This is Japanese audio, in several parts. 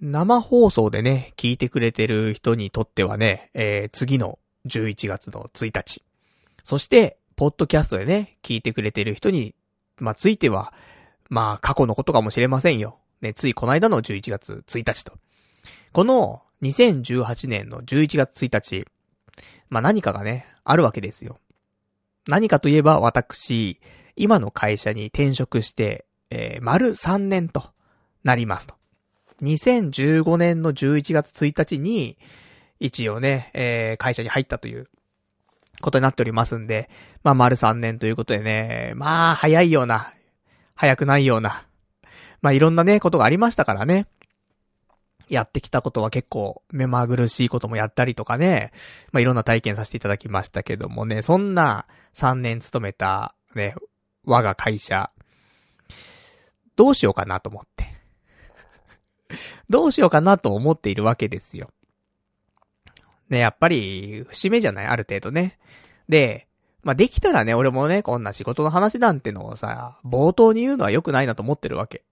生放送でね、聞いてくれてる人にとってはね、えー、次の11月の1日。そして、ポッドキャストでね、聞いてくれてる人に、まあ、ついては、まあ、過去のことかもしれませんよ。ね、ついこの間の11月1日と。この2018年の11月1日、まあ、何かがね、あるわけですよ。何かといえば私、今の会社に転職して、えー、丸3年となりますと。2015年の11月1日に、一応ね、えー、会社に入ったということになっておりますんで、まあ、丸3年ということでね、まあ、早いような、早くないような、まあ、いろんなね、ことがありましたからね。やってきたことは結構目まぐるしいこともやったりとかね、まあ、いろんな体験させていただきましたけどもね、そんな3年勤めたね、我が会社、どうしようかなと思って。どうしようかなと思っているわけですよ。ね、やっぱり、節目じゃない？ある程度ね。で、まあ、できたらね、俺もね、こんな仕事の話なんてのをさ、冒頭に言うのは良くないなと思ってるわけ。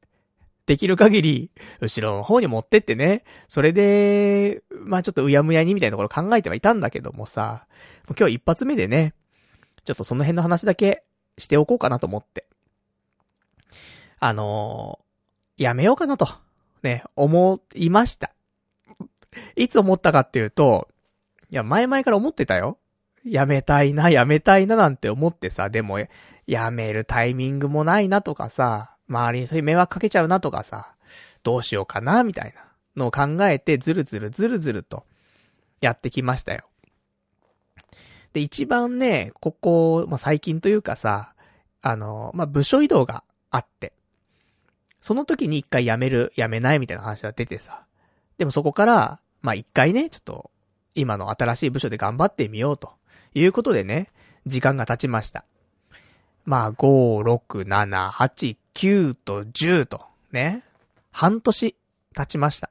できる限り、後ろの方に持ってってね、それで、まあ、ちょっとうやむやにみたいなところ考えてはいたんだけどもさ、今日一発目でね、ちょっとその辺の話だけしておこうかなと思って。あのー、やめようかなと、ね、思いました。いつ思ったかっていうと、いや、前々から思ってたよ。やめたいな、やめたいななんて思ってさ、でも、やめるタイミングもないなとかさ、周りにそういう迷惑かけちゃうなとかさ、どうしようかな、みたいなのを考えて、ずるずるずるずると、やってきましたよ。で、一番ね、ここ、まあ、最近というかさ、あの、まあ、部署移動があって、その時に一回辞める、辞めないみたいな話が出てさ、でもそこから、まあ、一回ね、ちょっと、今の新しい部署で頑張ってみようということでね、時間が経ちました。まあ、5、6、7、8、9と10と、ね。半年経ちました。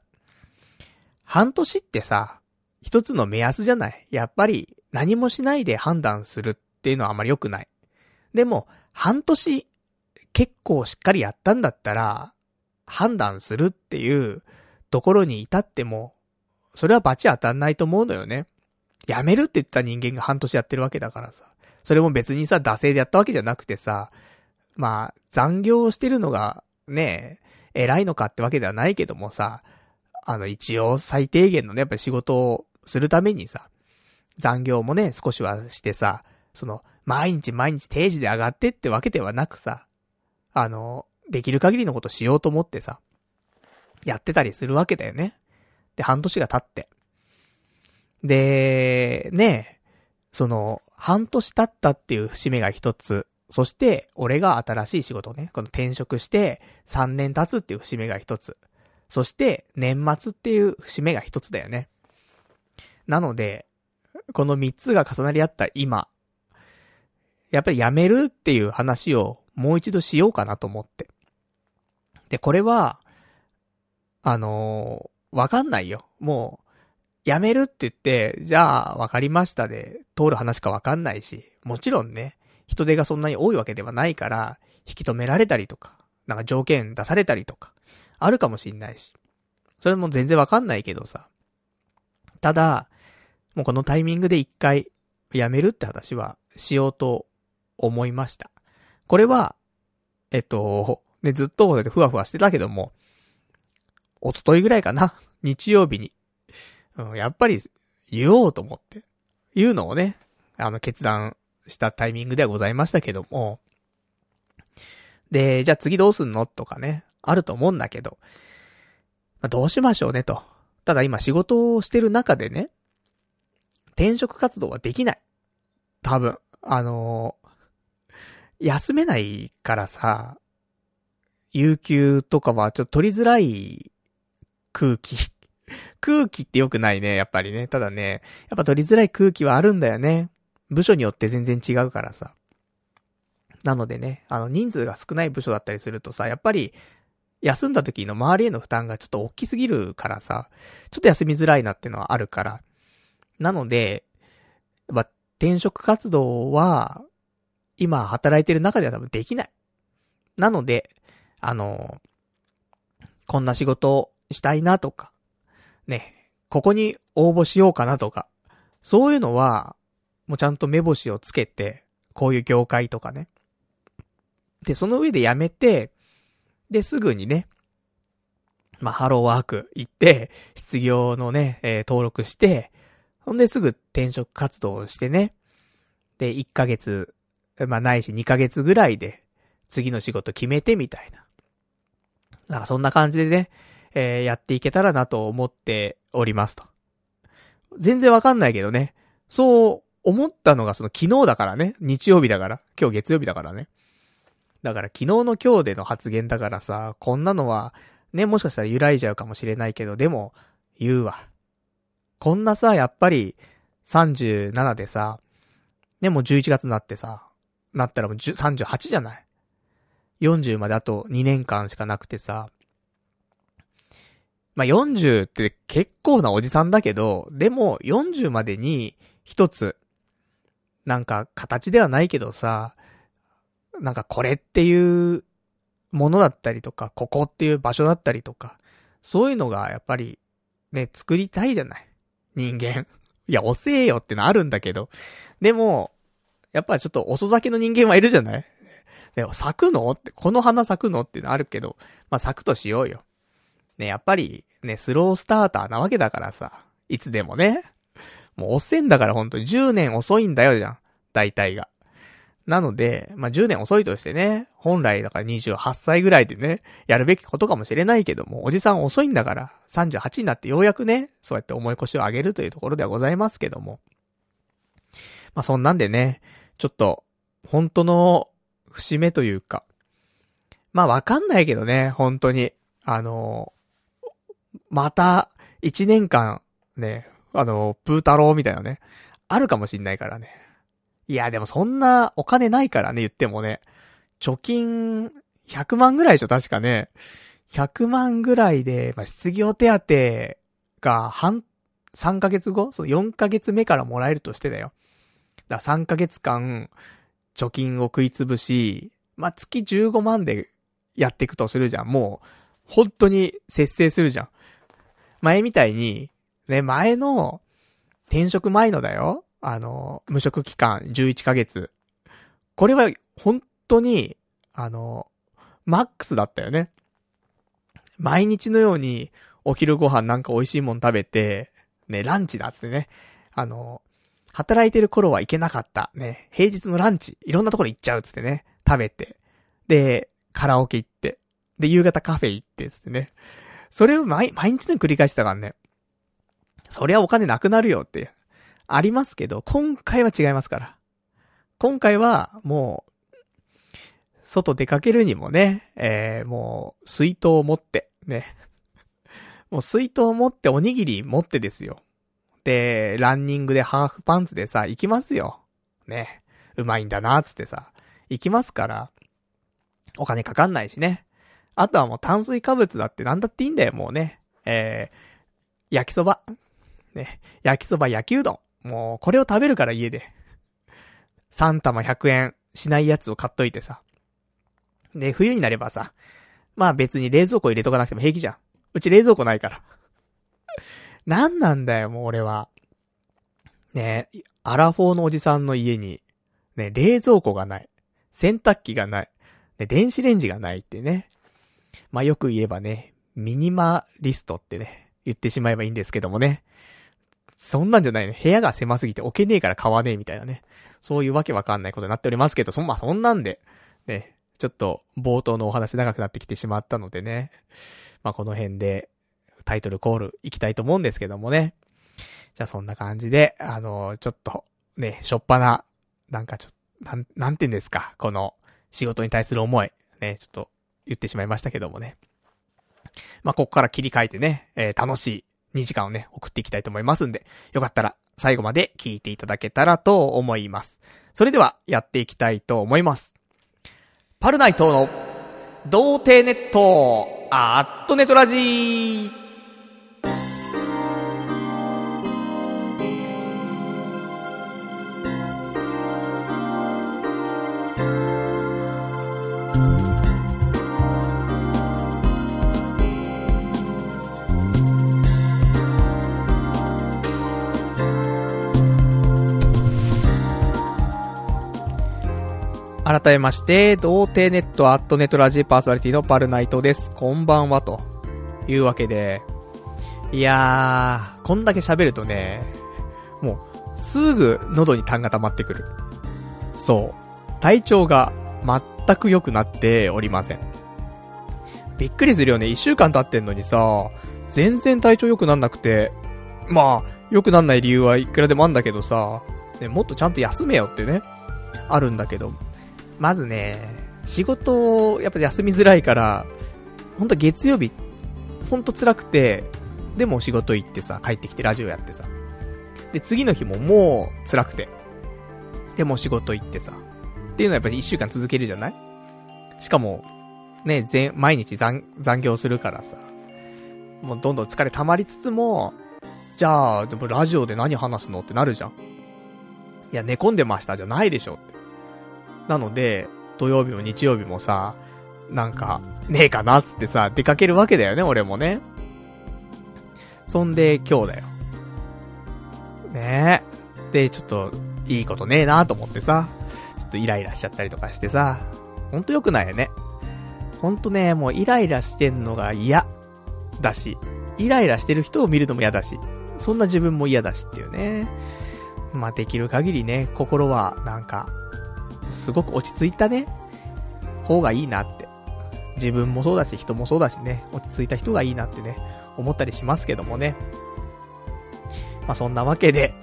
半年ってさ、一つの目安じゃないやっぱり何もしないで判断するっていうのはあまり良くない。でも、半年結構しっかりやったんだったら、判断するっていうところに至っても、それは罰当たんないと思うのよね。やめるって言った人間が半年やってるわけだからさ。それも別にさ、惰性でやったわけじゃなくてさ、まあ、残業してるのが、ね、偉いのかってわけではないけどもさ、あの、一応最低限のね、やっぱり仕事をするためにさ、残業もね、少しはしてさ、その、毎日毎日定時で上がってってわけではなくさ、あの、できる限りのことしようと思ってさ、やってたりするわけだよね。で、半年が経って。で、ねえ、その、半年経ったっていう節目が一つ。そして、俺が新しい仕事ね、この転職して3年経つっていう節目が一つ。そして、年末っていう節目が一つだよね。なので、この三つが重なり合った今、やっぱり辞めるっていう話をもう一度しようかなと思って。で、これは、あのー、わかんないよ。もう、辞めるって言って、じゃあ、わかりましたで、通る話かわかんないし、もちろんね、人手がそんなに多いわけではないから、引き止められたりとか、なんか条件出されたりとか、あるかもしんないし。それも全然わかんないけどさ。ただ、もうこのタイミングで一回、辞めるって話は、しようと思いました。これは、えっと、ね、ずっとふわふわしてたけども、一昨日ぐらいかな日曜日に、うん、やっぱり言おうと思って、言うのをね、あの決断したタイミングではございましたけども、で、じゃあ次どうすんのとかね、あると思うんだけど、まあ、どうしましょうねと。ただ今仕事をしてる中でね、転職活動はできない。多分。あのー休めないからさ、有給とかはちょっと取りづらい空気。空気って良くないね、やっぱりね。ただね、やっぱ取りづらい空気はあるんだよね。部署によって全然違うからさ。なのでね、あの人数が少ない部署だったりするとさ、やっぱり休んだ時の周りへの負担がちょっと大きすぎるからさ、ちょっと休みづらいなってのはあるから。なので、まあ、転職活動は、今働いてる中では多分できない。なので、あの、こんな仕事をしたいなとか、ね、ここに応募しようかなとか、そういうのは、もうちゃんと目星をつけて、こういう業界とかね。で、その上で辞めて、で、すぐにね、まあ、ハローワーク行って、失業のね、えー、登録して、ほんですぐ転職活動をしてね。で、1ヶ月、まあ、ないし2ヶ月ぐらいで、次の仕事決めてみたいな。なんかそんな感じでね、えー、やっていけたらなと思っておりますと。全然わかんないけどね。そう思ったのがその昨日だからね。日曜日だから。今日月曜日だからね。だから昨日の今日での発言だからさ、こんなのは、ね、もしかしたら揺らいじゃうかもしれないけど、でも、言うわ。こんなさ、やっぱり、37でさ、ね、もう11月になってさ、なったらもう38じゃない ?40 まであと2年間しかなくてさ、まあ、40って結構なおじさんだけど、でも40までに一つ、なんか形ではないけどさ、なんかこれっていうものだったりとか、ここっていう場所だったりとか、そういうのがやっぱりね、作りたいじゃない？人間。いや、遅えよってのあるんだけど。でも、やっぱりちょっと遅咲きの人間はいるじゃない？でも咲くの？って、この花咲くの？っていうのあるけど、まあ咲くとしようよ。ね、やっぱり、ね、スロースターターなわけだからさ。いつでもね。もう遅いんだから本当に10年遅いんだよじゃん。大体が。なので、まあ、10年遅いとしてね、本来だから28歳ぐらいでね、やるべきことかもしれないけども、おじさん遅いんだから、38になってようやくね、そうやって重い腰を上げるというところではございますけども。まあ、そんなんでね、ちょっと、本当の節目というか、まあ、わかんないけどね、本当に。あのまた、1年間、ね、あのプータローみたいなね、あるかもしんないからね。いや、でもそんなお金ないからね、言ってもね。貯金、100万ぐらいでしょ、確かね。100万ぐらいで、まあ、失業手当が半、3ヶ月後？その4ヶ月目からもらえるとしてだよ。だ3ヶ月間、貯金を食いつぶし、まあ、月15万でやっていくとするじゃん。もう、本当に節制するじゃん。前みたいに、ね、前の、転職前のだよ。あの、無職期間11ヶ月。これは、本当に、あの、マックスだったよね。毎日のように、お昼ご飯なんか美味しいもん食べて、ね、ランチだっつってね。あの、働いてる頃は行けなかった。ね、平日のランチ、いろんなところ行っちゃうっつってね。食べて。で、カラオケ行って。で、夕方カフェ行って、つってね。それを毎、毎日の繰り返したからね。そりゃお金なくなるよって。ありますけど、今回は違いますから。今回は、もう、外出かけるにもね、えー、もう、水筒を持って、ね。もう水筒を持っておにぎり持ってですよ。で、ランニングでハーフパンツでさ、行きますよ。ね。うまいんだな、つってさ、行きますから、お金かかんないしね。あとはもう炭水化物だってなんだっていいんだよ、もうね。えー、焼きそば。ね。焼きそば、焼きうどん。もう、これを食べるから家で。3玉100円しないやつを買っといてさ。で、冬になればさ、まあ別に冷蔵庫入れとかなくても平気じゃん。うち冷蔵庫ないから。なんなんだよ、もう俺は。ねアラフォーのおじさんの家に、ね、冷蔵庫がない。洗濯機がない。ね、電子レンジがないってね。まあよく言えばね、ミニマリストってね、言ってしまえばいいんですけどもね。そんなんじゃないね。部屋が狭すぎて置けねえから買わねえみたいなね。そういうわけわかんないことになっておりますけど、そ、まあ、そんなんで、ね、ちょっと冒頭のお話長くなってきてしまったのでね。まあ、この辺でタイトルコール行きたいと思うんですけどもね。じゃあそんな感じで、あの、ちょっと、ね、しょっぱな、なんかちょっと、なん、なんて言うんですか、この仕事に対する思い、ね、ちょっと言ってしまいましたけどもね。まあ、ここから切り替えてね、えー、楽しい2時間をね、送っていきたいと思いますんで、よかったら最後まで聞いていただけたらと思います。それでは、やっていきたいと思います。パルナイトの、童貞ネット、アットネトラジー改めまして、童貞ネットアットネットラジーパーソナリティのパルナイトです。こんばんは、というわけで、いやー、こんだけ喋るとね、もう、すぐ喉に痰が溜まってくる。そう。体調が全く良くなっておりません。びっくりするよね。一週間経ってんのにさ、全然体調良くなんなくて、まあ、良くなんない理由はいくらでもあんだけどさ、ね、もっとちゃんと休めよってね、あるんだけど、まずね、仕事、やっぱ休みづらいから、ほんと月曜日、ほんと辛くて、でも仕事行ってさ、帰ってきてラジオやってさ。で、次の日ももう辛くて。でも仕事行ってさ。っていうのはやっぱり一週間続けるじゃない？しかも、ね、全、毎日残、残業するからさ。もうどんどん疲れ溜まりつつも、じゃあ、でもラジオで何話すの？ってなるじゃん。いや、寝込んでましたじゃないでしょって。なので、土曜日も日曜日もさ、なんか、ねえかなっつってさ、出かけるわけだよね、俺もね。そんで、今日だよ。ねえ。で、ちょっと、いいことねえなと思ってさ、ちょっとイライラしちゃったりとかしてさ、ほんと良くないよね。ほんとね、もうイライラしてんのが嫌だし、イライラしてる人を見るのも嫌だし、そんな自分も嫌だしっていうね。まあ、できる限りね、心は、なんか、すごく落ち着いたね、方がいいなって。自分もそうだし、人もそうだしね、落ち着いた人がいいなってね、思ったりしますけどもね。まあ、そんなわけで、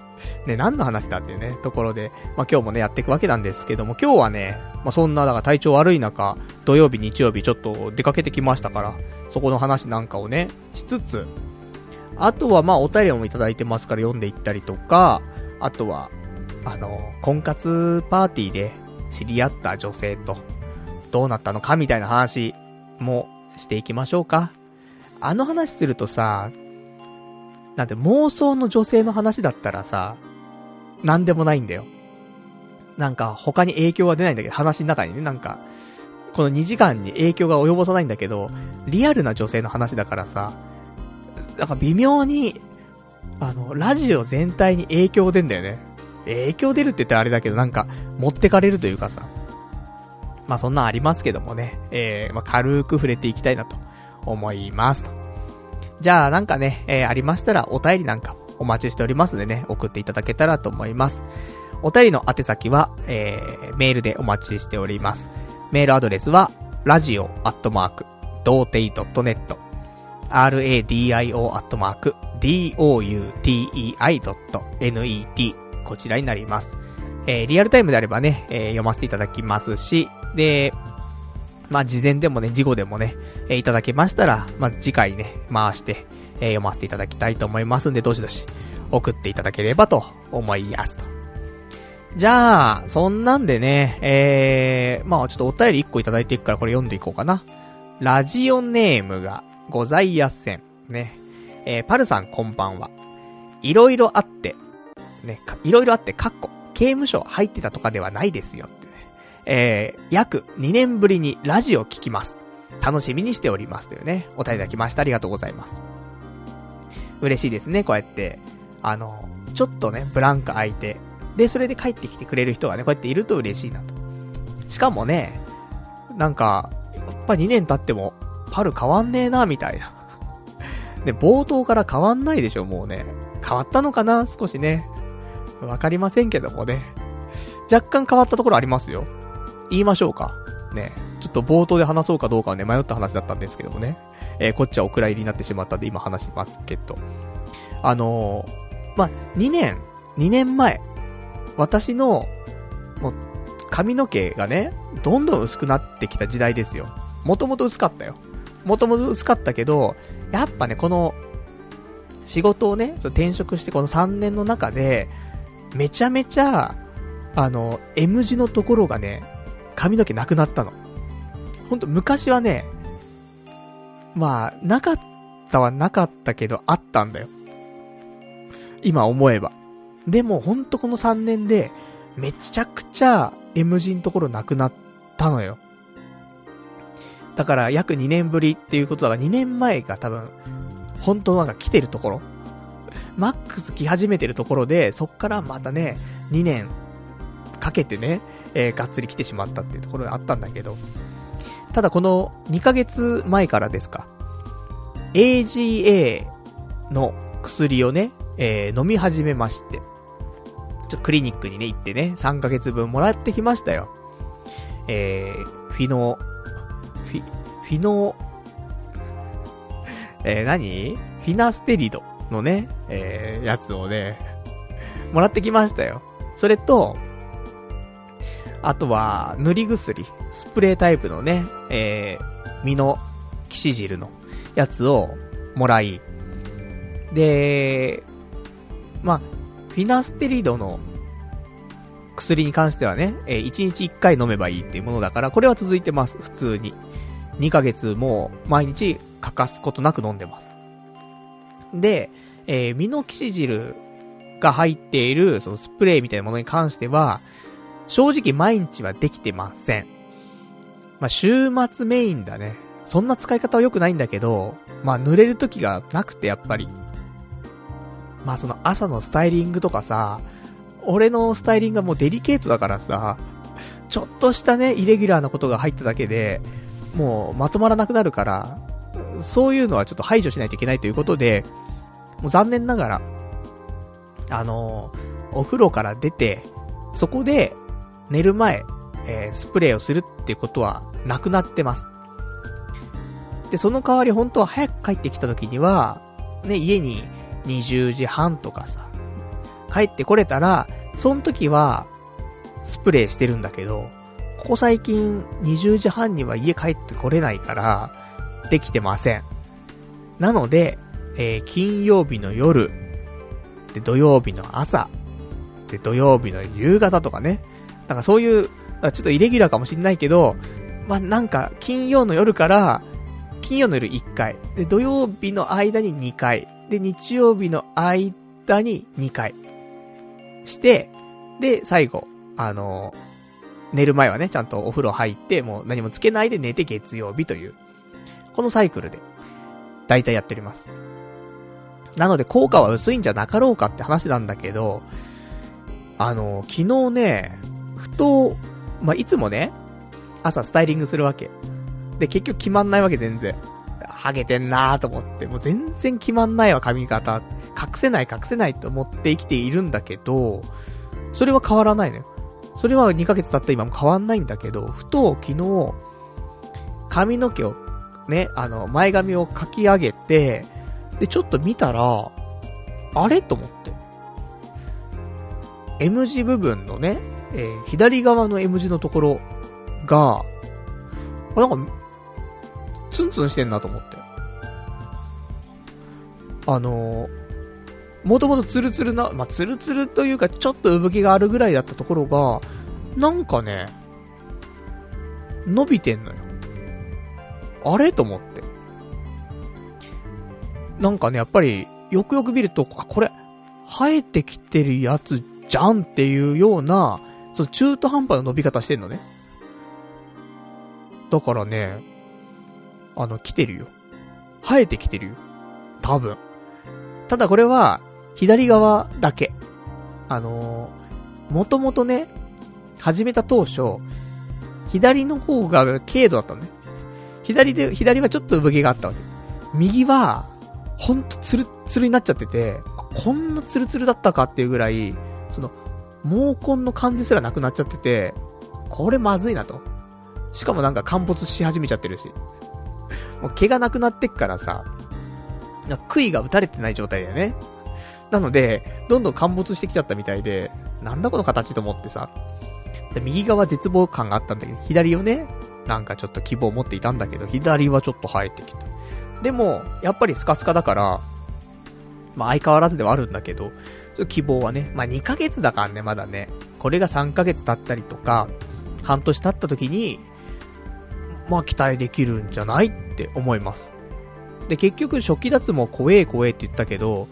ね、何の話だっていうね、ところで、まあ、今日もね、やっていくわけなんですけども、今日はね、まあ、そんな、だから体調悪い中、土曜日、日曜日、ちょっと出かけてきましたから、そこの話なんかをね、しつつ、あとはまあ、お便りもいただいてますから読んでいったりとか、あとは、あの、婚活パーティーで、知り合った女性と、どうなったのかみたいな話もしていきましょうか。あの話するとさ、なんて妄想の女性の話だったらさ、なんでもないんだよ。なんか他に影響が出ないんだけど、話の中にね、なんか、この2時間に影響が及ぼさないんだけど、リアルな女性の話だからさ、なんか微妙に、あの、ラジオ全体に影響出んだよね。影響出るって言ったらあれだけど、なんか、持ってかれるというかさ。まあそんなんありますけどもね、えー、まあ軽く触れていきたいなと思いますと。じゃあなんかね、えー、ありましたらお便りなんかお待ちしておりますのでね、送っていただけたらと思います。お便りの宛先は、えー、メールでお待ちしております。メールアドレスは、ラジオアットマーク、童貞 .net、radio.doutei.net こちらになります。えー、リアルタイムであればね、えー、読ませていただきますし、で、まあ、事前でもね、事後でもね、えー、いただけましたら、まあ、次回ね、回して、えー、読ませていただきたいと思いますんで、どしどし、送っていただければと思いますと。じゃあ、そんなんでね、えー、まあちょっとお便り1個いただいていくからこれ読んでいこうかな。ラジオネームがございやせん。ね。えー、パルさんこんばんは。いろいろあって、ね、いろいろあって、かっこ、刑務所入ってたとかではないですよってね。えー、約2年ぶりにラジオ聞きます。楽しみにしておりますというね、お便りいただきました。ありがとうございます。嬉しいですね、こうやって。あの、ちょっとね、ブランク空いて、で、それで帰ってきてくれる人がね、こうやっていると嬉しいなと。しかもね、なんか、やっぱ2年経っても、パル変わんねえな、みたいな。で、冒頭から変わんないでしょ、もうね。変わったのかな少しね。わかりませんけどもね。若干変わったところありますよ。言いましょうか。ね。ちょっと冒頭で話そうかどうかはね、迷った話だったんですけどもね。えー、こっちはお蔵入りになってしまったんで今話しますけど。あのー、まあ、2年、2年前、私の、もう、髪の毛がね、どんどん薄くなってきた時代ですよ。もともと薄かったよ。もともと薄かったけど、やっぱね、この、仕事をね、転職してこの3年の中で、めちゃめちゃ、あの、M 字のところがね、髪の毛なくなったの。ほんと、昔はね、まあ、なかったはなかったけど、あったんだよ。今思えば。でも、ほんとこの3年で、めちゃくちゃ M 字のところなくなったのよ。だから、約2年ぶりっていうことだから、2年前が多分、本当なんか来てるところマックス来始めてるところで、そっからまたね、2年かけてね、えー、がっつり来てしまったっていうところがあったんだけど、ただこの2ヶ月前からですか、AGA の薬をね、えー、飲み始めまして、ちょっとクリニックにね、行ってね、3ヶ月分もらってきましたよ。えー、フィノ、フィ、フィノ、えー、何？フィナステリド。のね、えー、やつをね、もらってきましたよ。それと、あとは、塗り薬、スプレータイプのね、えー、身の騎士汁のやつをもらい、で、まあ、フィナステリドの薬に関してはね、えー、1日1回飲めばいいっていうものだから、これは続いてます、普通に。2ヶ月も毎日欠かすことなく飲んでます。で、えー、ミノキシ汁が入っている、そのスプレーみたいなものに関しては、正直毎日はできてません。まあ、週末メインだね。そんな使い方は良くないんだけど、まあ、濡れる時がなくてやっぱり。まあ、その朝のスタイリングとかさ、俺のスタイリングがもうデリケートだからさ、ちょっとしたね、イレギュラーなことが入っただけで、もうまとまらなくなるから、そういうのはちょっと排除しないといけないということで、もう残念ながら、あのー、お風呂から出て、そこで寝る前、えー、スプレーをするってことはなくなってます。で、その代わり本当は早く帰ってきた時には、ね、家に20時半とかさ、帰ってこれたら、その時は、スプレーしてるんだけど、ここ最近20時半には家帰ってこれないから、できてません。なので、えー、金曜日の夜、で、土曜日の朝、で、土曜日の夕方とかね。なんかそういう、ちょっとイレギュラーかもしんないけど、まあ、なんか、金曜の夜から、金曜の夜1回、で、土曜日の間に2回、で、日曜日の間に2回、して、で、最後、あの寝る前はね、ちゃんとお風呂入って、もう何もつけないで寝て月曜日という、このサイクルで、だいたいやっております。なので効果は薄いんじゃなかろうかって話なんだけど、あの、昨日ね、ふと、まあ、いつもね、朝スタイリングするわけ。で、結局決まんないわけ全然。ハゲてんなーと思って、もう全然決まんないわ、髪型。隠せない隠せないと思って生きているんだけど、それは変わらないのよ。それは2ヶ月経った今も変わんないんだけど、ふと昨日、髪の毛を、ね、あの、前髪をかき上げて、で、ちょっと見たら、あれ？と思って。M 字部分のね、えー、左側の M 字のところが、あなんか、ツンツンしてんなと思って。あのー、もともとツルツルな、まあ、ツルツルというか、ちょっと産毛があるぐらいだったところが、なんかね、伸びてんのよ。あれ？と思って。なんかね、やっぱり、よくよく見ると、これ、生えてきてるやつじゃんっていうような、その中途半端な伸び方してんのね。だからね、あの、来てるよ。生えてきてるよ。多分。ただこれは、左側だけ。あのー、もともとね、始めた当初、左の方が軽度だったのね。左で、左はちょっと産毛があったわけ。右は、ほんとツルツルになっちゃってて、こんなツルツルだったかっていうぐらい、その、毛根の感じすらなくなっちゃってて、これまずいなと。しかもなんか陥没し始めちゃってるし。もう毛がなくなってっからさ、杭が打たれてない状態だよね。なので、どんどん陥没してきちゃったみたいで、なんだこの形と思ってさ。で右側絶望感があったんだけど、左をね、なんかちょっと希望を持っていたんだけど、左はちょっと生えてきた。でも、やっぱりスカスカだから、まあ相変わらずではあるんだけど、希望はね、まあ2ヶ月だからね、まだね。これが3ヶ月経ったりとか、半年経った時に、まあ期待できるんじゃないって思います。で、結局初期脱毛怖え怖えって言ったけど、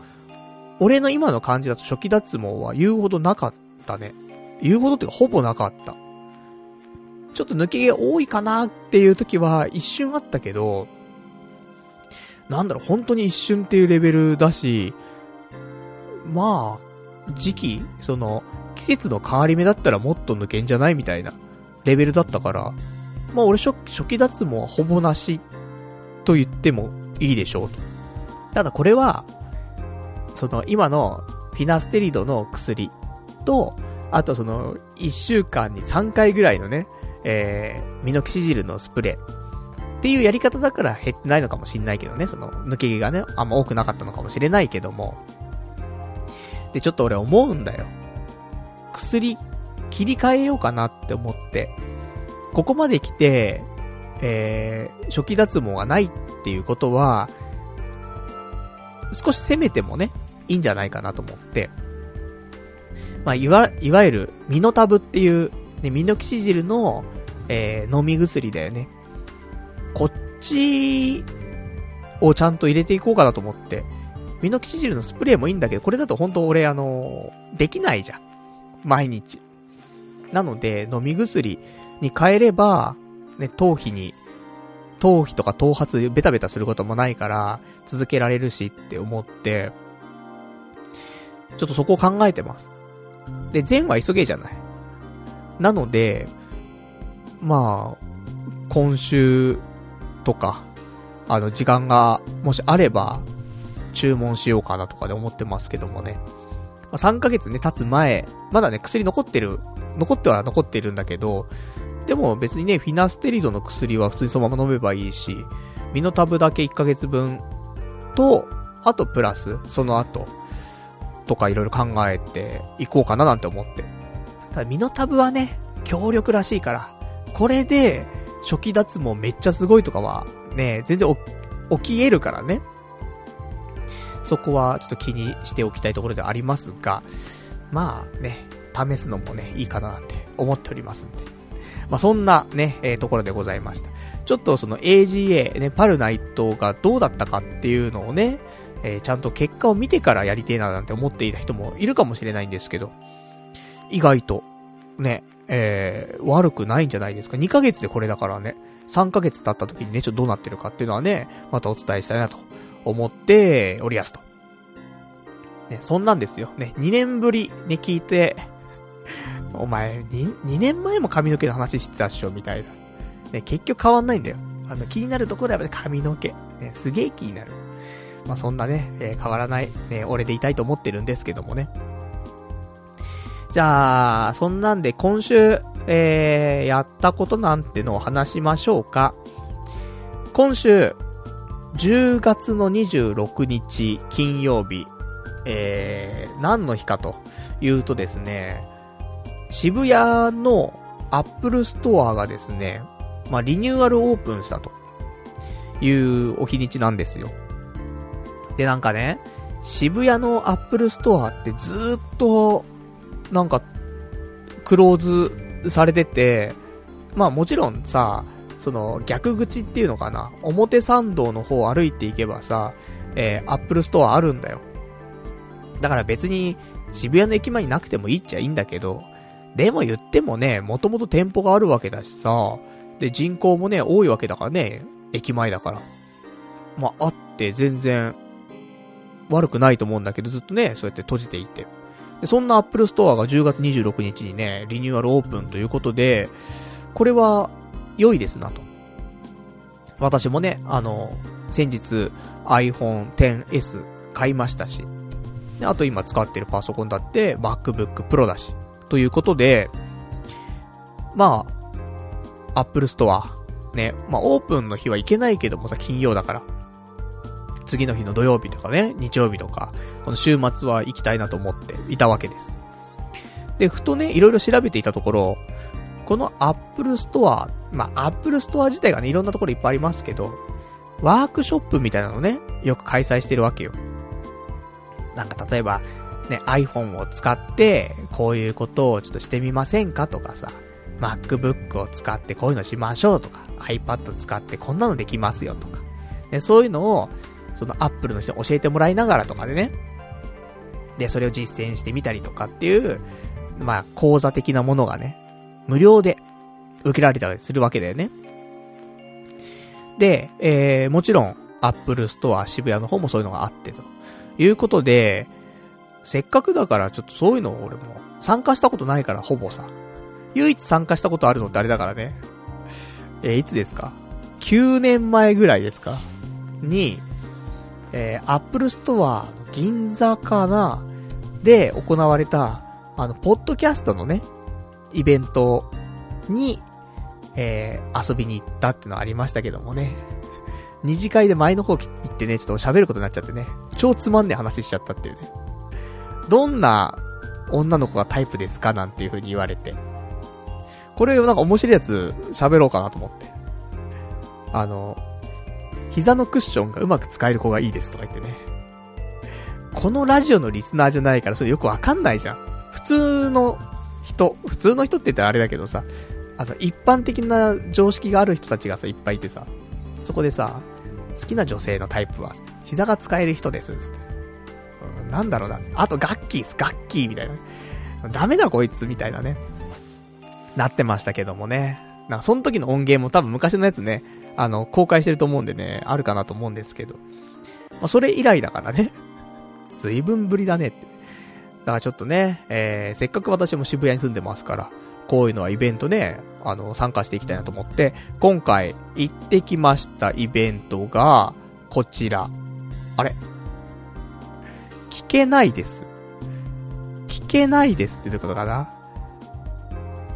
俺の今の感じだと初期脱毛は言うほどなかったね。言うほどってかほぼなかった。ちょっと抜け毛多いかなっていう時は一瞬あったけど、なんだろう、本当に一瞬っていうレベルだし、まあ、時期、その、季節の変わり目だったらもっと抜けんじゃないみたいなレベルだったから、まあ俺初初期脱毛はほぼなしと言ってもいいでしょうと。ただこれは、その今のフィナステリドの薬と、あとその1週間に3回ぐらいのね、えー、ミノキシジルのスプレー。っていうやり方だから減ってないのかもしんないけどね、その抜け毛がね、あんま多くなかったのかもしれないけども。で、ちょっと俺思うんだよ。薬、切り替えようかなって思って。ここまで来て、えー、初期脱毛がないっていうことは、少し攻めてもね、いいんじゃないかなと思って。まあ、いわ、いわゆる、ミノタブっていう、ね、ミノキシジルの、えー、飲み薬だよね。こっちをちゃんと入れていこうかなと思って。ミノキシジルのスプレーもいいんだけど、これだと本当俺あの、できないじゃん。毎日。なので、飲み薬に変えれば、ね、頭皮に、頭皮とか頭髪ベタベタすることもないから、続けられるしって思って、ちょっとそこを考えてます。で、善は急げじゃない。なので、まあ、今週とか、あの、時間が、もしあれば、注文しようかなとかで思ってますけどもね。ま、3ヶ月ね、経つ前、まだね、薬残ってる、残っては残ってるんだけど、でも別にね、フィナステリドの薬は普通にそのまま飲めばいいし、ミノタブだけ1ヶ月分と、あとプラス、その後、とかいろいろ考えていこうかななんて思って。ただミノタブはね、強力らしいから、これで、初期脱毛めっちゃすごいとかは、ね、全然起き得るからね。そこはちょっと気にしておきたいところではありますが、まあね、試すのもね、いいかなって思っておりますんで。まあそんなね、えー、ところでございました。ちょっとその AGA、ね、パルナイトがどうだったかっていうのをね、えー、ちゃんと結果を見てからやりてえななんて思っていた人もいるかもしれないんですけど、意外と、ね、えー、悪くないんじゃないですか？2ヶ月でこれだからね、3ヶ月経った時にね、ちょっとどうなってるかっていうのはね、またお伝えしたいなと思っておりやすと。ね、そんなんですよ。ね、2年ぶりに聞いて、お前2、2年前も髪の毛の話してたっしょ、みたいな。ね、結局変わんないんだよ。あの、気になるところはやっぱり髪の毛。ね、すげえ気になる。まあ、そんなね、えー、変わらない、ね、俺でいたいと思ってるんですけどもね。じゃあ、そんなんで今週、えー、やったことなんてのを話しましょうか。今週、10月の26日金曜日、えー、何の日かというとですね、渋谷のアップルストアがですね、まあ、リニューアルオープンしたというお日にちなんですよ。で、なんかね、渋谷のアップルストアってずっとなんか、クローズされてて、まあもちろんさ、その逆口っていうのかな、表参道の方歩いていけばさ、えー、アップルストアあるんだよ。だから別に渋谷の駅前になくてもいいっちゃいいんだけど、でも言ってもね、もともと店舗があるわけだしさ、で人口もね、多いわけだからね、駅前だから。まあ、あって全然悪くないと思うんだけど、ずっとね、そうやって閉じていて。そんな Apple Store が10月26日にね、リニューアルオープンということで、これは良いですなと。私もね、あの、先日 iPhone XS 買いましたし、であと今使ってるパソコンだって MacBook Pro だし、ということで、まあ、Apple Store、ね、まあオープンの日は行けないけどもさ、金曜だから、次の日の土曜日とかね、日曜日とか、この週末は行きたいなと思っていたわけです。で、ふとね、いろいろ調べていたところ、このアップルストア、まあ、アップルストア自体がね、いろんなところいっぱいありますけど、ワークショップみたいなのね、よく開催してるわけよ。なんか例えば、ね、iPhone を使って、こういうことをちょっとしてみませんかとかさ、MacBook を使ってこういうのしましょうとか、iPad 使ってこんなのできますよとか、ね、そういうのを、そのアップルの人に教えてもらいながらとかでね、で、それを実践してみたりとかっていう、まあ、講座的なものがね、無料で受けられたりするわけだよね。で、えー、もちろん、アップルストア渋谷の方もそういうのがあってと。いうことで、せっかくだからちょっとそういうのを俺も参加したことないから、ほぼさ。唯一参加したことあるのってあれだからね。えー、いつですか ?9 年前ぐらいですか？に、えー、アップルストア銀座かなで行われた、あの、ポッドキャストのね、イベントに、えー、遊びに行ったってのありましたけどもね。二次会で前の方行ってね、ちょっと喋ることになっちゃってね。超つまんねえ話しちゃったっていうね。どんな女の子がタイプですかなんていう風に言われて。これをなんか面白いやつ喋ろうかなと思って。あの、膝のクッションがうまく使える子がいいですとか言ってね。このラジオのリスナーじゃないからそれよくわかんないじゃん。普通の人、普通の人って言ったらあれだけどさ、あの、一般的な常識がある人たちがさ、いっぱいいてさ、そこでさ、好きな女性のタイプは、膝が使える人です、つって。うん、なんだろうな。あと、ガッキーす、ガッキーみたいな。ダメだこいつ、みたいなね。なってましたけどもね。なんか、その時の音源も多分昔のやつね、あの、公開してると思うんでね、あるかなと思うんですけど。まあ、それ以来だからね。随分ぶりだねって。だからちょっとね、えー、せっかく私も渋谷に住んでますから、こういうのはイベントね、あの、参加していきたいなと思って、今回行ってきましたイベントが、こちら。あれ？聞けないです。聞けないですってどういうことかな？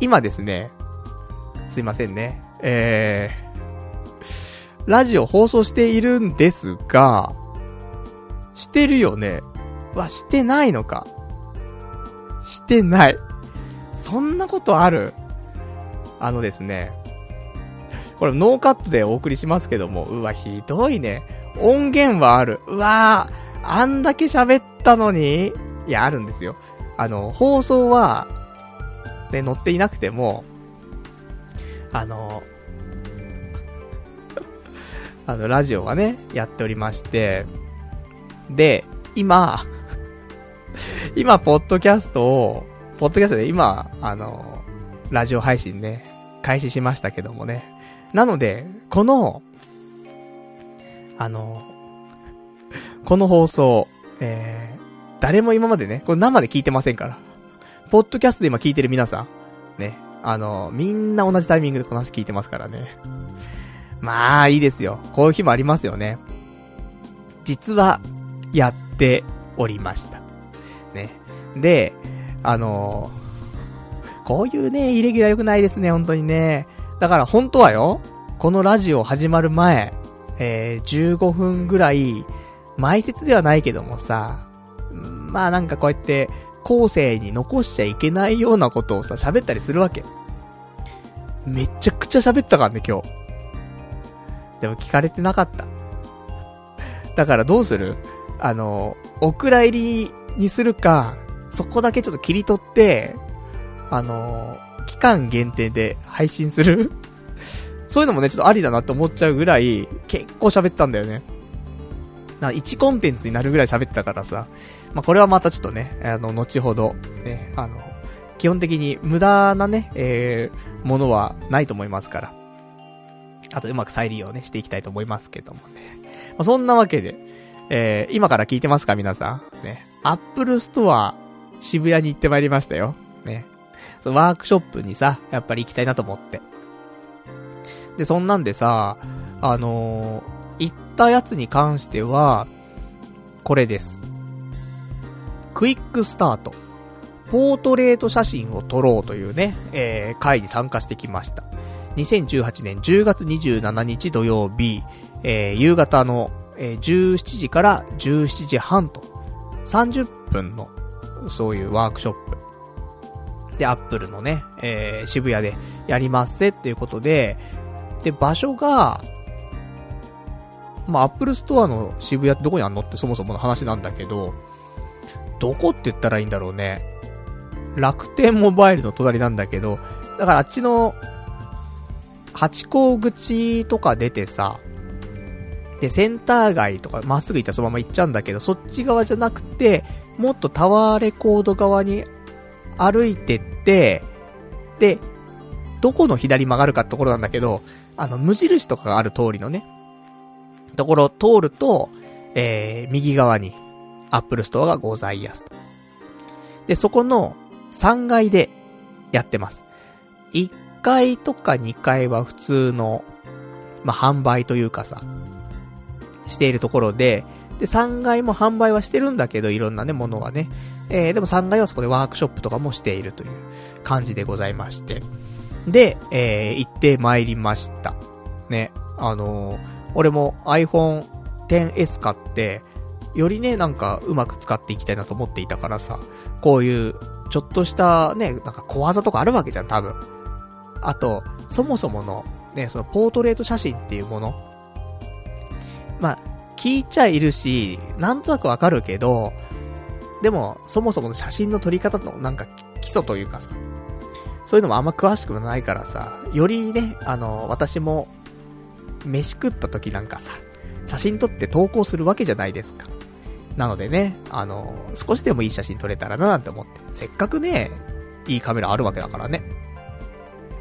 今ですね、すいませんね。えー、ラジオ放送しているんですが、してるよね？は、してないのか？してない。そんなことある？あのですね、これノーカットでお送りしますけども、うわ、ひどいね。音源はある。うわー、あんだけ喋ったのに？いや、あるんですよ。あの、放送は、ね、載っていなくても、あの、あの、ラジオはね、やっておりまして、で、今、今、ポッドキャストを、ポッドキャストで今、あの、ラジオ配信ね、開始しましたけどもね。なので、この、あの、この放送、えー、誰も今までね、これ生で聞いてませんから。ポッドキャストで今聞いてる皆さん、ね、あの、みんな同じタイミングでこの話聞いてますからね。まあ、いいですよ。こういう日もありますよね。実は、やっておりました。ね。で、あのー、こういうね、イレギュラー良くないですね、本当にね。だから本当はよ、このラジオ始まる前、えー、15分ぐらい、前説ではないけどもさ、まあなんかこうやって、後世に残しちゃいけないようなことをさ、喋ったりするわけ。めちゃくちゃ喋ったからね、今日。でも聞かれてなかった。だからどうする？あの、お蔵入りにするか、そこだけちょっと切り取って、あの期間限定で配信する？そういうのもね、ちょっとありだなって思っちゃうぐらい、結構喋ったんだよね。な、1コンテンツになるぐらい喋ってたからさ。まあ、これはまたちょっとね、あの、後ほど、ね、あの、基本的に無駄なね、えー、ものはないと思いますから。あとうまく再利用ね、していきたいと思いますけどもね。まあ、そんなわけで、えー、今から聞いてますか皆さん。ね。アップルストア、渋谷に行ってまいりましたよ。ね。そのワークショップにさ、やっぱり行きたいなと思って。で、そんなんでさ、あのー、行ったやつに関しては、これです。クイックスタート。ポートレート写真を撮ろうというね、えー、会に参加してきました。2018年10月27日土曜日、えー、夕方のえー、17時から17時半と、30分の、そういうワークショップ。で、アップルのね、えー、渋谷でやりますぜっていうことで、で、場所が、まあ、アップルストアの渋谷ってどこにあんのってそもそもの話なんだけど、どこって言ったらいいんだろうね。楽天モバイルの隣なんだけど、だからあっちの、ハチ公口とか出てさ、で、センター街とかまっすぐ行ったらそのまま行っちゃうんだけど、そっち側じゃなくて、もっとタワーレコード側に歩いてって、で、どこの左曲がるかってところなんだけど、あの、無印とかがある通りのね、ところを通ると、えー、右側に、アップルストアがございやすと。で、そこの3階でやってます。階とか2階は普通の、まあ、販売というかさ、しているところで、で、3階も販売はしてるんだけど、いろんなね、ものはね。えー、でも3階はそこでワークショップとかもしているという感じでございまして。で、えー、行って参りました。ね、あのー、俺も iPhone XS 買って、よりね、なんかうまく使っていきたいなと思っていたからさ、こういう、ちょっとしたね、なんか小技とかあるわけじゃん、多分。あと、そもそもの、ね、そのポートレート写真っていうもの。まあ、聞いちゃいるし、なんとなくわかるけど、でも、そもそもの写真の撮り方のなんか基礎というかさ、そういうのもあんま詳しくないからさ、よりね、あの、私も、飯食った時なんかさ、写真撮って投稿するわけじゃないですか。なのでね、あの、少しでもいい写真撮れたらななんて思って。せっかくね、いいカメラあるわけだからね。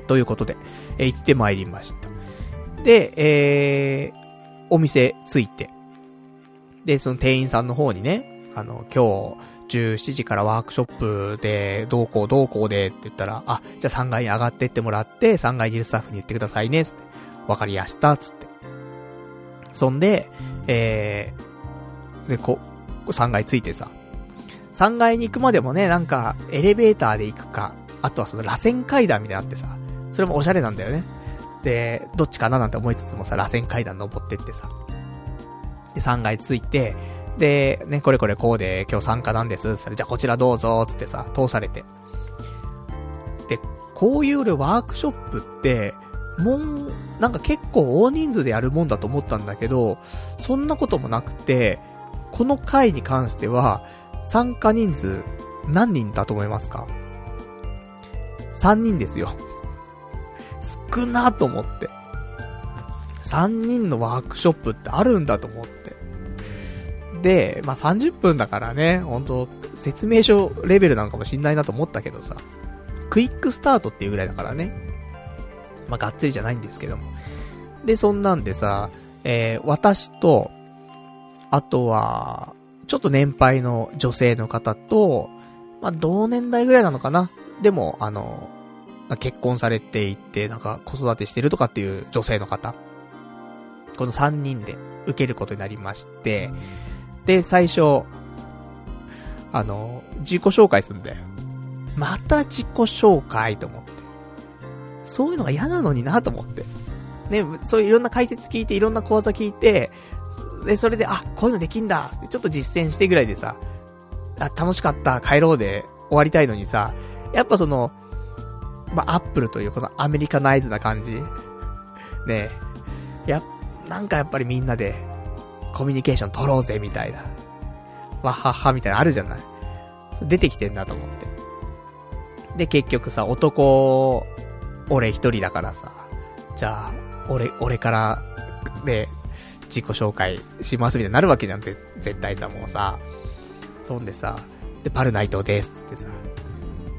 ということで、え行ってまいりました。で、えー、お店着いて、で、その店員さんの方にね、あの、今日、17時からワークショップで、どうこうどうこうでって言ったら、あ、じゃあ3階に上がってってもらって、3階にいるスタッフに言ってくださいね、つって。わかりやした、つって。そんで、えー、で、こ、3階ついてさ、3階に行くまでもね、なんか、エレベーターで行くか、あとはその螺旋階段みたいなってさ、それもおしゃれなんだよね。で、どっちかななんて思いつつもさ、螺旋階段登ってってさ、で、3階ついて、で、ね、これこれこうで今日参加なんです。それじゃあこちらどうぞ、つってさ、通されて。で、こういう俺ワークショップって、もん、なんか結構大人数でやるもんだと思ったんだけど、そんなこともなくて、この回に関しては、参加人数何人だと思いますか ?3 人ですよ。少なと思って。3人のワークショップってあるんだと思って。で、まあ、30分だからね、ほんと、説明書レベルなんかもしんないなと思ったけどさ、クイックスタートっていうぐらいだからね。まあ、がっつりじゃないんですけども。で、そんなんでさ、えー、私と、あとは、ちょっと年配の女性の方と、まあ、同年代ぐらいなのかな。でも、あの、結婚されていて、なんか子育てしてるとかっていう女性の方。この3人で受けることになりまして、で、最初、あの、自己紹介するんだよ。また自己紹介と思って。そういうのが嫌なのになと思って。ね、そういういろんな解説聞いて、いろんな講座聞いて、で、それで、あ、こういうのできんだってちょっと実践してぐらいでさ、あ、楽しかった、帰ろうで終わりたいのにさ、やっぱその、まあ、アップルというこのアメリカナイズな感じ。ねえやなんかやっぱりみんなで、コミュニケーション取ろうぜ、みたいな。わはは、みたいなあるじゃない。出てきてんだと思って。で、結局さ、男、俺一人だからさ、じゃあ、俺、俺から、で、自己紹介しますみたいになるわけじゃんって、絶対さ、もうさ。そんでさ、で、パルナイトですつってさ。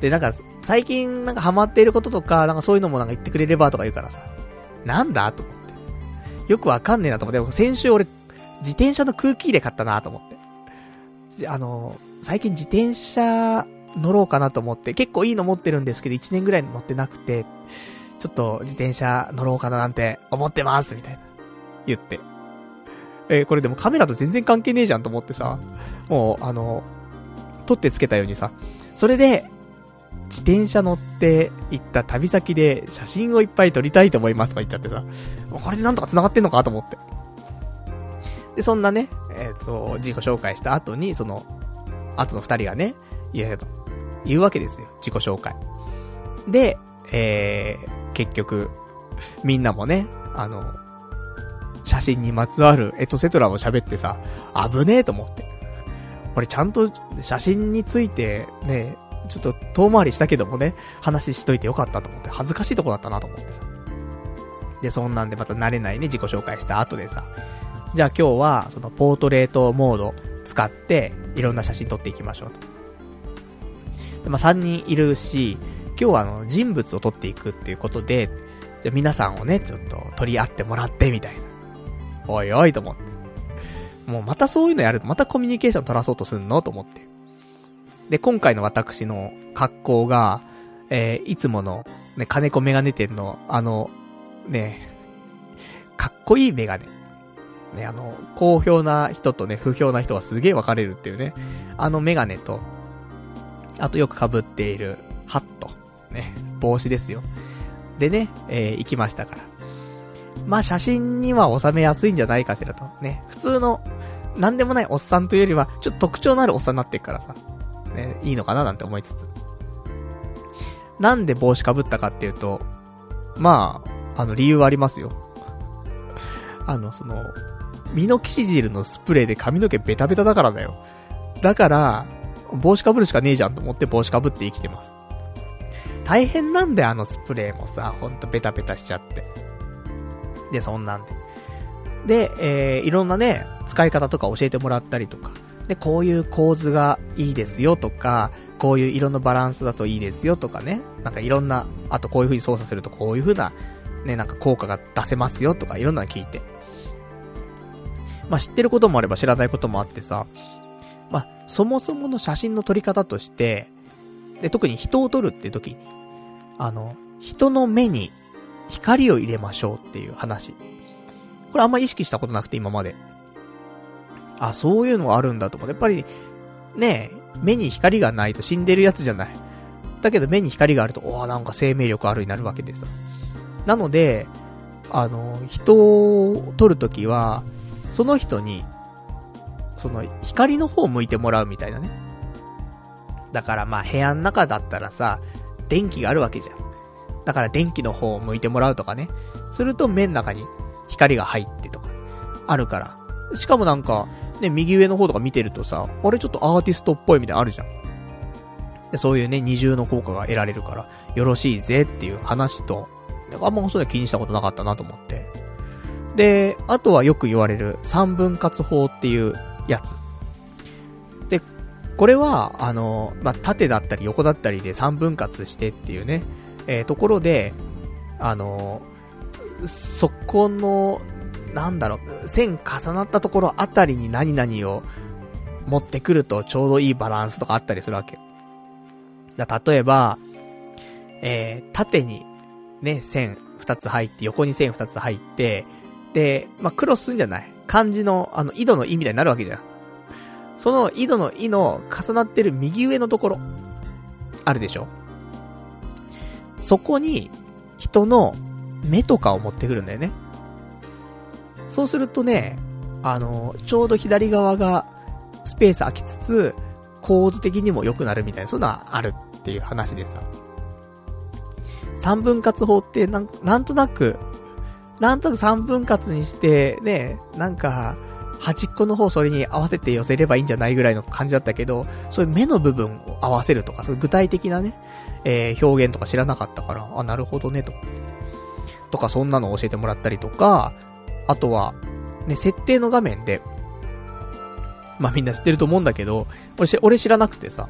で、なんか、最近なんかハマっていることとか、なんかそういうのもなんか言ってくれればとか言うからさ、なんだ？と思って。よくわかんねえなと思って、でも先週俺、自転車の空気入れ買ったなと思って。あの、最近自転車乗ろうかなと思って、結構いいの持ってるんですけど、1年ぐらい乗ってなくて、ちょっと自転車乗ろうかななんて思ってます、みたいな。言って。えー、これでもカメラと全然関係ねえじゃんと思ってさ、もう、あの、撮ってつけたようにさ、それで、自転車乗って行った旅先で写真をいっぱい撮りたいと思いますとか言っちゃってさ、これでなんとか繋がってんのかと思って。で、そんなね、えっ、ー、と、自己紹介した後に、その、後の二人がね、いやと、言うわけですよ、自己紹介。で、えー、結局、みんなもね、あの、写真にまつわるエトセトラを喋ってさ、危ねえと思って。俺ちゃんと写真についてね、ちょっと遠回りしたけどもね、話しといてよかったと思って、恥ずかしいとこだったなと思ってさ。で、そんなんでまた慣れないね、自己紹介した後でさ、じゃあ今日は、そのポートレートモード使って、いろんな写真撮っていきましょうと。で、まあ3人いるし、今日はあの、人物を撮っていくっていうことで、じゃあ皆さんをね、ちょっと取り合ってもらってみたいな。おいおいと思って。もうまたそういうのやると、またコミュニケーション取らそうとすんのと思って。で、今回の私の格好が、えー、いつもの、ね、金子メガネ店の、あの、ね、かっこいいメガネ。ね、あの、好評な人とね、不評な人がすげえ分かれるっていうね。あのメガネと、あとよく被っているハット。ね、帽子ですよ。でね、えー、行きましたから。まあ写真には収めやすいんじゃないかしらと。ね、普通の、なんでもないおっさんというよりは、ちょっと特徴のあるおっさんになってるからさ。ね、いいのかななんて思いつつ。なんで帽子かぶったかっていうと、まあ、あの理由はありますよ。あの、その、ミノキシジルのスプレーで髪の毛ベタベタだからだよ。だから、帽子かぶるしかねえじゃんと思って帽子かぶって生きてます。大変なんだよ、あのスプレーもさ、ほんとベタベタしちゃって。で、そんなんで。で、えー、いろんなね、使い方とか教えてもらったりとか。で、こういう構図がいいですよとか、こういう色のバランスだといいですよとかね。なんかいろんな、あとこういう風に操作するとこういう風な、ね、なんか効果が出せますよとかいろんなの聞いて。まあ、知ってることもあれば知らないこともあってさ、まあ、そもそもの写真の撮り方として、で、特に人を撮るって時に、あの、人の目に光を入れましょうっていう話。これあんま意識したことなくて今まで。あ、そういうのがあるんだと思って。やっぱり、ね目に光がないと死んでるやつじゃない。だけど目に光があると、おなんか生命力あるになるわけでさ。なので、あの、人を撮るときは、その人に、その、光の方を向いてもらうみたいなね。だからまあ部屋の中だったらさ、電気があるわけじゃん。だから電気の方を向いてもらうとかね。すると目の中に光が入ってとか、あるから。しかもなんか、ね、右上の方とか見てるとさ、あれちょっとアーティストっぽいみたいなあるじゃん。でそういうね、二重の効果が得られるから、よろしいぜっていう話と、あんまそういうの気にしたことなかったなと思って。で、あとはよく言われる三分割法っていうやつ。で、これは、あの、まあ、縦だったり横だったりで三分割してっていうね、えー、ところで、あの、そこの、なんだろう、線重なったところあたりに何々を持ってくるとちょうどいいバランスとかあったりするわけ。だ例えば、えー、縦にね、線二つ入って、横に線二つ入って、で、まあ、クロスすんじゃない？漢字の、あの、井戸の意みたいになるわけじゃん。その井戸の井の重なってる右上のところ、あるでしょ？そこに、人の目とかを持ってくるんだよね。そうするとね、あの、ちょうど左側がスペース空きつつ、構図的にも良くなるみたいな、そんなあるっていう話でさ。三分割法ってなん、なんとなく、なんとなく三分割にして、ね、なんか、端っこの方それに合わせて寄せればいいんじゃないぐらいの感じだったけど、そういう目の部分を合わせるとか、そういう具体的なね、えー、表現とか知らなかったから、あ、なるほどね、と。とか、そんなの教えてもらったりとか、あとは、ね、設定の画面で、まあみんな知ってると思うんだけど、俺俺知らなくてさ、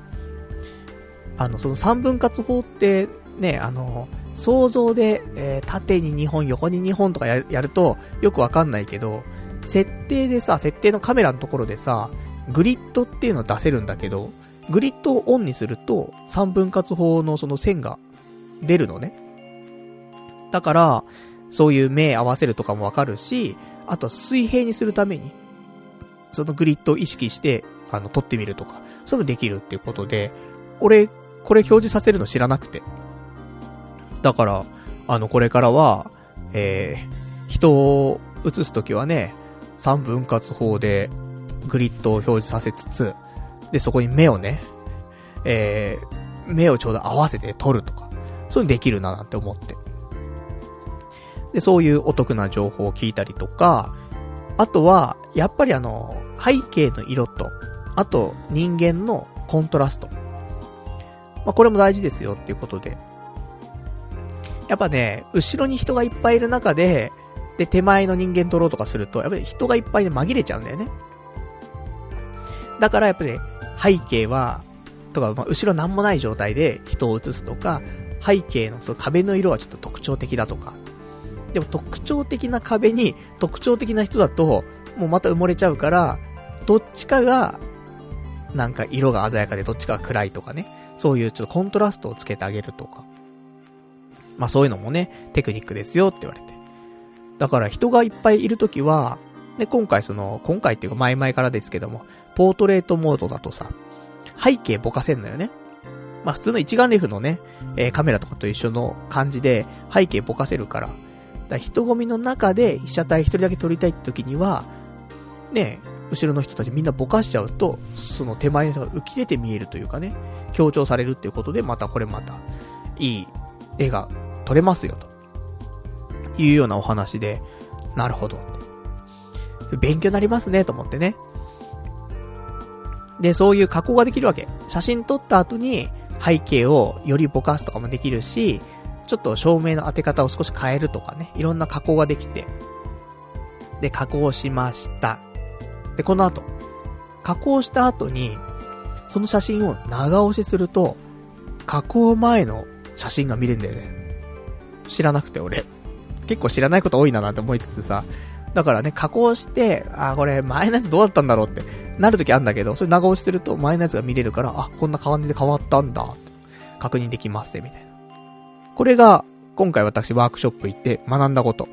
あの、その三分割法って、ね、あの、想像で、えー、縦に2本、横に2本とかやると、よくわかんないけど、設定でさ、設定のカメラのところでさ、グリッドっていうのを出せるんだけど、グリッドをオンにすると、三分割法のその線が出るのね。だから、そういう目合わせるとかもわかるし、あと水平にするために、そのグリッドを意識して、あの、撮ってみるとか、そういうのできるっていうことで、俺、これ表示させるの知らなくて。だから、あの、これからは、えー、人を映すときはね、三分割法でグリッドを表示させつつ、で、そこに目をね、えー、目をちょうど合わせて撮るとか、そういうのできるななんて思って。で、そういうお得な情報を聞いたりとか、あとは、やっぱりあの、背景の色と、あと人間のコントラスト。まあ、これも大事ですよっていうことで。やっぱね、後ろに人がいっぱいいる中で、で、手前の人間撮ろうとかすると、やっぱり人がいっぱいで紛れちゃうんだよね。だからやっぱり、背景は、とか、まあ、後ろなんもない状態で人を映すとか、背景のその壁の色はちょっと特徴的だとか。でも特徴的な壁に特徴的な人だと、もうまた埋もれちゃうから、どっちかが、なんか色が鮮やかでどっちかが暗いとかね。そういうちょっとコントラストをつけてあげるとか。まあそういうのもね、テクニックですよって言われて。だから人がいっぱいいるときは、で、今回その、今回っていうか前々からですけども、ポートレートモードだとさ、背景ぼかせんのよね。まあ普通の一眼レフのね、えー、カメラとかと一緒の感じで背景ぼかせるから、だ人混みの中で被写体一人だけ撮りたいって時には、ね、後ろの人たちみんなぼかしちゃうと、その手前の人が浮き出て見えるというかね、強調されるっていうことで、またこれまた、いい絵が撮れますよ、というようなお話で、なるほど。勉強になりますね、と思ってね。で、そういう加工ができるわけ。写真撮った後に背景をよりぼかすとかもできるし、ちょっと照明の当て方を少し変えるとかね、いろんな加工ができて。で、加工しました。で、この後、加工した後に、その写真を長押しすると、加工前の写真が見れるんだよね。知らなくて俺。結構知らないこと多いななんて思いつつさ、だからね、加工して、あ、これ前のやつどうだったんだろうってなるときあるんだけど、それ長押してると前のやつが見れるから、あ、こんな感じで変わったんだ、確認できますみたいな。これが、今回私ワークショップ行って学んだこと。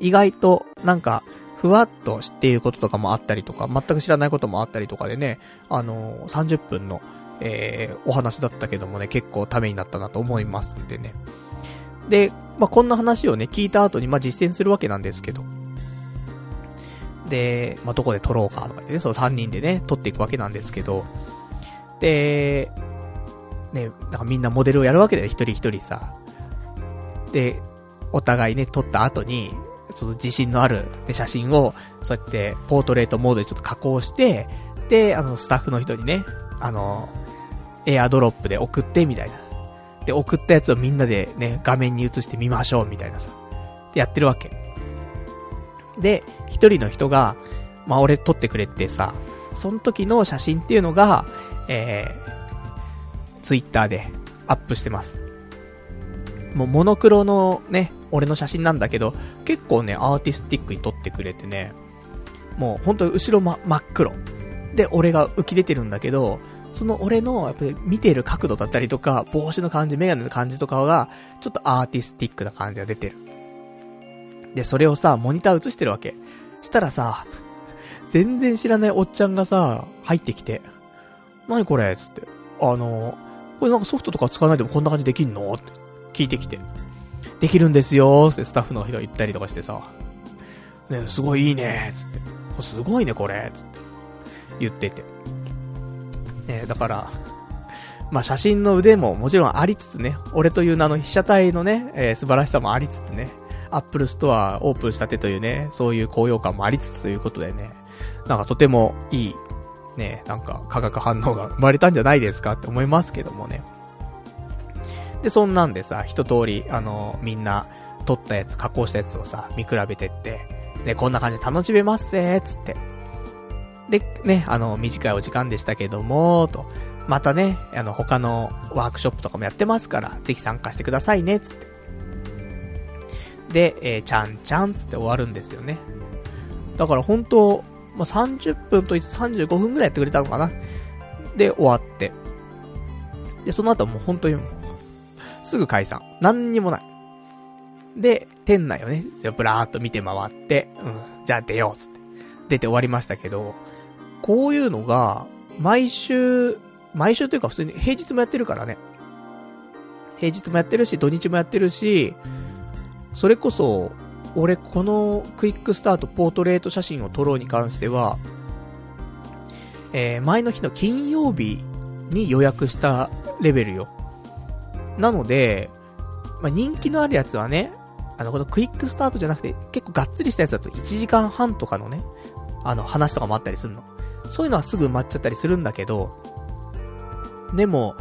意外と、なんか、ふわっと知っていることとかもあったりとか、全く知らないこともあったりとかでね、あのー、30分の、えー、お話だったけどもね、結構ためになったなと思いますんでね。で、まあ、こんな話をね、聞いた後に、まあ、実践するわけなんですけど。で、まあ、どこで撮ろうかとか言ってね、その3人でね、撮っていくわけなんですけど。で、ね、なんかみんなモデルをやるわけだよ、一人一人さ。で、お互いね、撮った後に、その自信のある、ね、写真を、そうやってポートレートモードでちょっと加工して、で、あの、スタッフの人にね、あの、エアドロップで送ってみたいな。で、送ったやつをみんなでね、画面に映してみましょう、みたいなさ。で、やってるわけ。で、一人の人が、まあ、俺撮ってくれてさ、その時の写真っていうのが、えー、ツイッターでアップしてます。もうモノクロのね、俺の写真なんだけど、結構ね、アーティスティックに撮ってくれてね、もう本当に後ろ、ま、真っ黒。で、俺が浮き出てるんだけど、その俺の、やっぱり見てる角度だったりとか、帽子の感じ、メガネの感じとかが、ちょっとアーティスティックな感じが出てる。で、それをさ、モニター映してるわけ。したらさ、全然知らないおっちゃんがさ、入ってきて、何これ？つって。あの、これなんかソフトとか使わないでもこんな感じできんのって聞いてきて。できるんですよってスタッフの人が言ったりとかしてさ。ね、すごいいいねつって。すごいねこれつって。言ってて。えだから、まあ、写真の腕ももちろんありつつね、俺という名の被写体のね、えー、素晴らしさもありつつね、アップルストアオープンしたてというね、そういう高揚感もありつつということでね、なんかとてもいい、ね、なんか化学反応が生まれたんじゃないですかって思いますけどもね。で、そんなんでさ、一通り、あの、みんな、撮ったやつ、加工したやつをさ、見比べてって、ね、こんな感じで楽しめますぜ、つって。で、ね、あの、短いお時間でしたけども、と。またね、あの、他のワークショップとかもやってますから、ぜひ参加してくださいね、つって。で、えー、ちゃんちゃんつって終わるんですよね。だから本当まあ、30分と35分ぐらいやってくれたのかな。で、終わって。で、その後もう本当にもう、すぐ解散。何にもない。で、店内をね、じゃブラーっと見て回って、うん、じゃあ出よう、つって。出て終わりましたけど、こういうのが、毎週、毎週というか普通に平日もやってるからね。平日もやってるし、土日もやってるし、それこそ、俺このクイックスタートポートレート写真を撮ろうに関しては、えー、前の日の金曜日に予約したレベルよ。なので、まあ、人気のあるやつはね、あの、このクイックスタートじゃなくて、結構がっつりしたやつだと1時間半とかのね、あの、話とかもあったりするの。そういうのはすぐ埋まっちゃったりするんだけど、でも、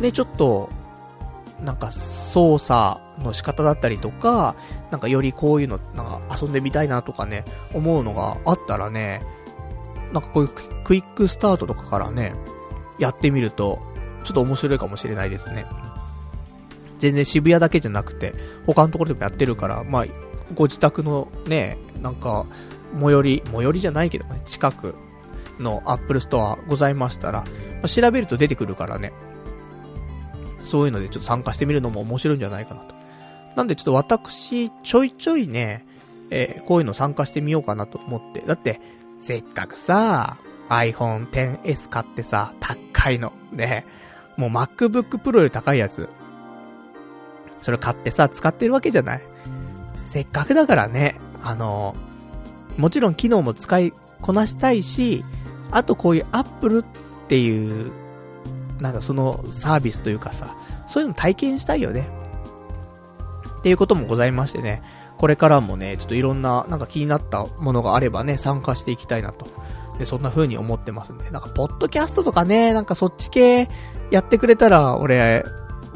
ね、ちょっと、なんか操作の仕方だったりとか、なんかよりこういうの、なんか遊んでみたいなとかね、思うのがあったらね、なんかこういうクイックスタートとかからね、やってみると、ちょっと面白いかもしれないですね。全然渋谷だけじゃなくて、他のところでもやってるから、まあ、ご自宅のね、なんか、最寄り、最寄りじゃないけどね、近くの Apple Store ございましたら、まあ、調べると出てくるからね。そういうのでちょっと参加してみるのも面白いんじゃないかなと。なんでちょっと私、ちょいちょいね、えー、こういうの参加してみようかなと思って。だって、せっかくさ、iPhone XS 買ってさ、高いの。ね。もう MacBook Pro より高いやつ。それ買ってさ、使ってるわけじゃない。せっかくだからね、あの、もちろん機能も使いこなしたいし、あとこういう Apple っていう、なんかそのサービスというかさ、そういうの体験したいよね。ていうこともございましてね、これからもね、ちょっといろんな、なんか気になったものがあればね、参加していきたいなと。で、そんな風に思ってますんで。なんか、ポッドキャストとかね、なんかそっち系やってくれたら、俺、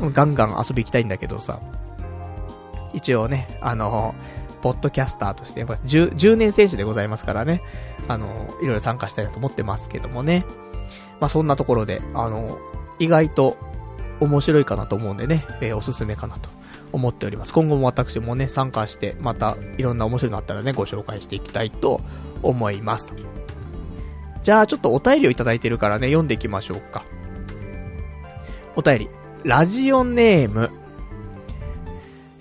ガンガン遊び行きたいんだけどさ。一応ね、あの、ポッドキャスターとして、やっぱ 10, 10年選手でございますからね。あの、いろいろ参加したいなと思ってますけどもね。まあ、そんなところで、あの、意外と面白いかなと思うんでね、えー、おすすめかなと思っております。今後も私もね、参加して、またいろんな面白いのあったらね、ご紹介していきたいと思います。じゃあちょっとお便りをいただいてるからね、読んでいきましょうか。お便り。ラジオネーム。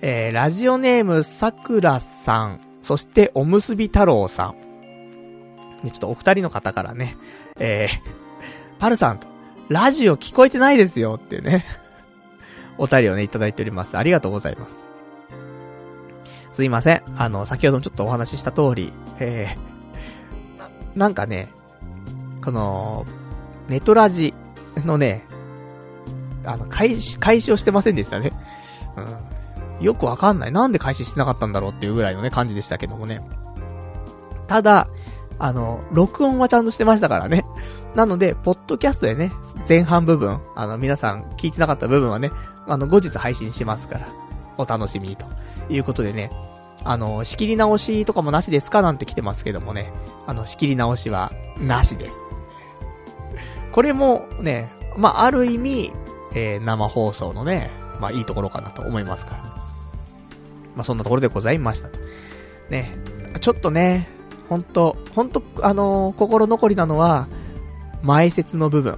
えー、ラジオネームさくらさん。そしておむすび太郎さん。ねちょっとお二人の方からね、えー、パルさんと、ラジオ聞こえてないですよってね、お便りをね、いただいております。ありがとうございます。すいません。あの、先ほどもちょっとお話しした通り、えー、な、なんかね、この、ネトラジのね、あの、開始、開始をしてませんでしたね。うん。よくわかんない。なんで開始してなかったんだろうっていうぐらいのね、感じでしたけどもね。ただ、あの、録音はちゃんとしてましたからね。なので、ポッドキャストでね、前半部分、あの、皆さん聞いてなかった部分はね、あの、後日配信しますから、お楽しみにということでね、あの、仕切り直しとかもなしですかなんて来てますけどもね、あの、仕切り直しはなしです。これもね、まあ、ある意味、えー、生放送のね、まあ、いいところかなと思いますから。まあ、そんなところでございましたと。ね、ちょっとね、ほんと、ほんと、あのー、心残りなのは、前説の部分。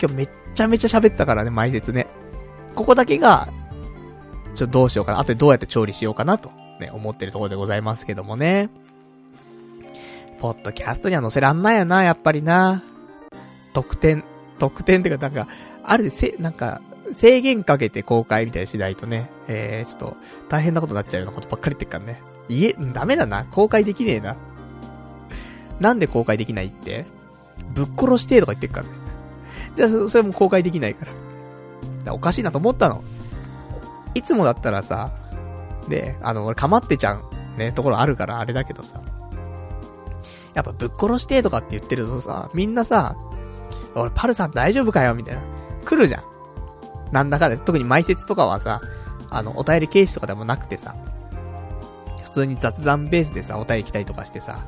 今日めっちゃめちゃ喋ったからね、前説ね。ここだけが、ちょっとどうしようかな。あとでどうやって調理しようかなと、ね、思ってるところでございますけどもね。ポッドキャストには載せらんないよな、やっぱりな。特典、特典ってか、なんか、あるでせ、なんか、制限かけて公開みたいにしないとね、えー、ちょっと、大変なことになっちゃうようなことばっかり言ってっからね。いえ、ダメだな。公開できねえな。なんで公開できないって？ぶっ殺してとか言ってっからね。じゃあ、それも公開できないから。からおかしいなと思ったの。いつもだったらさ、で、あの、俺かまってちゃん、ね、ところあるからあれだけどさ。やっぱぶっ殺してとかって言ってるとさ、みんなさ、俺パルさん大丈夫かよみたいな。来るじゃん。なんだかで、特に埋設とかはさ、あの、お便り形式とかでもなくてさ、普通に雑談ベースでさ、お便り来たりとかしてさ、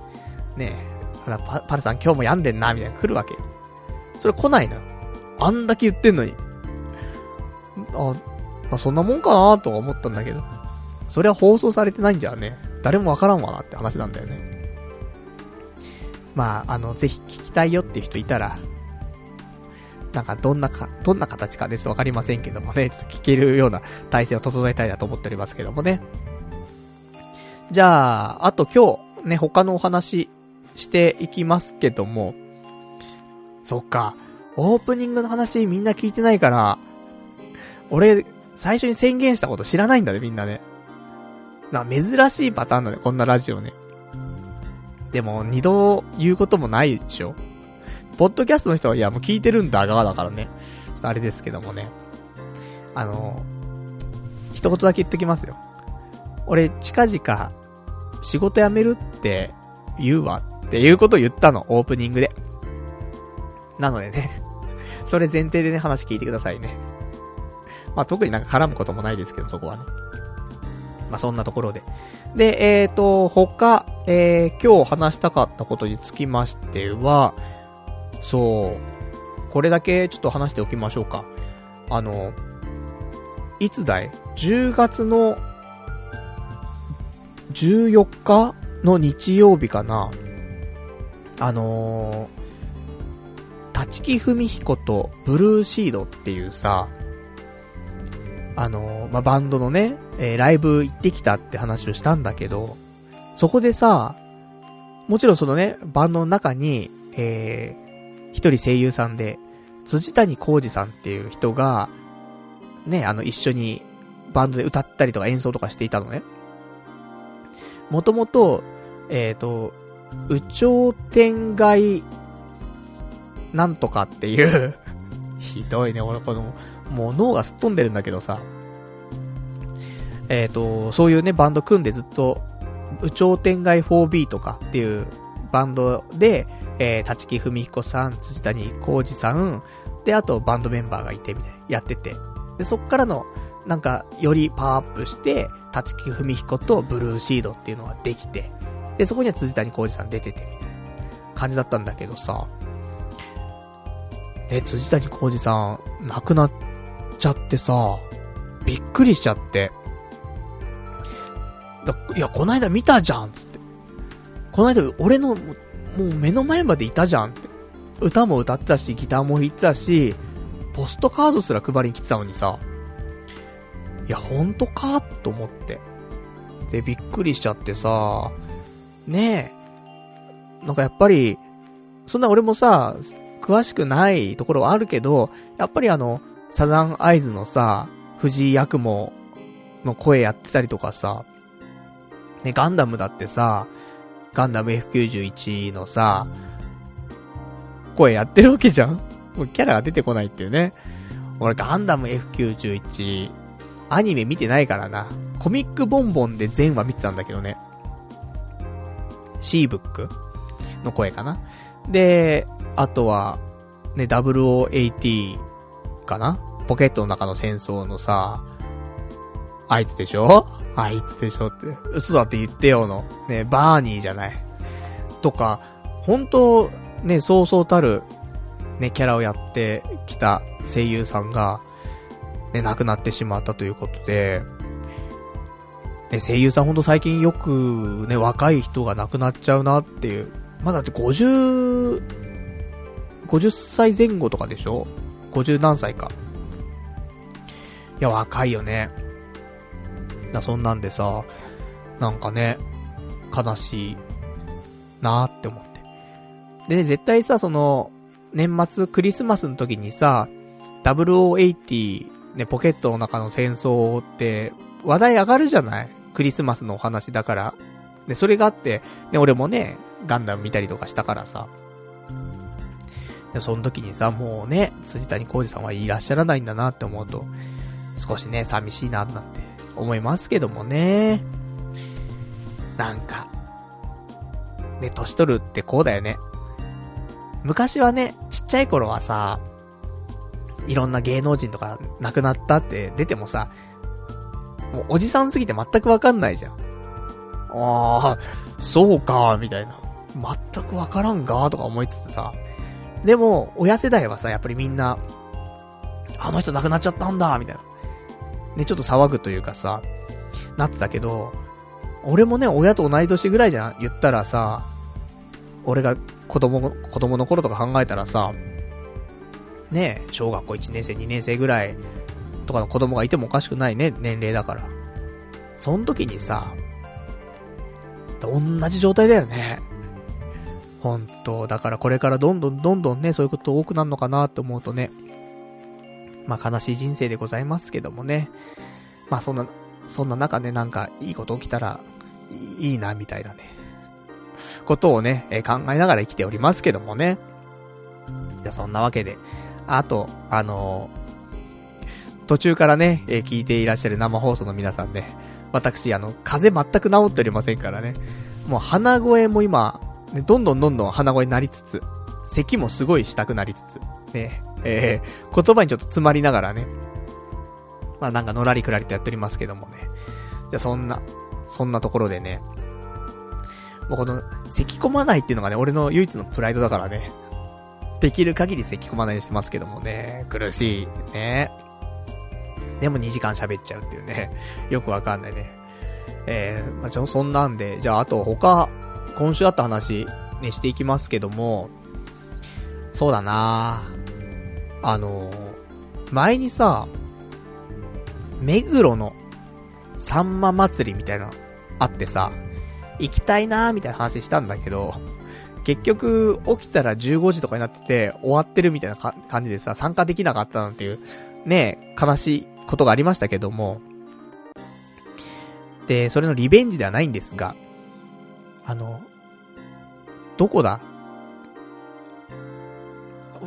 ねえ、パパルさん今日も病んでんな、みたいな来るわけよ。それ来ないのよ。あんだけ言ってんのに。あ、まあそんなもんかなとは思ったんだけど。それは放送されてないんじゃね。誰もわからんわなって話なんだよね。まあ、あの、ぜひ聞きたいよっていう人いたら、なんかどんなか、どんな形かでちょっとわかりませんけどもね、ちょっと聞けるような体制を整えたいなと思っておりますけどもね。じゃあ、あと今日、ね、他のお話していきますけども、そっか、オープニングの話みんな聞いてないから、俺、最初に宣言したこと知らないんだね、みんなね。な、珍しいパターンだね、こんなラジオね。でも、二度言うこともないでしょポッドキャストの人は、いや、もう聞いてるんだ側だからね。ちょっとあれですけどもね。あの、一言だけ言っときますよ。俺、近々、仕事辞めるって言うわっていうことを言ったの、オープニングで。なのでね、それ前提でね、話聞いてくださいね。まあ、特になんか絡むこともないですけど、そこはね。まあ、そんなところで。で、えっ、ー、と、他、えー、今日話したかったことにつきましては、そう、これだけちょっと話しておきましょうか。あの、いつだい ?10 月の14日の日曜日かなあのー、立木文彦とブルーシードっていうさ、あのー、まあ、バンドのね、えー、ライブ行ってきたって話をしたんだけど、そこでさ、もちろんそのね、バンドの中に、えー、一人声優さんで、辻谷浩二さんっていう人が、ね、あの、一緒にバンドで歌ったりとか演奏とかしていたのね。もともと、えっ、ー、と、宇頂天外、なんとかっていう ひどいね、俺この、もう脳がすっ飛んでるんだけどさ。えっ、ー、と、そういうね、バンド組んでずっと、宇頂天外 4B とかっていうバンドで、えー、立木文彦さん、辻谷浩二さん、で、あとバンドメンバーがいてみたいな、やってて。で、そっからの、なんか、よりパワーアップして、立木文彦とブルーシードっていうのができて、で、そこには辻谷浩二さん出てて、みたいな感じだったんだけどさ、ね、辻谷浩二さん、亡くなっちゃってさ、びっくりしちゃって。だいや、こないだ見たじゃんつって。こないだ俺の、もう目の前までいたじゃんって。歌も歌ってたし、ギターも弾いてたし、ポストカードすら配りに来てたのにさ、いや、ほんとか？と思って。で、びっくりしちゃってさ、ねえ。なんかやっぱり、そんな俺もさ、詳しくないところはあるけど、やっぱりあの、サザンアイズのさ、藤井役もの声やってたりとかさ、ね、ガンダムだってさ、ガンダム F91 のさ、声やってるわけじゃんもうキャラが出てこないっていうね。俺ガンダム F91、アニメ見てないからな。コミックボンボンで全話見てたんだけどね。シーブックの声かな。で、あとは、ね、0080かなポケットの中の戦争のさ、あいつでしょ？あいつでしょって。嘘だって言ってよの。ね、バーニーじゃない。とか、本当ね、そうそうたる、ね、キャラをやってきた声優さんが、ね、亡くなってしまったということで、ね、声優さんほんと最近よくね、若い人が亡くなっちゃうなっていう。まだって50、50歳前後とかでしょ ?50 何歳か。いや、若いよね。だそんなんでさ、なんかね、悲しいなーって思って。で、絶対さ、その、年末クリスマスの時にさ、0080、ね、ポケットの中の戦争って、話題上がるじゃない？クリスマスのお話だから。で、それがあって、ね、俺もね、ガンダム見たりとかしたからさ。で、その時にさ、もうね、辻谷浩二さんはいらっしゃらないんだなって思うと、少しね、寂しいな、なんて思いますけどもね。なんか、ね、年取るってこうだよね。昔はね、ちっちゃい頃はさ、いろんな芸能人とか亡くなったって出てもさ、もうおじさんすぎて全くわかんないじゃん。ああ、そうか、みたいな。全くわからんが、とか思いつつさ。でも、親世代はさ、やっぱりみんな、あの人亡くなっちゃったんだ、みたいな。ね、ちょっと騒ぐというかさ、なってたけど、俺もね、親と同い年ぐらいじゃん言ったらさ、俺が子供、子供の頃とか考えたらさ、ね小学校1年生、2年生ぐらいとかの子供がいてもおかしくないね、年齢だから。そん時にさ、同じ状態だよね。本当だからこれからどんどんどんどんね、そういうこと多くなるのかなって思うとね。まあ悲しい人生でございますけどもね。まあそんな、そんな中ね、なんかいいこと起きたらいいな、みたいなね。ことをね、え考えながら生きておりますけどもね。じゃそんなわけで。あと、あの途中からね、えー、聞いていらっしゃる生放送の皆さんね、私、あの、風全く治っておりませんからね。もう鼻声も今、ね、どんどんどんどん鼻声になりつつ、咳もすごいしたくなりつつ、ね、えー、言葉にちょっと詰まりながらね、まあなんかのらりくらりとやっておりますけどもね。じゃあそんな、そんなところでね、もうこの、咳込まないっていうのがね、俺の唯一のプライドだからね。できる限り咳込まないようにしてますけどもね、苦しい。ね。でも2時間喋っちゃうっていうね。よくわかんないね。えー、まあ、ちょ、そんなんで、じゃああと他、今週あった話、ね、していきますけども、そうだなあの、前にさ、目黒の、さんま祭りみたいな、あってさ、行きたいなーみたいな話したんだけど、結局、起きたら15時とかになってて、終わってるみたいな感じでさ、参加できなかったなんていう、ね、悲しいことがありましたけども、で、それのリベンジではないんですが、あの、どこだ？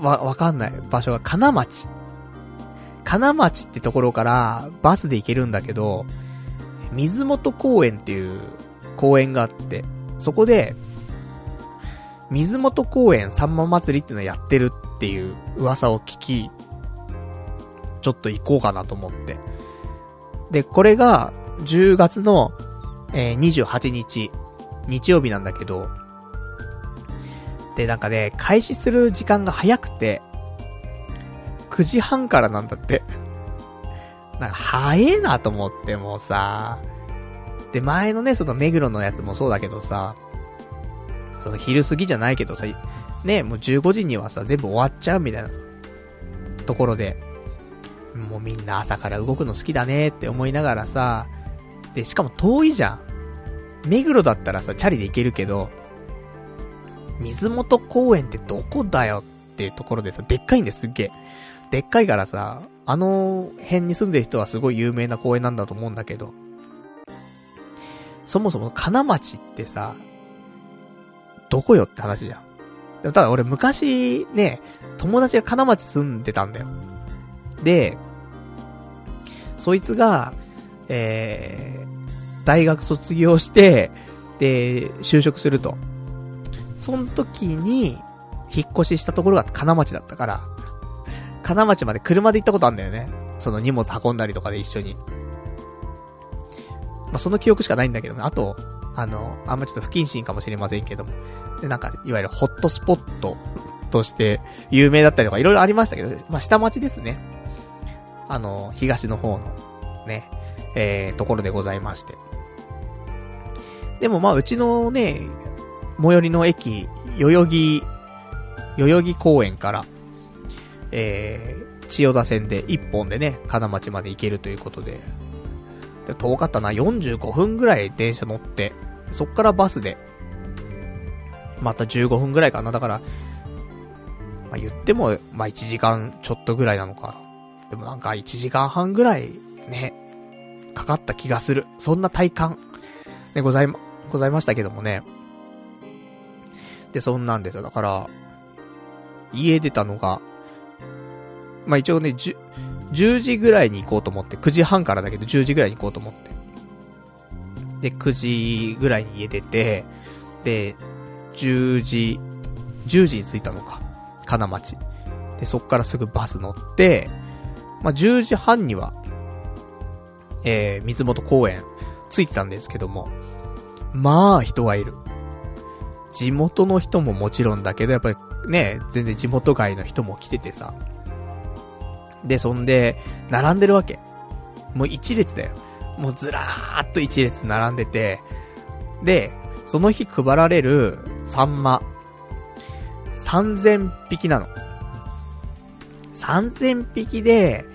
わ、わかんない場所が金町。金町ってところからバスで行けるんだけど、水元公園っていう公園があって、そこで、水元公園さんま祭りっていうのをやってるっていう噂を聞き、ちょっと行こうかなと思って。で、これが10月の、えー、28日、日曜日なんだけど、で、なんかね、開始する時間が早くて、9時半からなんだって。なんか、早えなと思って、もうさ。で、前のね、その目黒のやつもそうだけどさ、その昼過ぎじゃないけどさ、ね、もう15時にはさ、全部終わっちゃうみたいな、ところで、もうみんな朝から動くの好きだねって思いながらさ、で、しかも遠いじゃん。目黒だったらさ、チャリで行けるけど、水元公園ってどこだよっていうところでさ、でっかいんですっげえ。でっかいからさ、あの辺に住んでる人はすごい有名な公園なんだと思うんだけど、そもそも金町ってさ、どこよって話じゃん。ただ俺昔ね、友達が金町住んでたんだよ。で、そいつが、えー、大学卒業して、で、就職すると。その時に、引っ越ししたところが金町だったから、金町まで車で行ったことあるんだよね。その荷物運んだりとかで一緒に。まあ、その記憶しかないんだけどね。あと、あの、あんまちょっと不謹慎かもしれませんけども。で、なんか、いわゆるホットスポットとして有名だったりとかいろいろありましたけど、まあ、下町ですね。あの、東の方の、ね、えー、ところでございまして。でもまあ、うちのね、最寄りの駅、代々木、代々木公園から、えー、千代田線で一本でね、金町まで行けるということで。で、遠かったな、45分ぐらい電車乗って、そっからバスで、また15分ぐらいかな。だから、まあ、言っても、まあ、1時間ちょっとぐらいなのか。でもなんか1時間半ぐらい、ね、かかった気がする。そんな体感、ね、ございま、ございましたけどもね。で、そんなんですよ。だから、家出たのが、まあ、一応ね、10、10時ぐらいに行こうと思って、9時半からだけど10時ぐらいに行こうと思って。で、9時ぐらいに家出て、で、10時、10時に着いたのか。金町。で、そっからすぐバス乗って、まあ、10時半には、えー、水元公園、着いてたんですけども、まあ、人がいる。地元の人ももちろんだけど、やっぱりね、全然地元外の人も来ててさ。で、そんで、並んでるわけ。もう一列だよ。もうずらーっと一列並んでて、で、その日配られるサンマ、3000匹なの。3000匹で、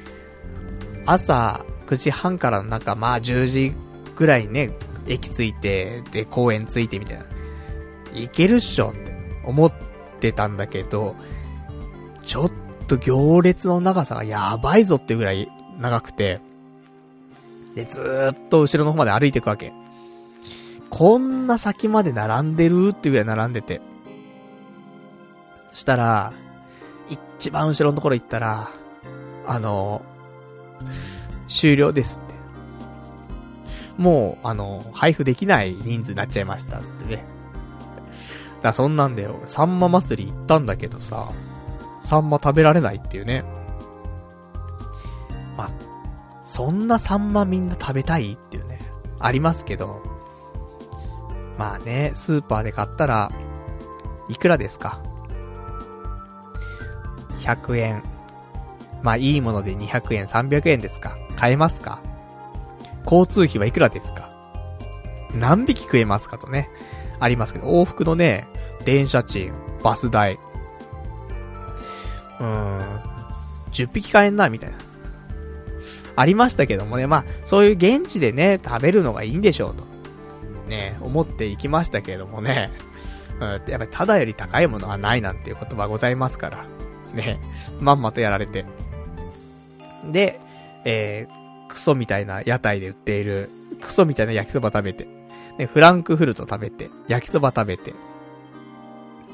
朝9時半からの中、まあ10時ぐらいね、駅着いて、で、公園着いてみたいな。いけるっしょって思ってたんだけど、ちょっと行列の長さがやばいぞってぐらい長くて、で、ずーっと後ろの方まで歩いていくわけ。こんな先まで並んでるってぐらい並んでて。したら、一番後ろのところ行ったら、あの、終了ですって。もう、あの、配布できない人数になっちゃいました、つってね。だそんなんだよ。サンマ祭り行ったんだけどさ、サンマ食べられないっていうね。まあ、そんなサンマみんな食べたいっていうね、ありますけど、まあね、スーパーで買ったら、いくらですか ?100 円。まあいいもので200円、300円ですか？買えますか？交通費はいくらですか？何匹食えますかとね、ありますけど、往復のね、電車賃、バス代。うーん、10匹買えんな、みたいな。ありましたけどもね、まあ、そういう現地でね、食べるのがいいんでしょうと。ね、思っていきましたけどもね。うん、やっぱりただより高いものはないなんていう言葉ございますから。ね、まんまとやられて。で、えー、クソみたいな屋台で売っている、クソみたいな焼きそば食べて。で、フランクフルト食べて、焼きそば食べて。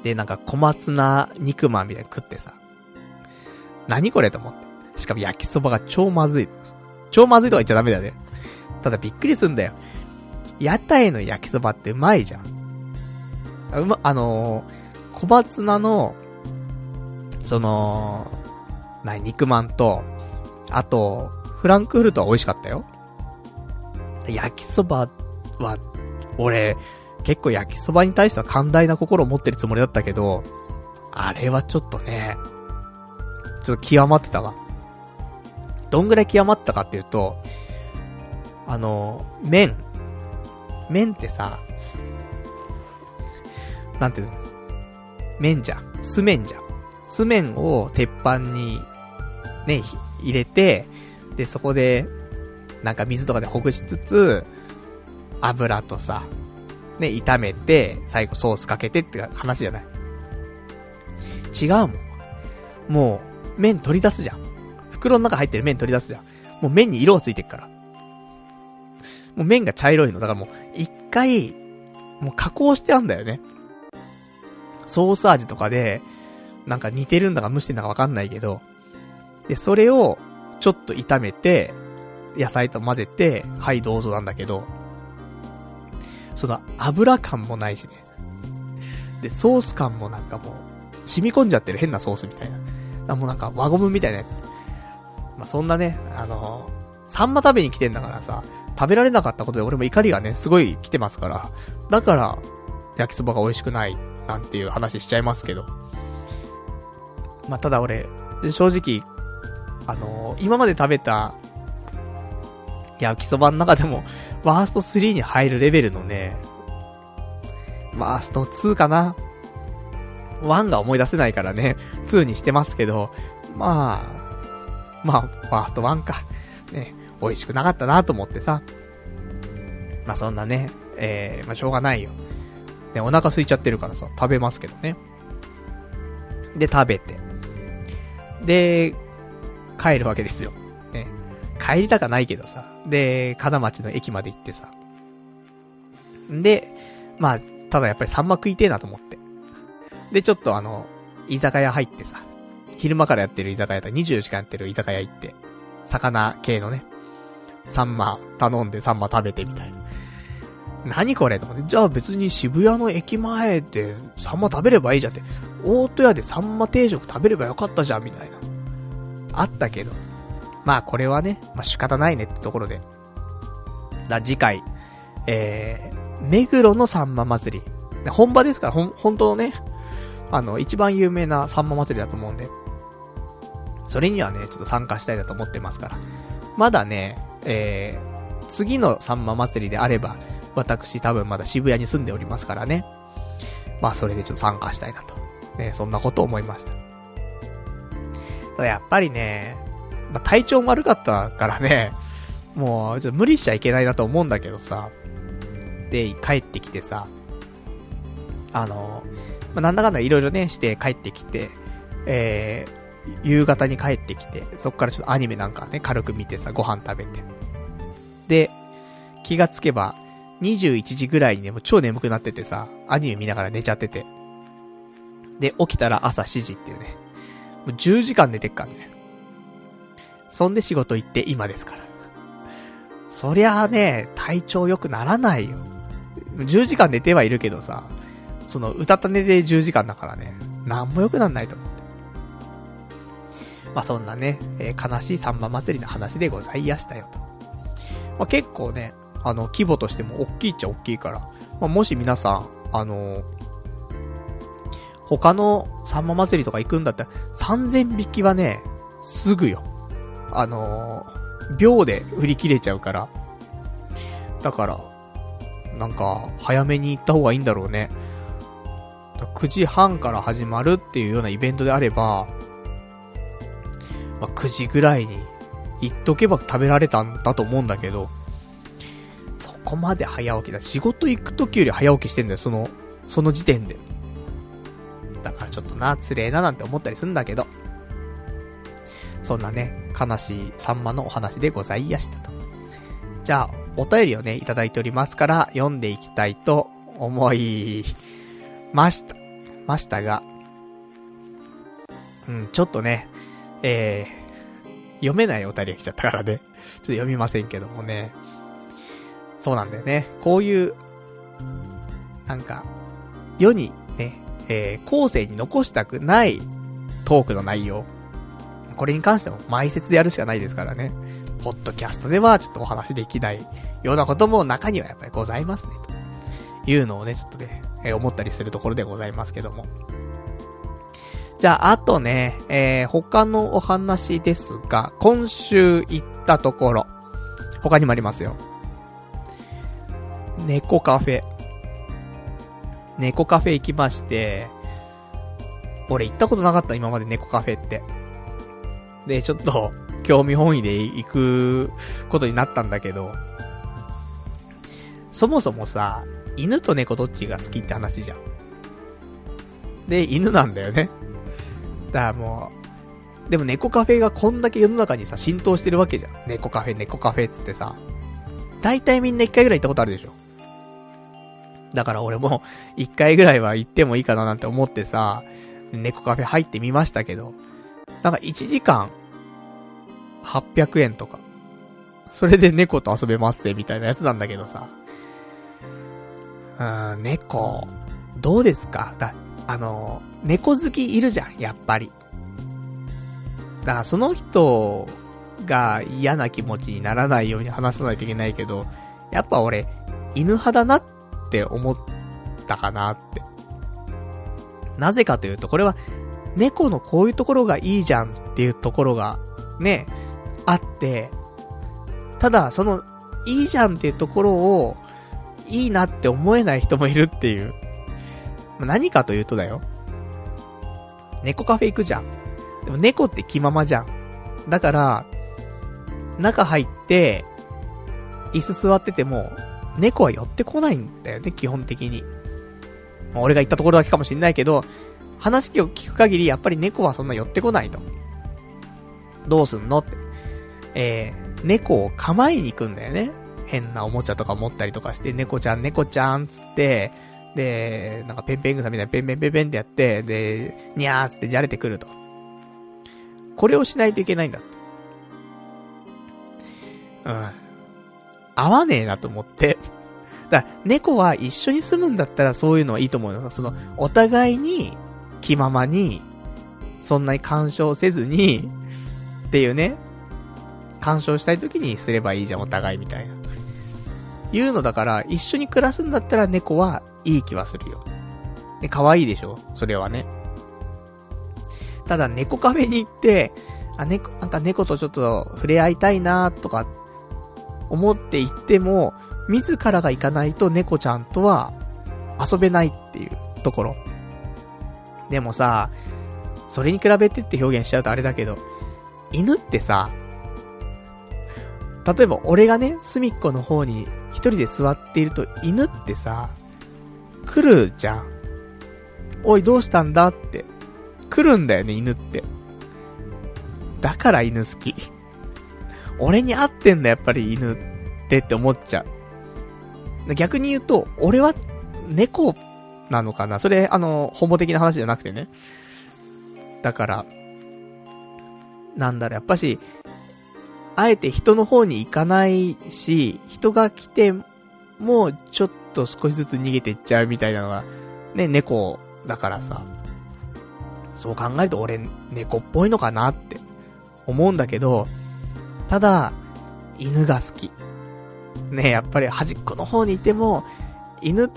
で、なんか小松菜肉まんみたいな食ってさ。何これと思って。しかも焼きそばが超まずい。超まずいとか言っちゃダメだよね。ただびっくりすんだよ。屋台の焼きそばってうまいじゃん。うま、あのー、小松菜の、その、な肉まんと、あと、フランクフルトは美味しかったよ。焼きそばは、俺、結構焼きそばに対しては寛大な心を持ってるつもりだったけど、あれはちょっとね、ちょっと極まってたわ。どんぐらい極まったかっていうと、あの、麺。麺ってさ、なんていうの？麺じゃん。酢麺じゃん。酢麺を鉄板に、ね、入れて、で、そこで、なんか水とかでほぐしつつ、油とさ、ね、炒めて、最後ソースかけてって話じゃない。違うもん。もう、麺取り出すじゃん。袋の中入ってる麺取り出すじゃん。もう麺に色がついてっから。もう麺が茶色いの。だからもう、一回、もう加工してあんだよね。ソース味とかで、なんか似てるんだか蒸してんだかわかんないけど、で、それを、ちょっと炒めて、野菜と混ぜて、はいどうぞなんだけど、その油感もないしね。で、ソース感もなんかもう、染み込んじゃってる変なソースみたいな。もうなんか輪ゴムみたいなやつ。まあ、そんなね、あのー、サンマ食べに来てんだからさ、食べられなかったことで俺も怒りがね、すごい来てますから、だから、焼きそばが美味しくない、なんていう話しちゃいますけど。まあ、ただ俺、正直、あのー、今まで食べた、焼きそばの中でも、ワースト3に入るレベルのね、ワースト2かな ?1 が思い出せないからね、2にしてますけど、まあ、まあ、ワースト1か。ね、美味しくなかったなと思ってさ。まあそんなね、えー、まあしょうがないよ。ね、お腹空いちゃってるからさ、食べますけどね。で、食べて。で、帰るわけですよ。ね。帰りたかないけどさ。で、金町の駅まで行ってさ。で、まあ、ただやっぱりサンマ食いてえなと思って。で、ちょっとあの、居酒屋入ってさ。昼間からやってる居酒屋だ、24時間やってる居酒屋行って。魚系のね。サンマ頼んでサンマ食べてみたいな。何これと思って。じゃあ別に渋谷の駅前でサンマ食べればいいじゃんって。大戸屋でサンマ定食食べればよかったじゃんみたいな。あったけど。まあこれはね、まあ仕方ないねってところで。だ次回、えー、目黒のサンマ祭り。本場ですから、ほん、本当のね、あの、一番有名なサンマ祭りだと思うんで。それにはね、ちょっと参加したいなと思ってますから。まだね、えー、次のサンマ祭りであれば、私多分まだ渋谷に住んでおりますからね。まあそれでちょっと参加したいなと。ね、そんなこと思いました。やっぱりね、まあ体調悪かったからね、もうちょっと無理しちゃいけないなと思うんだけどさ。で、帰ってきてさ、あの、まあ、なんだかんだいろいろね、して帰ってきて、えー、夕方に帰ってきて、そっからちょっとアニメなんかね、軽く見てさ、ご飯食べて。で、気がつけば、21時ぐらいにね、もう超眠くなっててさ、アニメ見ながら寝ちゃってて。で、起きたら朝7時っていうね。もう10時間寝てっからね。そんで仕事行って今ですから。そりゃあね、体調良くならないよ。10時間寝てはいるけどさ、その、歌った寝で10時間だからね、なんも良くなんないと思って。まあ、そんなね、えー、悲しいサンマ祭りの話でございやしたよと。まあ、結構ね、あの、規模としても大きいっちゃ大きいから、まあ、もし皆さん、あのー、他のサンマ祭りとか行くんだったら、3000匹はね、すぐよ。あのー、秒で売り切れちゃうから。だから、なんか、早めに行った方がいいんだろうね。9時半から始まるっていうようなイベントであれば、まあ、9時ぐらいに行っとけば食べられたんだと思うんだけど、そこまで早起きだ。仕事行く時より早起きしてんだよ、その、その時点で。だからちょっとな、つれえななんて思ったりすんだけど。そんなね、悲しいサンマのお話でございやしたと。じゃあ、お便りをね、いただいておりますから、読んでいきたいと思いました。ましたが、うん、ちょっとね、えー、読めないお便りが来ちゃったからね、ちょっと読みませんけどもね。そうなんだよね。こういう、なんか、世に、えー、後世に残したくないトークの内容。これに関しても埋設でやるしかないですからね。ポッドキャストではちょっとお話できないようなことも中にはやっぱりございますね、というのをね、ちょっとね、えー、思ったりするところでございますけども。じゃあ、あとね、えー、他のお話ですが、今週行ったところ、他にもありますよ。猫カフェ。猫カフェ行きまして、俺行ったことなかった今まで猫カフェって。で、ちょっと、興味本位で行くことになったんだけど、そもそもさ、犬と猫どっちが好きって話じゃん。で、犬なんだよね。だからもう、でも猫カフェがこんだけ世の中にさ、浸透してるわけじゃん。猫カフェ、猫カフェっつってさ。大体みんな一回ぐらい行ったことあるでしょ。だから俺も、一回ぐらいは行ってもいいかななんて思ってさ、猫カフェ入ってみましたけど、なんか1時間、800円とか。それで猫と遊べますぜ、みたいなやつなんだけどさ。うーん、猫、どうですか？だ、あの、猫好きいるじゃん、やっぱり。だからその人が嫌な気持ちにならないように話さないといけないけど、やっぱ俺、犬派だなっって思ったかなって。なぜかというと、これは、猫のこういうところがいいじゃんっていうところが、ね、あって、ただ、その、いいじゃんっていうところを、いいなって思えない人もいるっていう。何かというとだよ。猫カフェ行くじゃん。でも猫って気ままじゃん。だから、中入って、椅子座ってても、猫は寄ってこないんだよね、基本的に。俺が行ったところだけかもしんないけど、話を聞く限り、やっぱり猫はそんな寄ってこないと。どうすんのって。えー、猫を構えに行くんだよね。変なおもちゃとか持ったりとかして、猫ちゃん、猫ちゃんつって、で、なんかペンペン草みたいなペンペンペンペンってやって、で、にゃーつってじゃれてくると。これをしないといけないんだって。うん。合わねえなと思って。だから、猫は一緒に住むんだったらそういうのはいいと思うよ。その、お互いに、気ままに、そんなに干渉せずに、っていうね、干渉したい時にすればいいじゃん、お互いみたいな。いうのだから、一緒に暮らすんだったら猫はいい気はするよ。で、可愛いでしょ？それはね。ただ、猫カフェに行って、あ、猫、なんか猫とちょっと触れ合いたいなとか、思って行っても、自らが行かないと猫ちゃんとは遊べないっていうところ。でもさ、それに比べてって表現しちゃうとあれだけど、犬ってさ、例えば俺がね、隅っこの方に一人で座っていると犬ってさ、来るじゃん。おい、どうしたんだって。来るんだよね、犬って。だから犬好き。俺に合ってんだ、やっぱり犬ってって思っちゃう。逆に言うと、俺は猫なのかな？それ、あの、ホモ的な話じゃなくてね。だから、なんだろ、やっぱし、あえて人の方に行かないし、人が来ても、ちょっと少しずつ逃げていっちゃうみたいなのが、ね、猫だからさ。そう考えると俺、猫っぽいのかなって思うんだけど、ただ、犬が好き。ね、やっぱり端っこの方にいても、犬っ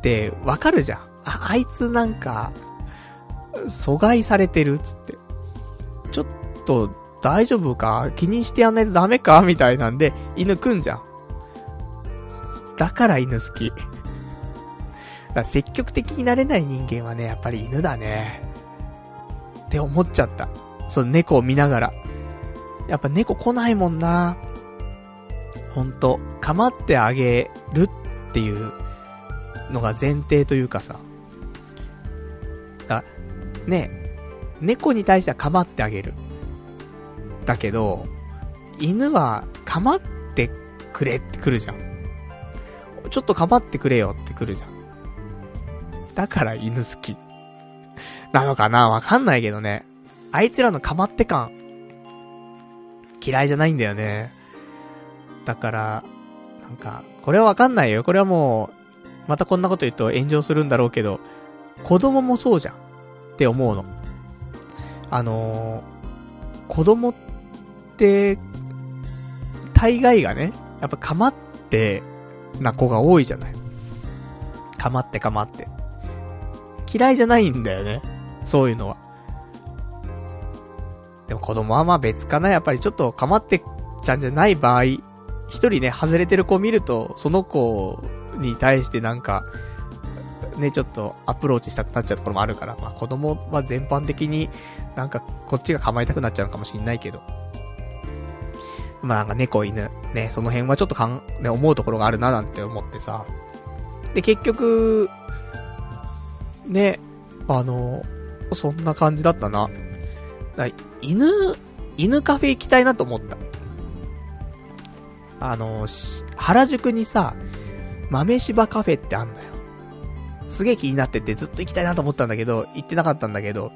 てわかるじゃん。あ、あいつなんか、阻害されてるっつって。ちょっと、大丈夫か？気にしてやんないとダメか？みたいなんで、犬くんじゃん。だから犬好き。積極的になれない人間はね、やっぱり犬だね。って思っちゃった。その猫を見ながら。やっぱ猫来ないもんな。ほんと、構ってあげるっていうのが前提というかさ。だ、ね、猫に対しては構ってあげる。だけど、犬は構ってくれって来るじゃん。ちょっと構ってくれよって来るじゃん。だから犬好き。なのかな？わかんないけどね。あいつらの構って感、嫌いじゃないんだよね。だから、なんか、これはわかんないよ。これはもう、またこんなこと言うと炎上するんだろうけど、子供もそうじゃん。って思うの。あのー、子供って、大概がね、やっぱ構ってな子が多いじゃない。構って構って。嫌いじゃないんだよね。そういうのは。でも子供はまあ別かな。やっぱりちょっと構ってちゃんじゃない場合、一人ね、外れてる子を見ると、その子に対してなんか、ね、ちょっとアプローチしたくなっちゃうところもあるから、まあ子供は全般的になんかこっちが構えたくなっちゃうかもしんないけど。まあなんか猫犬、ね、その辺はちょっとかん、ね、思うところがあるななんて思ってさ。で、結局、ね、あの、そんな感じだったな。犬、犬カフェ行きたいなと思った。あの、原宿にさ、豆柴カフェってあんだよ。すげえ気になっててずっと行きたいなと思ったんだけど、行ってなかったんだけど、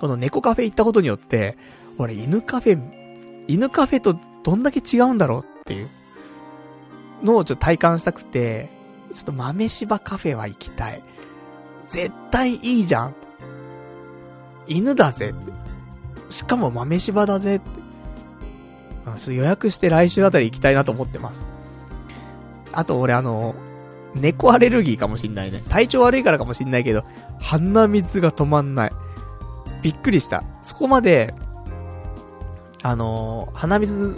この猫カフェ行ったことによって、俺犬カフェ、犬カフェとどんだけ違うんだろうっていうのをちょっと体感したくて、ちょっと豆柴カフェは行きたい。絶対いいじゃん。犬だぜ。しかも豆柴だぜって。ちょっと予約して来週あたり行きたいなと思ってます。あと俺あの、猫アレルギーかもしんないね。体調悪いからかもしんないけど、鼻水が止まんない。びっくりした。そこまで、あの、鼻水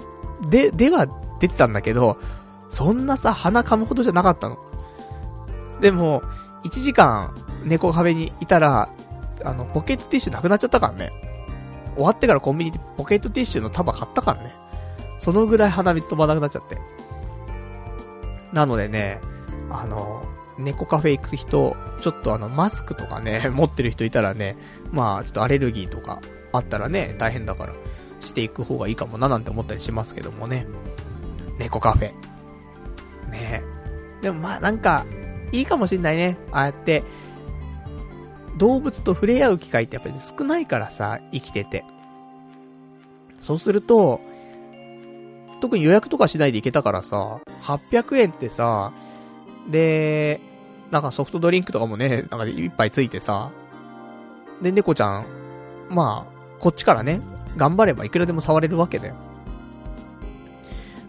で、では出てたんだけど、そんなさ、鼻噛むほどじゃなかったの。でも、1時間、猫壁にいたら、あの、ポケットティッシュなくなっちゃったからね。終わってからコンビニでポケットティッシュの束買ったからね。そのぐらい鼻水飛ばなくなっちゃって。なのでね、あの、猫カフェ行く人、ちょっとあの、マスクとかね、持ってる人いたらね、まあ、ちょっとアレルギーとかあったらね、大変だから、していく方がいいかもななんて思ったりしますけどもね。猫カフェ。ねでもまあなんか、いいかもしんないね。ああやって、動物と触れ合う機会ってやっぱり少ないからさ、生きてて。そうすると、特に予約とかしないで行けたからさ、800円ってさ、で、なんかソフトドリンクとかもね、なんか一杯ついてさ、で、猫ちゃん、まあ、こっちからね、頑張ればいくらでも触れるわけだよ。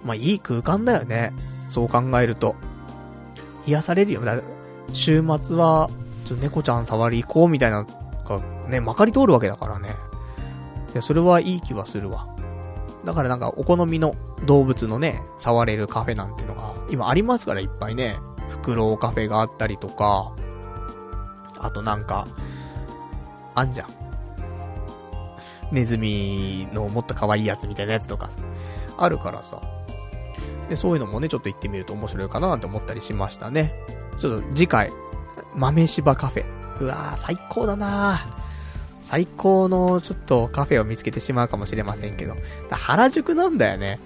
まあ、いい空間だよね。そう考えると。癒されるよ。だ週末は、ちょっと猫ちゃん触り行こうみたいな、が、ね、まかり通るわけだからね。いや、それはいい気はするわ。だからなんか、お好みの動物のね、触れるカフェなんていうのが、今ありますからいっぱいね。フクロウカフェがあったりとか、あとなんか、あんじゃん。ネズミのもっと可愛いやつみたいなやつとか、あるからさ。で、そういうのもね、ちょっと行ってみると面白いかなって思ったりしましたね。ちょっと次回、豆柴カフェ。うわー、最高だな最高のちょっとカフェを見つけてしまうかもしれませんけど。原宿なんだよね。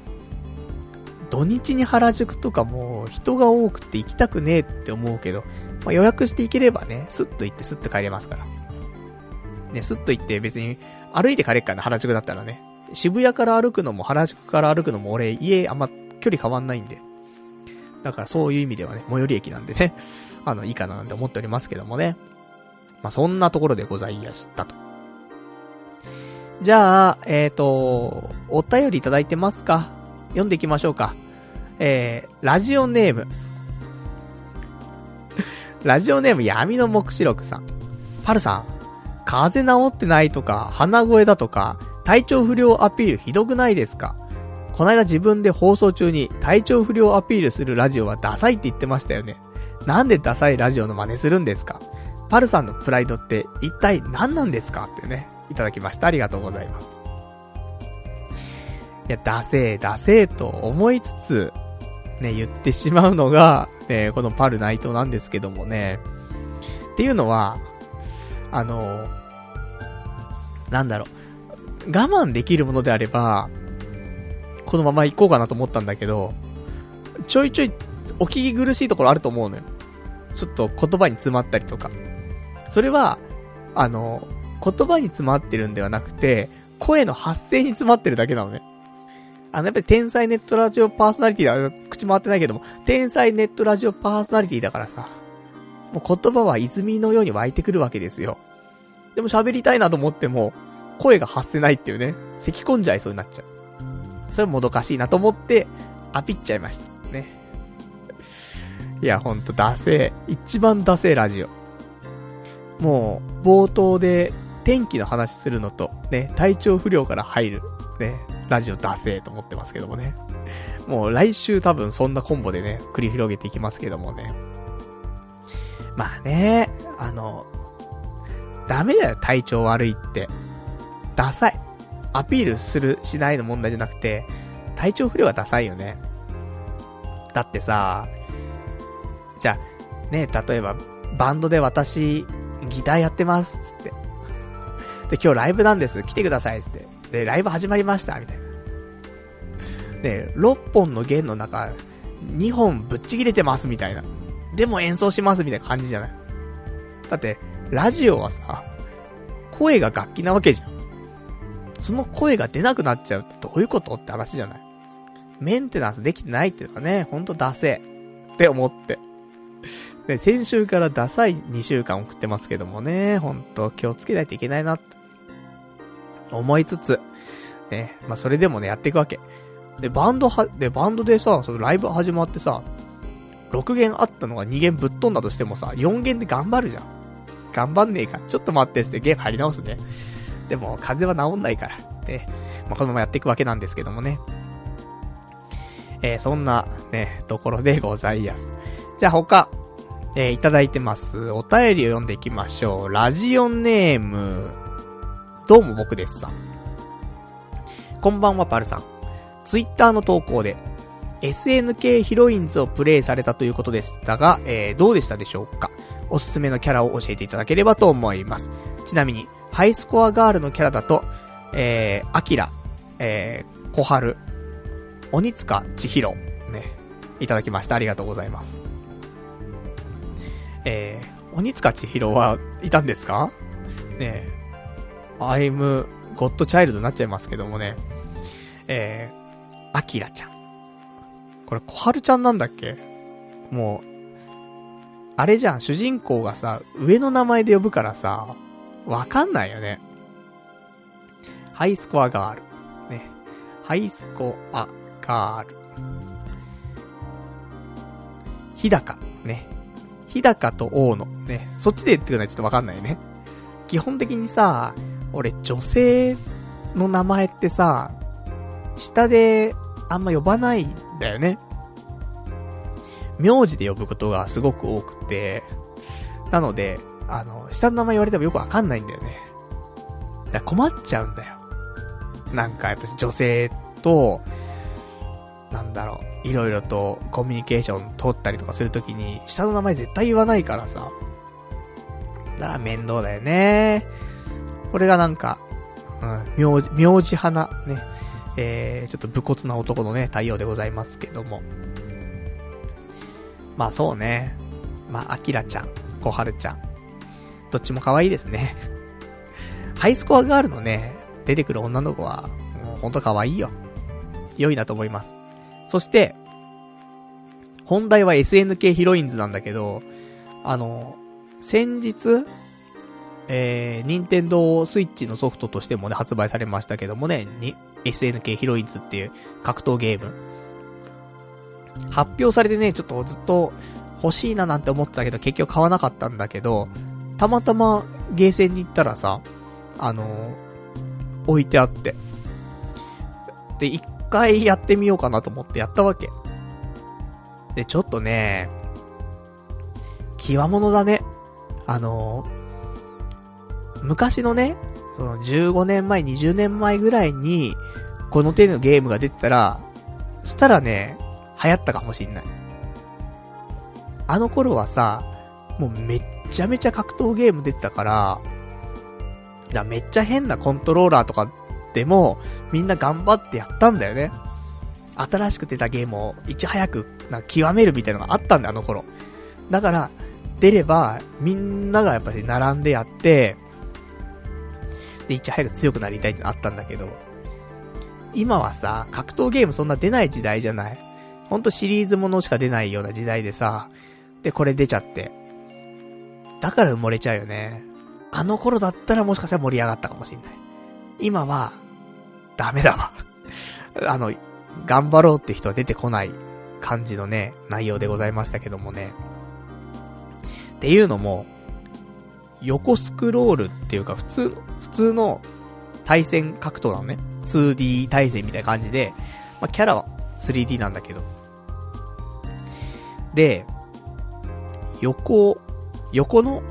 土日に原宿とかもう人が多くて行きたくねえって思うけど、まあ、予約して行ければね、スッと行ってスッと帰れますから。ね、スッと行って別に歩いて帰れっかな、原宿だったらね。渋谷から歩くのも原宿から歩くのも俺家あんま距離変わんないんで。だからそういう意味ではね、最寄り駅なんでね、あの、いいかななんて思っておりますけどもね。まあ、そんなところでございましたと。じゃあ、えっ、ー、と、お便りいただいてますか？読んでいきましょうか。えー、ラジオネーム。ラジオネーム闇の目視録さん。パルさん、風邪治ってないとか、鼻声だとか、体調不良アピールひどくないですか？こないだ自分で放送中に体調不良アピールするラジオはダサいって言ってましたよね。なんでダサいラジオの真似するんですか？パルさんのプライドって一体何なんですか？ってね、いただきました。ありがとうございます。いや、ダセー、ダセーと思いつつ、ね、言ってしまうのが、えこのパルナイトなんですけどもね。っていうのは、あの、なんだろう。我慢できるものであれば、このまま行こうかなと思ったんだけど、ちょいちょいお聞き苦しいところあると思うのよ。ちょっと言葉に詰まったりとか。それは、あの、言葉に詰まってるんではなくて、声の発声に詰まってるだけなのね。あの、やっぱり天才ネットラジオパーソナリティだ、口回ってないけども、天才ネットラジオパーソナリティだからさ、もう言葉は泉のように湧いてくるわけですよ。でも喋りたいなと思っても、声が発せないっていうね、咳込んじゃいそうになっちゃう。それもどかしいなと思って、アピっちゃいました。いや、ほんと、ダセー。一番ダセーラジオ。もう、冒頭で天気の話するのと、ね、体調不良から入る、ね、ラジオ出せと思ってますけどもね。もう来週多分そんなコンボでね、繰り広げていきますけどもね。まあね、あの、ダメだよ、体調悪いって。ダサい。アピールする、しないの問題じゃなくて、体調不良はダサいよね。だってさ、じゃあ、ね、例えば、バンドで私、ギターやってます、つって。で、今日ライブなんです、来てください、つって。で、ライブ始まりました、みたいな。で、6本の弦の中、2本ぶっちぎれてます、みたいな。でも演奏します、みたいな感じじゃない。だって、ラジオはさ、声が楽器なわけじゃん。その声が出なくなっちゃうってどういうこと？って話じゃない。メンテナンスできてないっていうかね、ほんとダセって思って。で、先週からダサい2週間送ってますけどもね、ほんと気をつけないといけないなって思いつつ、ね、まあ、それでもね、やっていくわけ。で、バンドは、で、バンドでさ、そのライブ始まってさ、6弦あったのが2弦ぶっ飛んだとしてもさ、4弦で頑張るじゃん。頑張んねえか。ちょっと待ってって弦張り直すね。でも、風邪は治んないから。で、まあ、このままやっていくわけなんですけどもね。えー、そんな、ね、ところでございます。じゃあ他、えー、いただいてます。お便りを読んでいきましょう。ラジオネーム、どうも僕ですさん。こんばんはパルさん。ツイッターの投稿で、SNK ヒロインズをプレイされたということでしたが、えー、どうでしたでしょうか？おすすめのキャラを教えていただければと思います。ちなみに、ハイスコアガールのキャラだと、えー、アキラ、えー、小春、鬼塚千尋、ね、いただきました。ありがとうございます。えー、鬼塚千尋はいたんですか？ねえ、アイム、ゴッドチャイルドになっちゃいますけどもね。えー、アキラちゃん。これ、小春ちゃんなんだっけ？もう、あれじゃん、主人公がさ、上の名前で呼ぶからさ、わかんないよね。ハイスコアガール。ね。ハイスコアガール。日高。ね。日高と大野。ね。そっちでってくれないとちょっとわかんないね。基本的にさ、俺女性の名前ってさ、下であんま呼ばないんだよね。名字で呼ぶことがすごく多くて、なので、あの、下の名前言われてもよくわかんないんだよね。だから困っちゃうんだよ。なんかやっぱ女性と、なんだろう、いろいろとコミュニケーション取ったりとかするときに、下の名前絶対言わないからさ。だから面倒だよね。これがなんか、うん、名字、名字花、ね。えー、ちょっと武骨な男のね、対応でございますけども。まあそうね。まあ、アキラちゃん、小春ちゃん。どっちも可愛いですね。ハイスコアガールのね、出てくる女の子は、もうほんと可愛いよ。良いなと思います。そして、本題は SNK ヒロインズなんだけど、あの、先日、えー、任天堂スイッチのソフトとしてもね、発売されましたけどもね、に、SNK ヒロインズっていう格闘ゲーム。発表されてね、ちょっとずっと欲しいななんて思ってたけど、結局買わなかったんだけど、たまたまゲーセンに行ったらさ、あのー、置いてあって。で、一回やってみようかなと思ってやったわけ。で、ちょっとね、極物だね。あの、昔のね、その15年前、20年前ぐらいに、この手のゲームが出てたら、したらね、流行ったかもしんない。あの頃はさ、もうめっちゃめちゃ格闘ゲーム出てたから、だめっちゃ変なコントローラーとかでも、みんな頑張ってやったんだよね。新しく出たゲームをいち早くなんか極めるみたいなのがあったんだよ、あの頃。だから、出れば、みんながやっぱり並んでやって、で、いち早く強くなりたいってのあったんだけど、今はさ、格闘ゲームそんな出ない時代じゃないほんとシリーズものしか出ないような時代でさ、で、これ出ちゃって。だから埋もれちゃうよね。あの頃だったらもしかしたら盛り上がったかもしんない。今は、ダメだわあの、頑張ろうって人は出てこない感じのね、内容でございましたけどもね。っていうのも、横スクロールっていうか普通の、普通の対戦格闘なのね。2D 対戦みたいな感じで、まあ、キャラは 3D なんだけど。で、横、横の、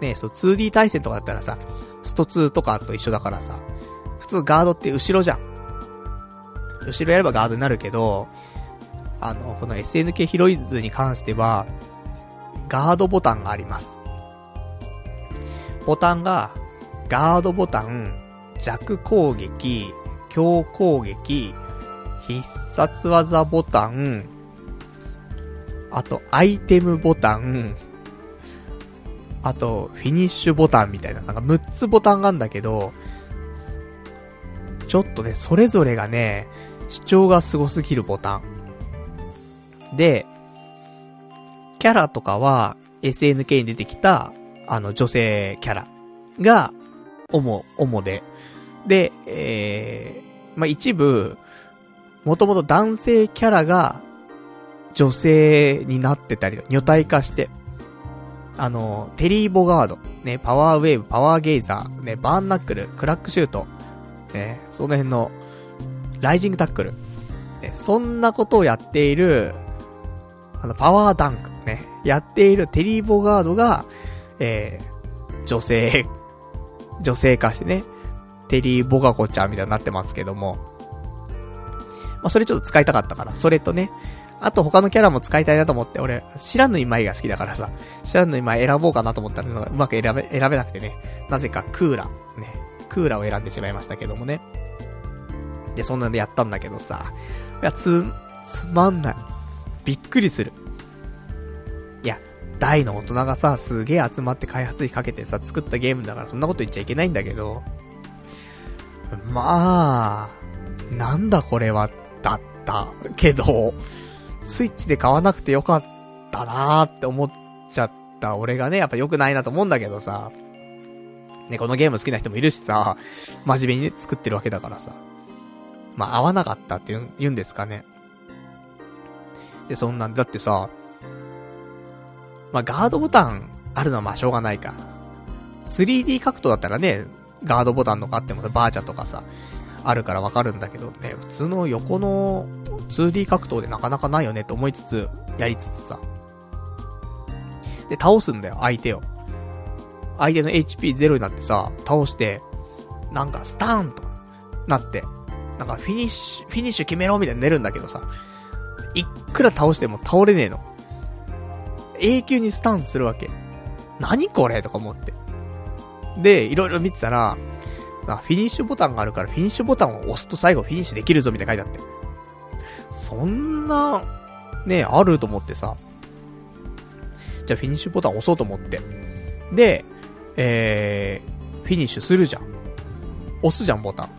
ね、そう 2D 対戦とかだったらさ、スト2とかと一緒だからさ、通ガードって後ろじゃん。後ろやればガードになるけど、あの、この SNK ヒロイズに関しては、ガードボタンがあります。ボタンが、ガードボタン、弱攻撃、強攻撃、必殺技ボタン、あと、アイテムボタン、あと、フィニッシュボタンみたいな、なんか6つボタンがあるんだけど、ちょっとね、それぞれがね、主張が凄すぎるボタン。で、キャラとかは SNK に出てきた、あの女性キャラが、主、主で。で、えー、まあ、一部、もともと男性キャラが女性になってたり、女体化して、あの、テリー・ボガード、ね、パワーウェーブ、パワーゲイザー、ね、バーンナックル、クラックシュート、ね、その辺のライジングタックル。ね、そんなことをやっている、あの、パワーダンク、ね、やっているテリー・ボガードが、えー、女性、女性化してね、テリー・ボガコちゃんみたいになってますけども、まあ、それちょっと使いたかったから、それとね、あと他のキャラも使いたいなと思って、俺、知らぬい舞が好きだからさ、知らぬい舞選ぼうかなと思ったら、うまく選べ、選べなくてね、なぜかクーラ、ね、クーラーを選んでしまいましたけどもね。で、そんなんでやったんだけどさ、いや、つ、つまんない。びっくりする。いや、大の大人がさ、すげえ集まって開発費かけてさ、作ったゲームだからそんなこと言っちゃいけないんだけど、まあ、なんだこれは、だったけど、スイッチで買わなくてよかったなーって思っちゃった俺がね、やっぱ良くないなと思うんだけどさ、ね、このゲーム好きな人もいるしさ、真面目にね、作ってるわけだからさ。まあ、合わなかったって言うんですかね。で、そんなん、だってさ、まあ、ガードボタンあるのはまあしょうがないか。3D 格闘だったらね、ガードボタンとかあってもさ、バーチャとかさ、あるからわかるんだけどね、普通の横の 2D 格闘でなかなかないよねって思いつつ、やりつつさ。で、倒すんだよ、相手を。相手の HP0 になってさ、倒して、なんかスタンとなって、なんかフィニッシュ、フィニッシュ決めろみたいになるんだけどさ、いくら倒しても倒れねえの。永久にスタンするわけ。何これとか思って。で、いろいろ見てたら、フィニッシュボタンがあるから、フィニッシュボタンを押すと最後フィニッシュできるぞみたいな書いてあって。そんな、ね、あると思ってさ。じゃあフィニッシュボタン押そうと思って。で、えー、フィニッシュするじゃん。押すじゃん、ボタン。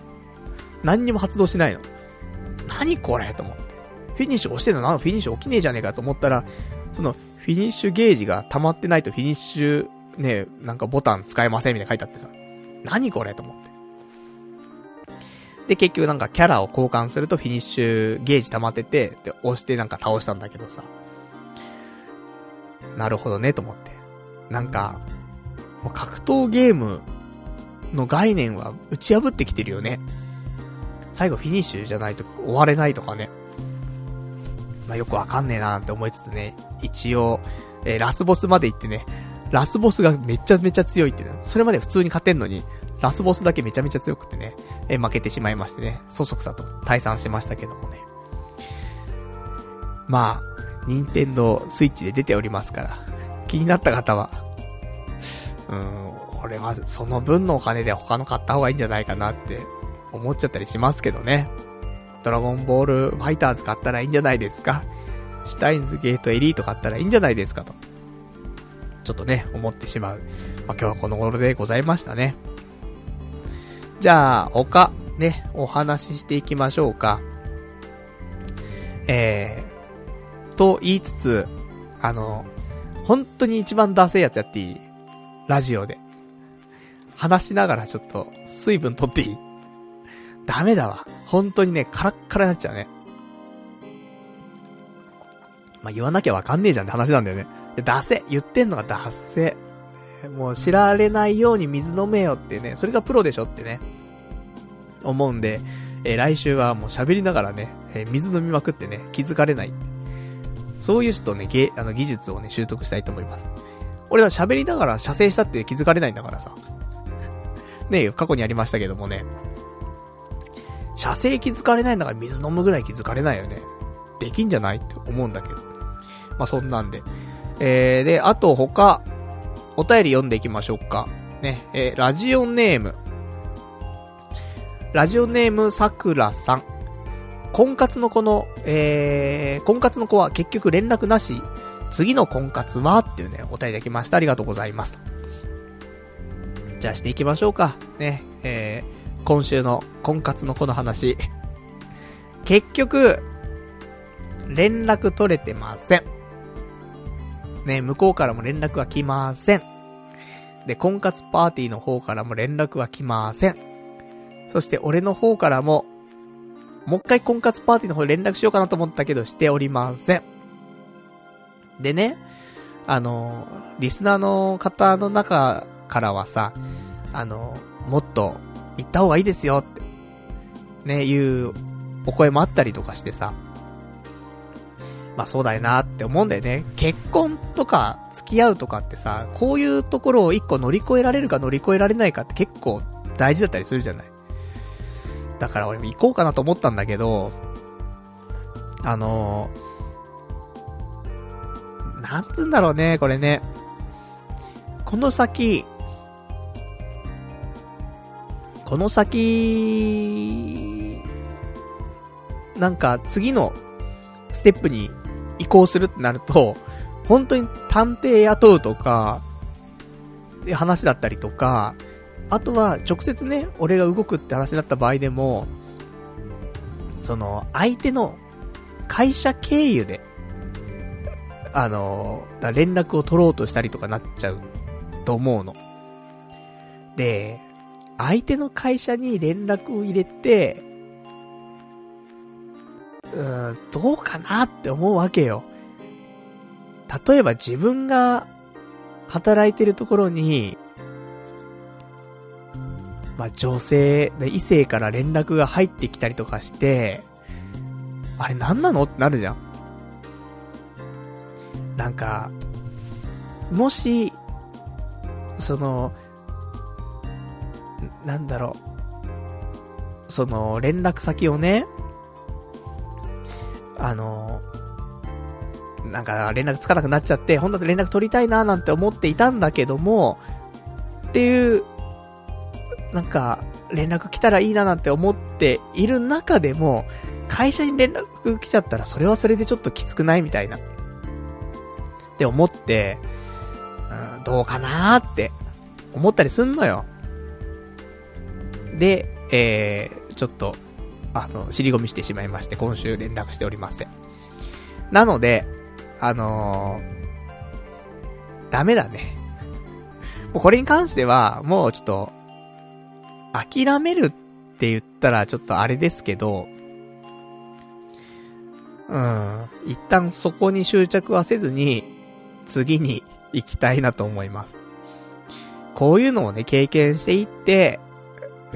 何にも発動しないの。何これと思って。フィニッシュ押してんの？な、フィニッシュ起きねえじゃねえかと思ったら、その、フィニッシュゲージが溜まってないとフィニッシュ、ね、なんかボタン使えませんみたいな書いてあってさ。何これと思って。で、結局なんかキャラを交換するとフィニッシュゲージ溜まってて、で、押してなんか倒したんだけどさ。なるほどね、と思って。なんか、格闘ゲームの概念は打ち破ってきてるよね。最後フィニッシュじゃないと終われないとかね。まあ、よくわかんねえなーって思いつつね、一応、えー、ラスボスまで行ってね、ラスボスがめちゃめちゃ強いってね、それまで普通に勝てんのに、ラスボスだけめちゃめちゃ強くてね、えー、負けてしまいましてね、そそくさと退散しましたけどもね。まあ、任天堂スイッチで出ておりますから、気になった方は、うん、俺はその分のお金で他の買った方がいいんじゃないかなって思っちゃったりしますけどね。ドラゴンボールファイターズ買ったらいいんじゃないですか？シュタインズゲートエリート買ったらいいんじゃないですかと。ちょっとね、思ってしまう。まあ、今日はこの頃でございましたね。じゃあ、他、ね、お話ししていきましょうか。えー、と言いつつ、あの、本当に一番ダセいやつやっていい？ラジオで。話しながらちょっと水分取っていい？ダメだわ。本当にね、カラッカラになっちゃうね。まあ、言わなきゃわかんねえじゃんって話なんだよね。出せ言ってんのが出せ。もう知られないように水飲めよってね、それがプロでしょってね。思うんで、えー、来週はもう喋りながらね、えー、水飲みまくってね、気づかれない。そういう人ね、げ、あの、技術をね、習得したいと思います。俺は喋りながら射精したって気づかれないんだからさ。ねえ、過去にありましたけどもね。射精気づかれないんだから水飲むぐらい気づかれないよね。できんじゃないって思うんだけど。まあ、そんなんで。えー、で、あと他、お便り読んでいきましょうか。ね、えー、ラジオネーム。ラジオネームさくらさん。婚活の子の、えー、婚活の子は結局連絡なし。次の婚活は？っていうね、お便りできました。ありがとうございます。じゃあしていきましょうか。ね、えー、今週の婚活の子の話。結局、連絡取れてません。ね、向こうからも連絡は来ません。で、婚活パーティーの方からも連絡は来ません。そして俺の方からも、もう一回婚活パーティーの方に連絡しようかなと思ったけどしておりません。でね、あの、リスナーの方の中からはさ、あの、もっと行った方がいいですよって、ね、いうお声もあったりとかしてさ、まあそうだよなって思うんだよね。結婚とか付き合うとかってさ、こういうところを一個乗り越えられるか乗り越えられないかって結構大事だったりするじゃない。だから俺も行こうかなと思ったんだけど、あのー、なんつうんだろうね、これね。この先、この先、なんか次のステップに移行するってなると、本当に探偵雇うとか、話だったりとか、あとは直接ね、俺が動くって話になった場合でも、その、相手の会社経由で、あの、連絡を取ろうとしたりとかなっちゃうと思うの。で、相手の会社に連絡を入れて、うーん、どうかなって思うわけよ。例えば自分が働いてるところに、まあ、女性、異性から連絡が入ってきたりとかして、あれ何なのってなるじゃん。なんか、もし、その、なんだろう、その、連絡先をね、あの、なんか連絡つかなくなっちゃって、本当は連絡取りたいななんて思っていたんだけども、っていう、なんか、連絡来たらいいななんて思っている中でも、会社に連絡来ちゃったらそれはそれでちょっときつくないみたいな。って思って、うん、どうかなーって思ったりすんのよ。で、えー、ちょっと、あの、尻込みしてしまいまして、今週連絡しておりません。なので、あのー、ダメだね。もうこれに関しては、もうちょっと、諦めるって言ったらちょっとあれですけど、うん、一旦そこに執着はせずに、次に行きたいなと思います。こういうのをね、経験していって、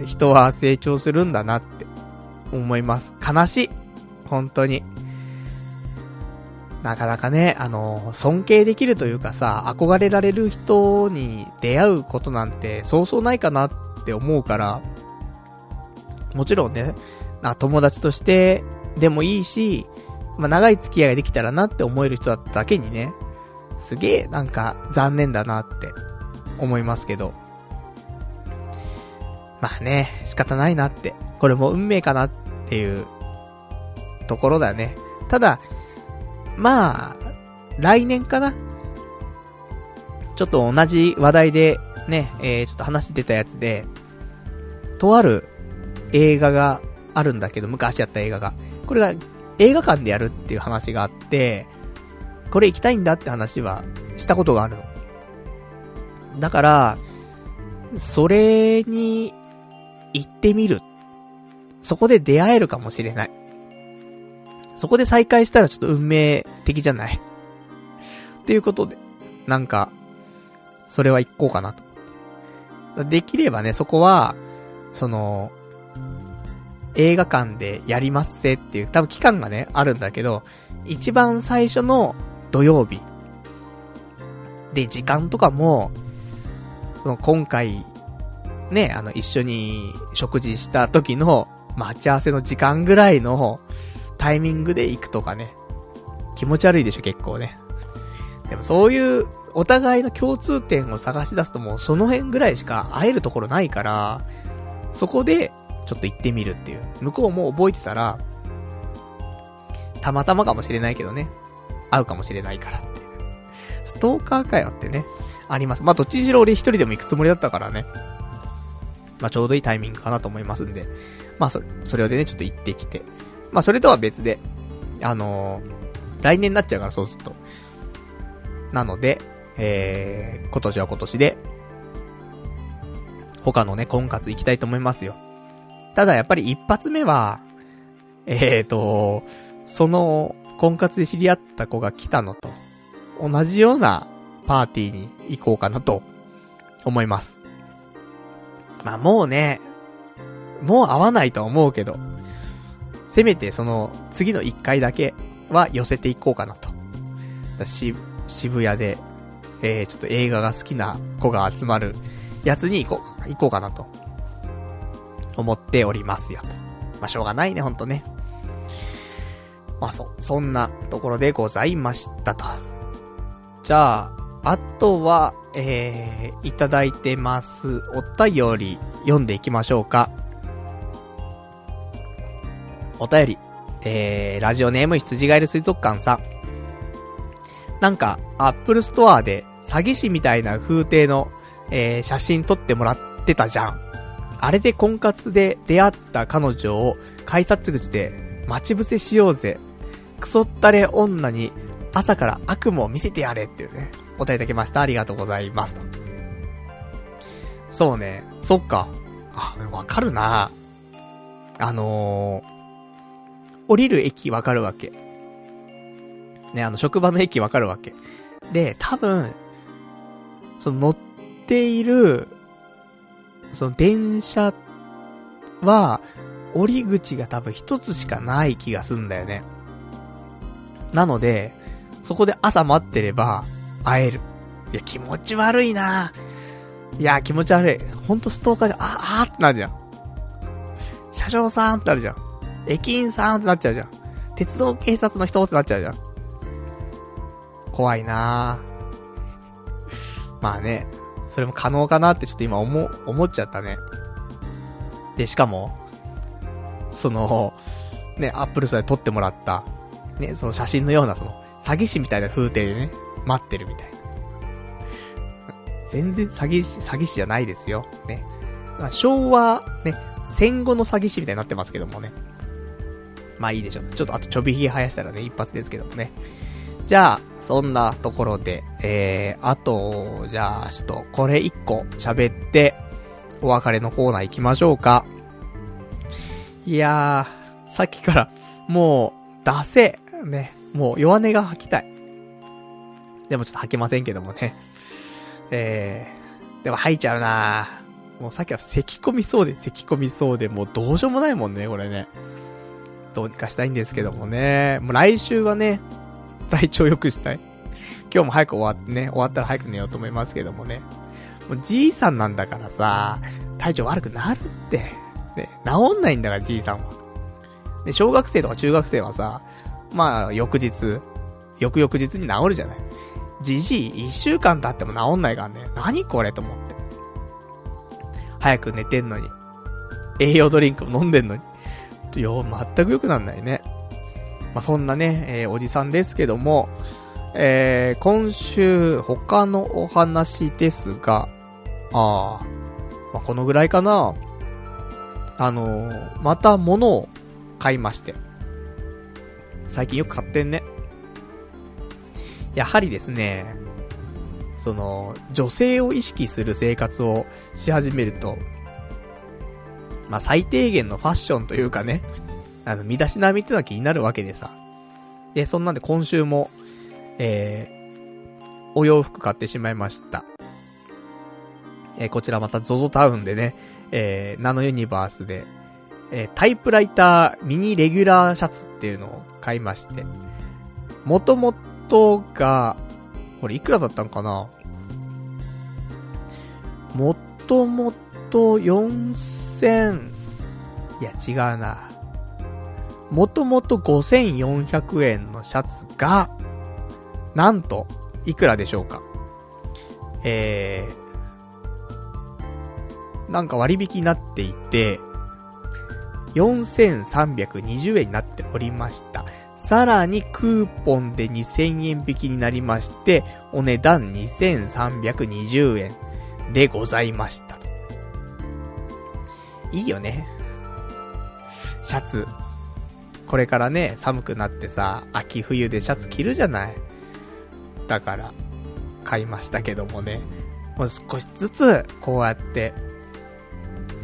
人は成長するんだなって思います。悲しい。本当に。なかなかね、あの、尊敬できるというかさ、憧れられる人に出会うことなんてそうそうないかなって思うから、もちろんね、な友達としてでもいいし、まあ、長い付き合いができたらなって思える人だっただけにね、すげえなんか残念だなって思いますけど。まあね、仕方ないなって。これも運命かなっていうところだよね。ただ、まあ、来年かなちょっと同じ話題でね、えー、ちょっと話してたやつで、とある映画があるんだけど、昔やった映画が。これが映画館でやるっていう話があって、これ行きたいんだって話はしたことがあるの。だから、それに行ってみる。そこで出会えるかもしれない。そこで再会したらちょっと運命的じゃないっていうことで、なんか、それは行こうかなと。できればね、そこは、その、映画館でやりますせっていう、多分期間がね、あるんだけど、一番最初の土曜日。で、時間とかも、その今回、ね、あの、一緒に食事した時の待ち合わせの時間ぐらいのタイミングで行くとかね。気持ち悪いでしょ、結構ね。でもそういうお互いの共通点を探し出すともうその辺ぐらいしか会えるところないから、そこでちょっと行ってみるっていう。向こうも覚えてたら、たまたまかもしれないけどね。会うかもしれないからってストーカーかよってね。あります。まあ、どっちにしろ俺一人でも行くつもりだったからね。まあ、ちょうどいいタイミングかなと思いますんで。まあ、それ、それでね、ちょっと行ってきて。まあ、それとは別で、あのー、来年になっちゃうから、そうすると。なので、えー、今年は今年で、他のね、婚活行きたいと思いますよ。ただやっぱり一発目は、えーと、その、婚活で知り合った子が来たのと、同じようなパーティーに行こうかなと、思います。まあもうね、もう会わないとは思うけど、せめてその、次の一回だけは寄せていこうかなと。し、渋谷で、えー、ちょっと映画が好きな子が集まるやつに行こう、行こうかなと。思っておりますよと。まあ、しょうがないね、ほんとね。まあ、そ、そんなところでございましたと。じゃあ、あとは、えー、いただいてます。お便り、読んでいきましょうか。お便り、えー、ラジオネーム羊ガエル水族館さん。なんか、アップルストアで詐欺師みたいな風体の、えー、写真撮ってもらってたじゃん。あれで婚活で出会った彼女を改札口で待ち伏せしようぜ。クソったれ女に朝から悪夢を見せてやれっていうね、お答えいただきました。ありがとうございます。そうね、そっか。あ、わかるなあのー、降りる駅わかるわけ。ね、あの、職場の駅わかるわけ。で、多分、その乗っているその電車は、降り口が多分一つしかない気がすんだよね。なので、そこで朝待ってれば、会える。いや、気持ち悪いないや、気持ち悪い。ほんとストーカーじゃん。あ、あーってなるじゃん。車掌さんってなるじゃん。駅員さんってなっちゃうじゃん。鉄道警察の人ってなっちゃうじゃん。怖いな まあね、それも可能かなってちょっと今思、思っちゃったね。で、しかも、その、ね、アップルストアで撮ってもらった、ね、その写真のようなその、詐欺師みたいな風体でね、待ってるみたいな。全然詐欺師、詐欺師じゃないですよ。ね。昭和、ね、戦後の詐欺師みたいになってますけどもね。まあいいでしょう。ちょっとあとちょびひげ生やしたらね、一発ですけどもね。じゃあ、そんなところで、えー、あと、じゃあ、ちょっと、これ一個喋って、お別れのコーナー行きましょうか。いやー、さっきから、もう、出せ、ね、もう弱音が吐きたい。でもちょっと吐けませんけどもね。えー、でも吐いちゃうなもうさっきは咳込みそうで咳込みそうで、もうどうしようもないもんね、これね。どうにかしたいんですけどもね。もう来週はね、体調良くしたい。今日も早く終わってね、終わったら早く寝ようと思いますけどもね。もうじいさんなんだからさ、体調悪くなるって。ね、治んないんだからじいさんは。で、小学生とか中学生はさ、まあ、翌日、翌々日に治るじゃない。じじい、一週間経っても治んないからね。何これと思って。早く寝てんのに。栄養ドリンクも飲んでんのに。よ、全く良くなんないね。まあ、そんなね、えー、おじさんですけども、えー、今週、他のお話ですが、ああ、まあ、このぐらいかな。あのー、また物を買いまして。最近よく買ってんね。やはりですね、その、女性を意識する生活をし始めると、まあ、最低限のファッションというかね、あの、身だしなみってのは気になるわけでさ。で、そんなんで今週も、えー、お洋服買ってしまいました。えー、こちらまた ZOZO タウンでね、えー、ナノユニバースで、えー、タイプライターミニレギュラーシャツっていうのを買いまして、もともとが、これいくらだったんかな？もともと4000、いや違うな。もともと5400円のシャツが、なんと、いくらでしょうか？えー、なんか割引になっていて、4320円になっておりました。さらにクーポンで2000円引きになりまして、お値段2320円でございましたいいよね。シャツ。これからね、寒くなってさ、秋冬でシャツ着るじゃない。だから、買いましたけどもね。もう少しずつ、こうやって、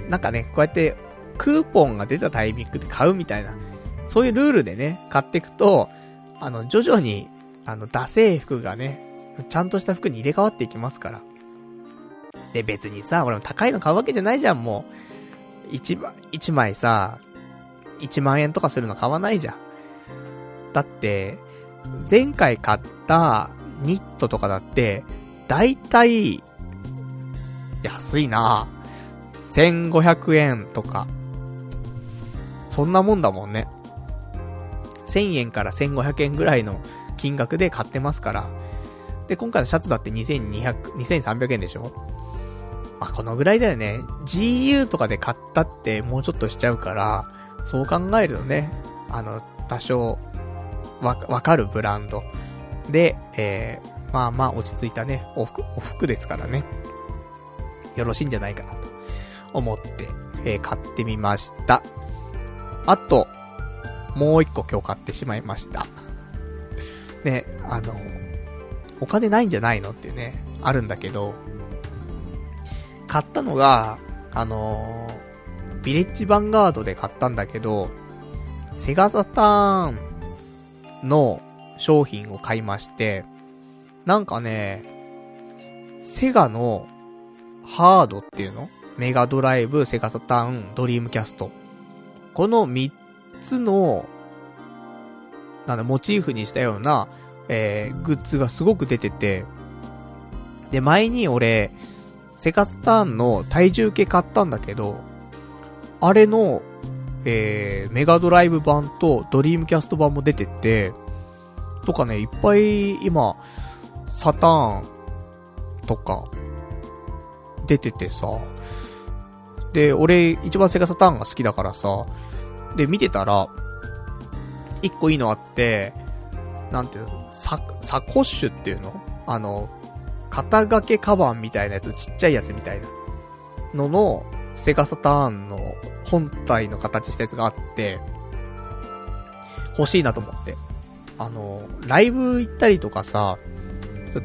なんかね、こうやって、クーポンが出たタイミングで買うみたいな、そういうルールでね、買っていくと、あの、徐々に、あの、ダセ服がね、ちゃんとした服に入れ替わっていきますから。で、別にさ、俺も高いの買うわけじゃないじゃん、もう。一枚、一枚さ、1万円とかするの買わないじゃん。だって、前回買ったニットとかだって、だいたい、安いな1500円とか。そんなもんだもんね。1000円から1500円ぐらいの金額で買ってますから。で、今回のシャツだって2200、2300円でしょ？まあ、このぐらいだよね。GU とかで買ったってもうちょっとしちゃうから、そう考えるとね、あの、多少、わ、わかるブランド。で、えー、まあまあ落ち着いたね、お服、お服ですからね。よろしいんじゃないかなと思って、えー、買ってみました。あと、もう一個今日買ってしまいました。ね、あの、お金ないんじゃないのっていうね、あるんだけど、買ったのが、あのビレッジヴァンガードで買ったんだけど、セガサターンの商品を買いまして、なんかね、セガのハードっていうの？メガドライブ、セガサターン、ドリームキャスト。この3つの、なんだ、モチーフにしたような、えー、グッズがすごく出てて、で、前に俺、セガサターンの体重計買ったんだけど、あれの、えー、メガドライブ版とドリームキャスト版も出てて、とかね、いっぱい今、サターンとか、出ててさ、で、俺、一番セガサターンが好きだからさ、で、見てたら、一個いいのあって、なんていうの、サ、サコッシュっていうの？あの、肩掛けカバンみたいなやつ、ちっちゃいやつみたいなのの、セガサターンの本体の形したやつがあって、欲しいなと思って。あの、ライブ行ったりとかさ、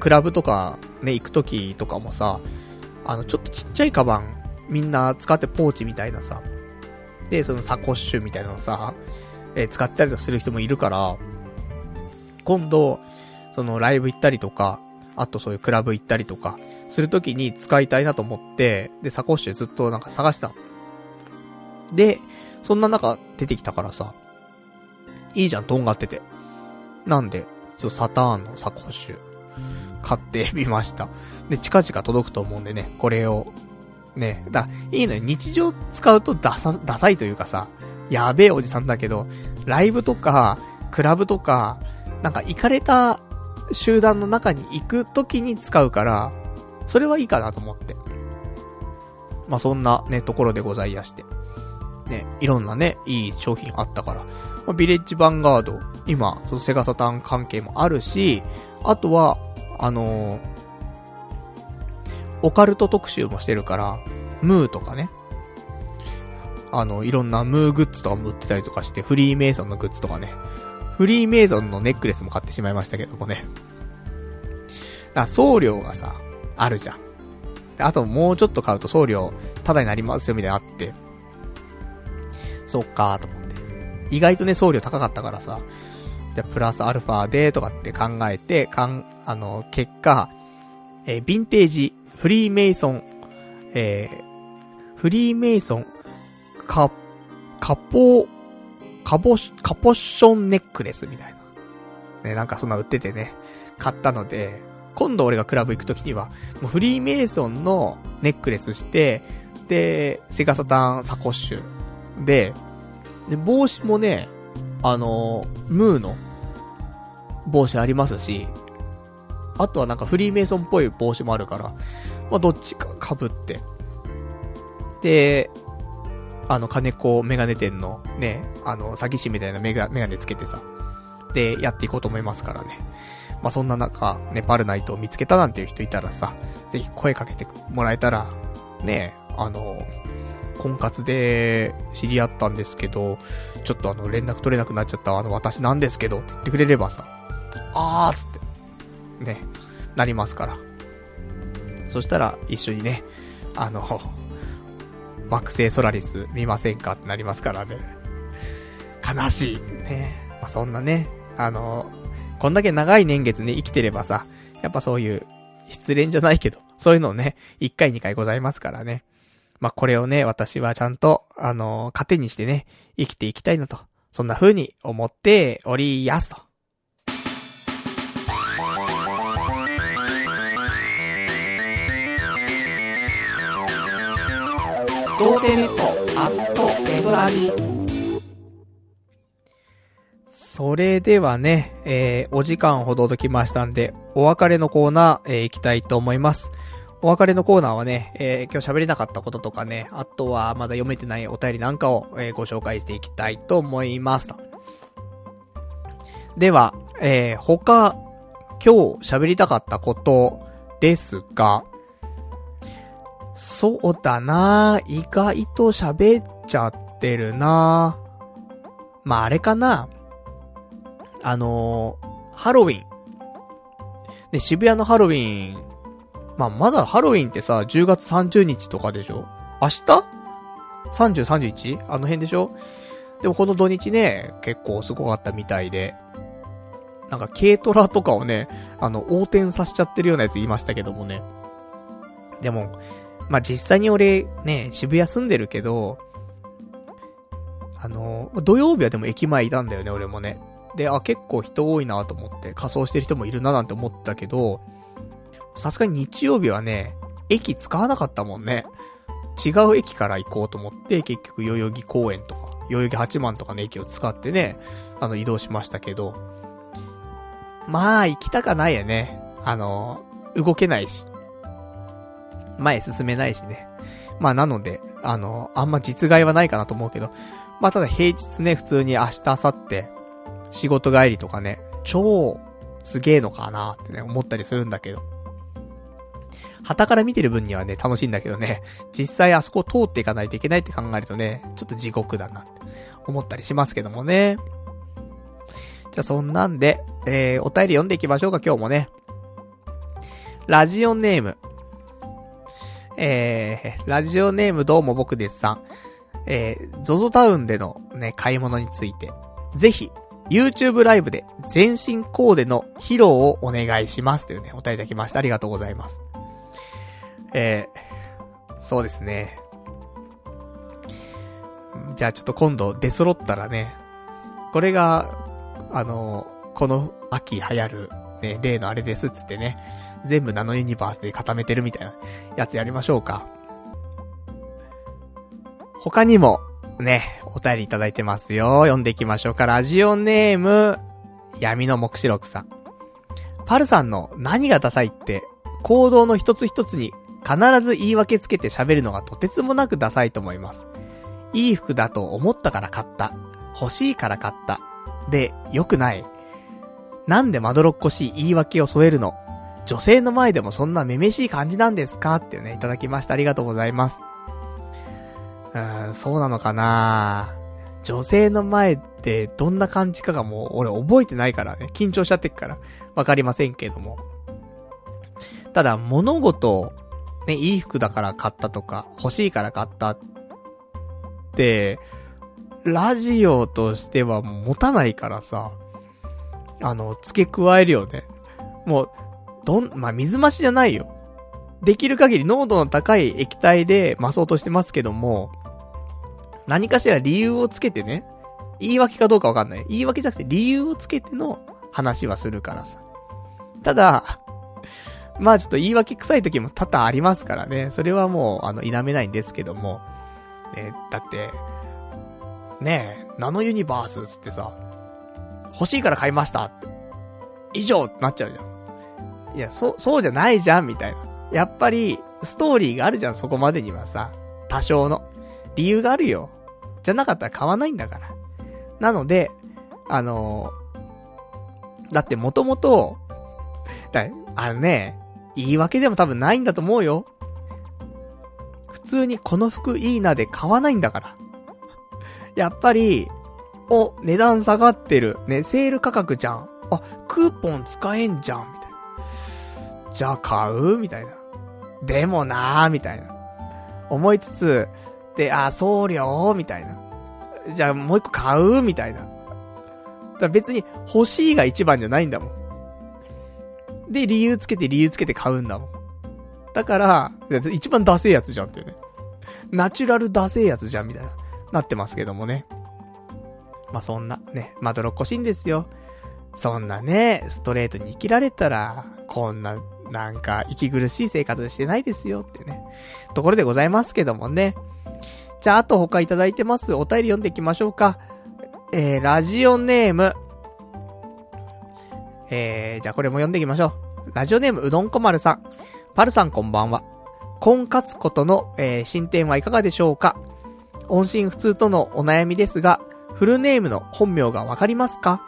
クラブとかね、行くときとかもさ、あの、ちょっとちっちゃいカバン、みんな使ってポーチみたいなさ、で、そのサコッシュみたいなのさ、えー、使ったりとする人もいるから、今度、そのライブ行ったりとか、あとそういうクラブ行ったりとか、するときに使いたいなと思って、で、サコッシュずっとなんか探したで、そんな中出てきたからさ、いいじゃん、とんがってて。なんで、ちょっとサターンのサコッシュ、買ってみました。で、近々届くと思うんでね、これを、ね、だ、いいのよ。日常使うとダサ、ダサいというかさ、やべえおじさんだけど、ライブとか、クラブとか、なんか行かれた集団の中に行く時に使うから、それはいいかなと思って。まあ、そんなね、ところでございやして。ね、いろんなね、いい商品あったから。まあ、ビレッジヴァンガード、今、そのセガサタン関係もあるし、あとは、あのー、オカルト特集もしてるから、ムーとかね。あの、いろんなムーグッズとかも売ってたりとかして、フリーメイソンのグッズとかね。フリーメイソンのネックレスも買ってしまいましたけどもね。だ送料がさ、あるじゃん。あともうちょっと買うと送料、タダになりますよ、みたいなあって。そっかーと思って。意外とね、送料高かったからさ。じゃ、プラスアルファで、とかって考えて、かん、あの、結果、えー、ヴィンテージ、フリーメイソン、えー、フリーメイソン、カ、カポ、カボ、カポッションネックレスみたいな。ね、なんかそんな売っててね、買ったので、今度俺がクラブ行くときには、もうフリーメイソンのネックレスして、で、セガサタンサコッシュ。で、で、帽子もね、あのムーの帽子ありますし、あとはなんかフリーメイソンっぽい帽子もあるから、まあ、どっちか被って。で、あの、金子メガネ店のね、あの、詐欺師みたいなメガメガネつけてさ、で、やっていこうと思いますからね。まあ、そんな中、ね、パルナイトを見つけたなんていう人いたらさ、ぜひ声かけてもらえたら、ね、あの、婚活で知り合ったんですけど、ちょっとあの、連絡取れなくなっちゃったあの、私なんですけど、って言ってくれればさ、あーつって、ね、なりますから。そしたら、一緒にね、あの、惑星ソラリス見ませんかってなりますからね。悲しい。ね。まあ、そんなね、あの、こんだけ長い年月ね、生きてればさ、やっぱそういう、失恋じゃないけど、そういうのね、1回2回ございますからね。まあ、これをね、私はちゃんと、あの、糧にしてね、生きていきたいなと。そんな風に思っておりやすと。童貞ネットアットネトラジそれではね、えー、お時間ほどときましたんで、お別れのコーナー、えー、行きたいと思います。お別れのコーナーはね、えー、今日喋れなかったこととかね、あとはまだ読めてないお便りなんかを、えー、ご紹介していきたいと思います。では、えー、他、今日喋りたかったことですが、そうだな意外と喋っちゃってるなまあ、あれかなあのー、ハロウィン。ね、渋谷のハロウィン。まあ、まだハロウィンってさ、10月30日とかでしょ？明日 ?30、31? あの辺でしょ？でもこの土日ね、結構すごかったみたいで。なんか軽トラとかをね、あの、横転させちゃってるようなやつ言いましたけどもね。でも、まあ、実際に俺、ね、渋谷住んでるけど、あの、土曜日はでも駅前いたんだよね、俺もね。で、あ、結構人多いなと思って、仮装してる人もいるななんて思ったけど、さすがに日曜日はね、駅使わなかったもんね。違う駅から行こうと思って、結局代々木公園とか、代々木八幡とかの駅を使ってね、あの移動しましたけど、まあ、行きたかないよね。あの、動けないし。前進めないしね。まあなので、あの、あんま実害はないかなと思うけど、まあただ平日ね、普通に明日、明後日、仕事帰りとかね、超、すげえのかなってね、思ったりするんだけど。旗から見てる分にはね、楽しいんだけどね、実際あそこを通っていかないといけないって考えるとね、ちょっと地獄だなって思ったりしますけどもね。じゃあそんなんで、えー、お便り読んでいきましょうか、今日もね。ラジオネーム、えー、ラジオネームどうも僕ですさん。えー、ゾゾタウンでのね、買い物について、ぜひ、YouTube ライブで全身コーデの披露をお願いしますというね、お答えいただきました。ありがとうございます。えー、そうですね。じゃあちょっと今度出揃ったらね、これが、あの、この秋流行る、ね、例のあれですっつってね、全部ナノユニバースで固めてるみたいなやつやりましょうか。他にも、ね、お便りいただいてますよ。読んでいきましょうか。ラジオネーム、闇の目視録さん。パルさんの何がダサいって、行動の一つ一つに必ず言い訳つけて喋るのがとてつもなくダサいと思います。いい服だと思ったから買った。欲しいから買った。で、良くない。なんでまどろっこしい言い訳を添えるの女性の前でもそんなめめしい感じなんですか？っていうね、いただきました。ありがとうございます。うーん、そうなのかな？女性の前ってどんな感じかがもう俺覚えてないからね。緊張しちゃってっから。わかりませんけども。ただ、物事、ね、いい服だから買ったとか、欲しいから買ったって、ラジオとしては持たないからさ、あの、付け加えるよね。もう、どん、まあ、水増しじゃないよ。できる限り濃度の高い液体で増そうとしてますけども、何かしら理由をつけてね、言い訳かどうかわかんない。言い訳じゃなくて理由をつけての話はするからさ。ただ、まあちょっと言い訳臭い時も多々ありますからね。それはもう、あの、否めないんですけども。ね、だって、ねえ、ナノユニバースつってさ、欲しいから買いました。以上ってなっちゃうじゃん。いや、そ、そうじゃないじゃんみたいな。やっぱり、ストーリーがあるじゃん、そこまでにはさ。多少の。理由があるよ。じゃなかったら買わないんだから。なので、あのー、だってもともと、だ、あのね、言い訳でも多分ないんだと思うよ。普通にこの服いいなで買わないんだから。やっぱり、お、値段下がってる。ね、セール価格じゃん。あ、クーポン使えんじゃん。じゃあ買う？みたいな。でもなー、みたいな。思いつつ、で、あ、送料？みたいな。じゃあもう一個買う？みたいな。だ別に欲しいが一番じゃないんだもん。で、理由つけて理由つけて買うんだもん。だから、一番ダセえやつじゃんっていうね。ナチュラルダセえやつじゃんみたいな。なってますけどもね。まあ、そんな、ね、まどろっこしいんですよ。そんなね、ストレートに生きられたら、こんな、なんか、息苦しい生活してないですよってね、ところでございますけどもね。じゃあ、あと他いただいてます。お便り読んでいきましょうか。えー、ラジオネーム。えー、じゃあこれも読んでいきましょう。ラジオネーム、うどんこまるさん。パルさんこんばんは。婚活ことの、えー、進展はいかがでしょうか音信不通とのお悩みですが、フルネームの本名がわかりますか？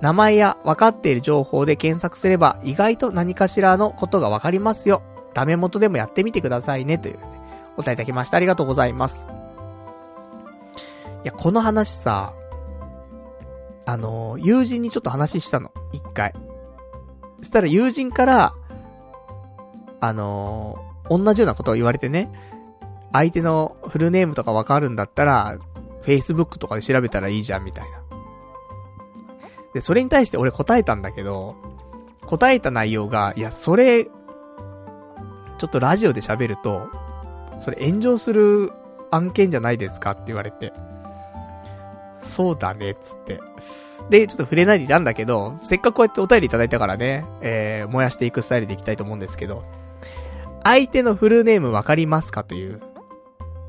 名前や分かっている情報で検索すれば意外と何かしらのことがわかりますよ。ダメ元でもやってみてくださいね。という、ね、お答えいただきました。ありがとうございます。いや、この話さ、あの、友人にちょっと話したの。一回。そしたら友人から、あの同じようなことを言われてね、相手のフルネームとかわかるんだったら、Facebook とかで調べたらいいじゃん、みたいな。で、それに対して俺答えたんだけど、答えた内容が、いや、それ、ちょっとラジオで喋ると、それ炎上する案件じゃないですかって言われて。そうだね、つって。で、ちょっと触れないでいたんだけど、せっかくこうやってお便りいただいたからね、えー、燃やしていくスタイルでいきたいと思うんですけど、相手のフルネームわかりますかという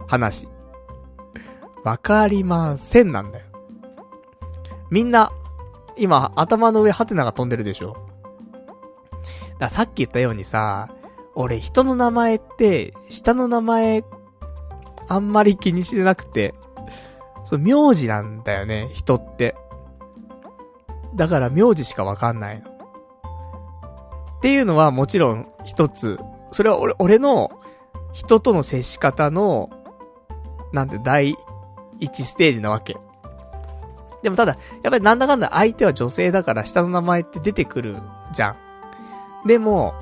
話。わかりませんなんだよ。みんな、今、頭の上ハテナが飛んでるでしょ？ださっき言ったようにさ、俺人の名前って、下の名前、あんまり気にしてなくて、そう、名字なんだよね、人って。だから名字しかわかんないの。っていうのはもちろん一つ。それは俺、俺の人との接し方のなんて第一ステージなわけ。でもただ、やっぱりなんだかんだ相手は女性だから下の名前って出てくるじゃん。でも、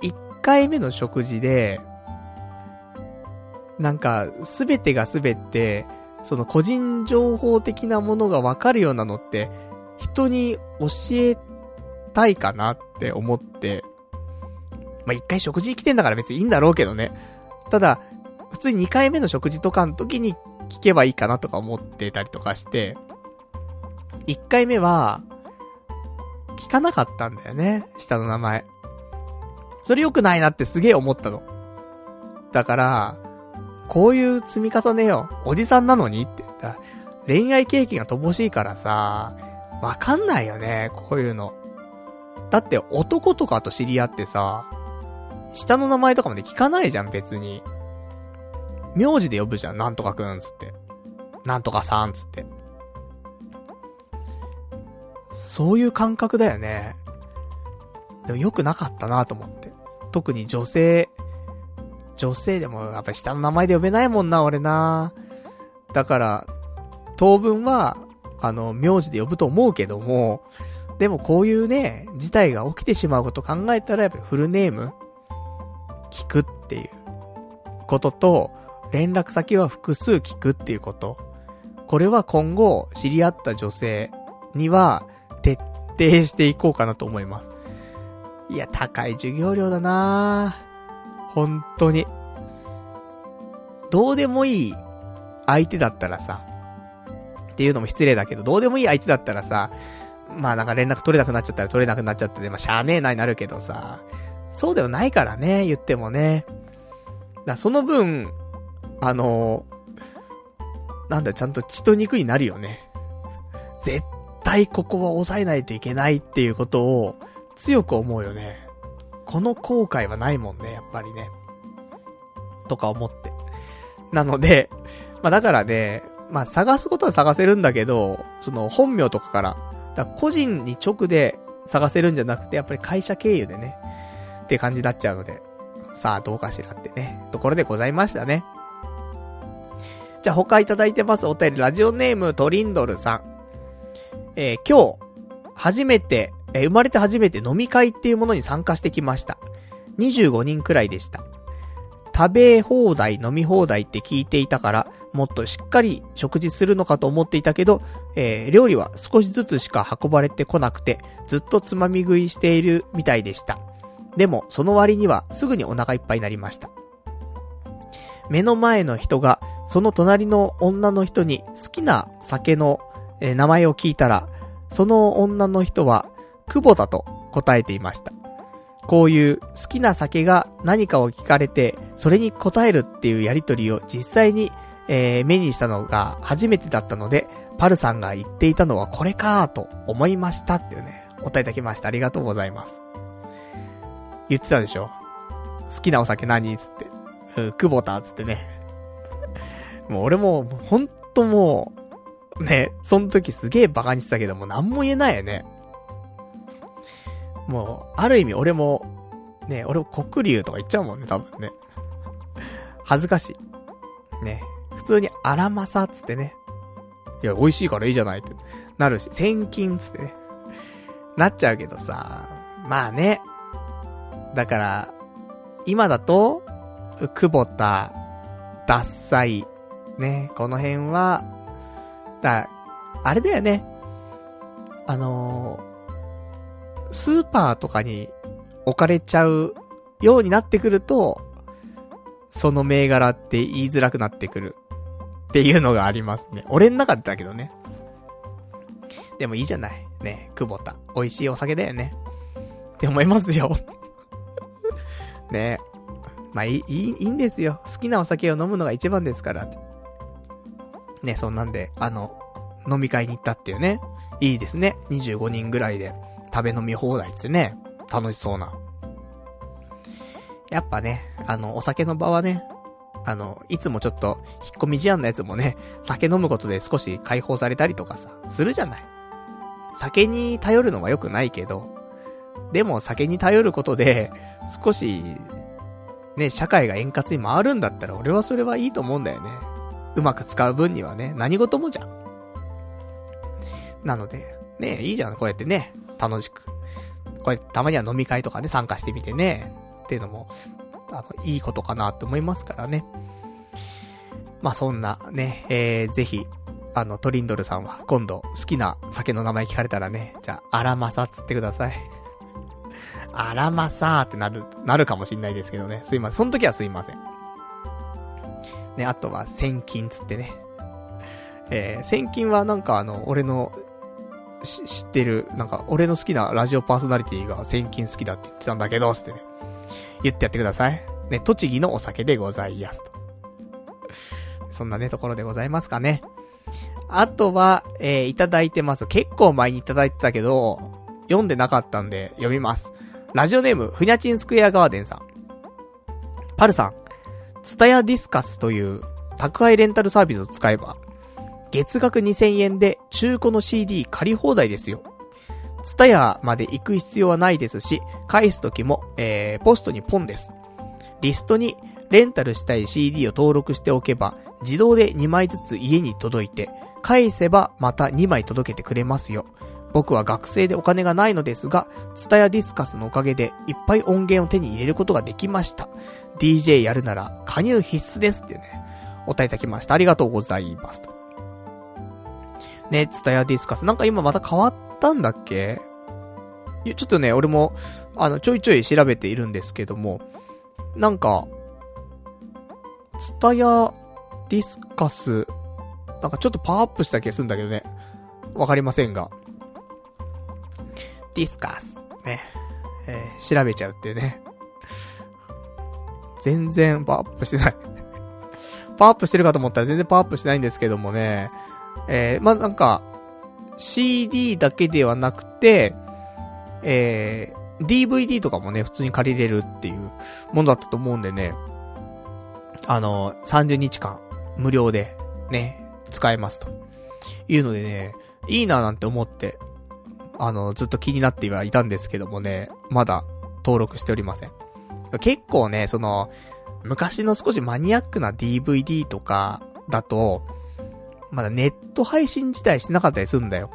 一回目の食事で、なんか、すべてがすべて、その個人情報的なものがわかるようなのって、人に教えたいかなって思って、まあ、一回食事来てんだから別にいいんだろうけどね。ただ、普通に2回目の食事とかの時に聞けばいいかなとか思ってたりとかして、一回目は、聞かなかったんだよね、下の名前。それ良くないなってすげえ思ったの。だから、こういう積み重ねよ。おじさんなのにって。恋愛経験が乏しいからさ、わかんないよね、こういうの。だって男とかと知り合ってさ、下の名前とかまで聞かないじゃん、別に。名字で呼ぶじゃん、なんとかくん、つって。なんとかさん、つって。そういう感覚だよね。でも良くなかったなと思って。特に女性、女性でもやっぱり下の名前で呼べないもんな、俺な。だから、当分は、あの、名字で呼ぶと思うけども、でもこういうね、事態が起きてしまうこと考えたらやっぱりフルネーム聞くっていうことと、連絡先は複数聞くっていうこと。これは今後知り合った女性には徹底していこうかなと思います。いや、高い授業料だな本当に。どうでもいい相手だったらさ、っていうのも失礼だけど、どうでもいい相手だったらさ、まあなんか連絡取れなくなっちゃったら取れなくなっちゃってまあしゃあねえなになるけどさ、そうではないからね、言ってもね。だその分、あのー、なんだ、ちゃんと血と肉になるよね。絶対ここは抑えないといけないっていうことを強く思うよね。この後悔はないもんね、やっぱりね。とか思って。なので、まあだからね、まあ探すことは探せるんだけど、その本名とかから、だから個人に直で探せるんじゃなくて、やっぱり会社経由でね、って感じになっちゃうので、さあどうかしらってね、ところでございましたね。じゃあ他いただいてますお便り、ラジオネームトリンドルさん。えー、今日、初めて、えー、生まれて初めて飲み会っていうものに参加してきました。25人くらいでした。食べ放題、飲み放題って聞いていたから、もっとしっかり食事するのかと思っていたけど、えー、料理は少しずつしか運ばれてこなくて、ずっとつまみ食いしているみたいでした。でも、その割にはすぐにお腹いっぱいになりました。目の前の人が、その隣の女の人に好きな酒の、えー、名前を聞いたら、その女の人は、久保田と答えていました。こういう好きな酒が何かを聞かれて、それに答えるっていうやりとりを実際に、えー、目にしたのが初めてだったので、パルさんが言っていたのはこれかと思いましたっていうね、お答えいただきました。ありがとうございます。言ってたでしょ？好きなお酒何つって。うん、久保田つってね。もう俺も、ほんともう、ね、その時すげえ馬鹿にしてたけどもう何も言えないよね。もう、ある意味俺も、ね、俺も黒竜とか言っちゃうもんね、多分ね。恥ずかしい。ね。普通にアラマサつってね。いや、美味しいからいいじゃないって。なるし、千金つってね。なっちゃうけどさ。まあね。だから、今だと、久保田、ダッサイ、ね、この辺は、だ、あれだよね。あのスーパーとかに置かれちゃうようになってくると、その銘柄って言いづらくなってくるっていうのがありますね。俺ん中だけどね。でもいいじゃない。ね、久保田。美味しいお酒だよね。って思いますよ。ねまあいい、いい、んですよ。好きなお酒を飲むのが一番ですから。ね、そんなんで、あの、飲み会に行ったっていうね。いいですね。25人ぐらいで。食べ飲み放題ってね、楽しそうな。やっぱね、あの、お酒の場はね、あの、いつもちょっと、引っ込み思案なやつもね、酒飲むことで少し解放されたりとかさ、するじゃない。酒に頼るのは良くないけど、でも酒に頼ることで、少し、ね、社会が円滑に回るんだったら俺はそれはいいと思うんだよね。うまく使う分にはね、何事もじゃん。なので、ね、いいじゃん、こうやってね、楽しく。これ、たまには飲み会とかね、参加してみてね、っていうのも、あの、いいことかなって思いますからね。まあ、そんなね、えー、ぜひ、あの、トリンドルさんは、今度、好きな酒の名前聞かれたらね、じゃあ、アラマサつってください。アラマサーってなる、なるかもしんないですけどね。すいません。その時はすいません。ね、あとは、千金つってね。えー、千金はなんかあの、俺の知ってる、なんか、俺の好きなラジオパーソナリティが千金好きだって言ってたんだけど、つってね。言ってやってください。ね、栃木のお酒でございますと。そんなね、ところでございますかね。あとは、えー、いただいてます。結構前にいただいてたけど、読んでなかったんで読みます。ラジオネーム、ふにゃちんスクエアガーデンさん。パルさん、ツタヤディスカスという宅配レンタルサービスを使えば、月額2000円で中古の CD 借り放題ですよ。ツタヤまで行く必要はないですし、返す時も、えー、ポストにポンです。リストにレンタルしたい CD を登録しておけば、自動で2枚ずつ家に届いて、返せばまた2枚届けてくれますよ。僕は学生でお金がないのですが、ツタヤディスカスのおかげでいっぱい音源を手に入れることができました。DJ やるなら加入必須ですっていうね、お答えいただきました。ありがとうございますと。ね、ツタヤディスカス。なんか今また変わったんだっけ？ちょっとね、俺も、あの、ちょいちょい調べているんですけども、なんか、ツタヤディスカス、なんかちょっとパワーアップした気がするんだけどね。わかりませんが。ディスカス。ね。えー、調べちゃうっていうね。全然パワーアップしてない パワーアップしてるかと思ったら全然パワーアップしてないんですけどもね。えー、まあ、なんか、CD だけではなくて、えー、DVD とかもね、普通に借りれるっていうものだったと思うんでね。あの、30日間、無料で、ね、使えますと。いうのでね、いいななんて思って、あの、ずっと気になってはいたんですけどもね、まだ登録しておりません。結構ね、その、昔の少しマニアックな DVD とかだと、まだネット配信自体してなかったりするんだよ。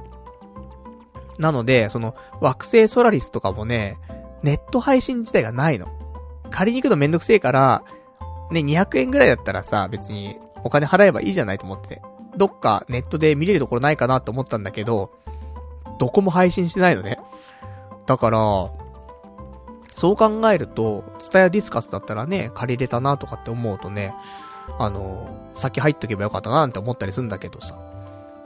なので、その、惑星ソラリスとかもね、ネット配信自体がないの。借りに行くのめんどくせえから、ね、200円ぐらいだったらさ、別にお金払えばいいじゃないと思って。どっかネットで見れるところないかなと思ったんだけど、どこも配信してないのね。だから、そう考えると、ツタヤディスカスだったらね、借りれたなとかって思うとね、あの、先入っとけばよかったななんて思ったりするんだけどさ。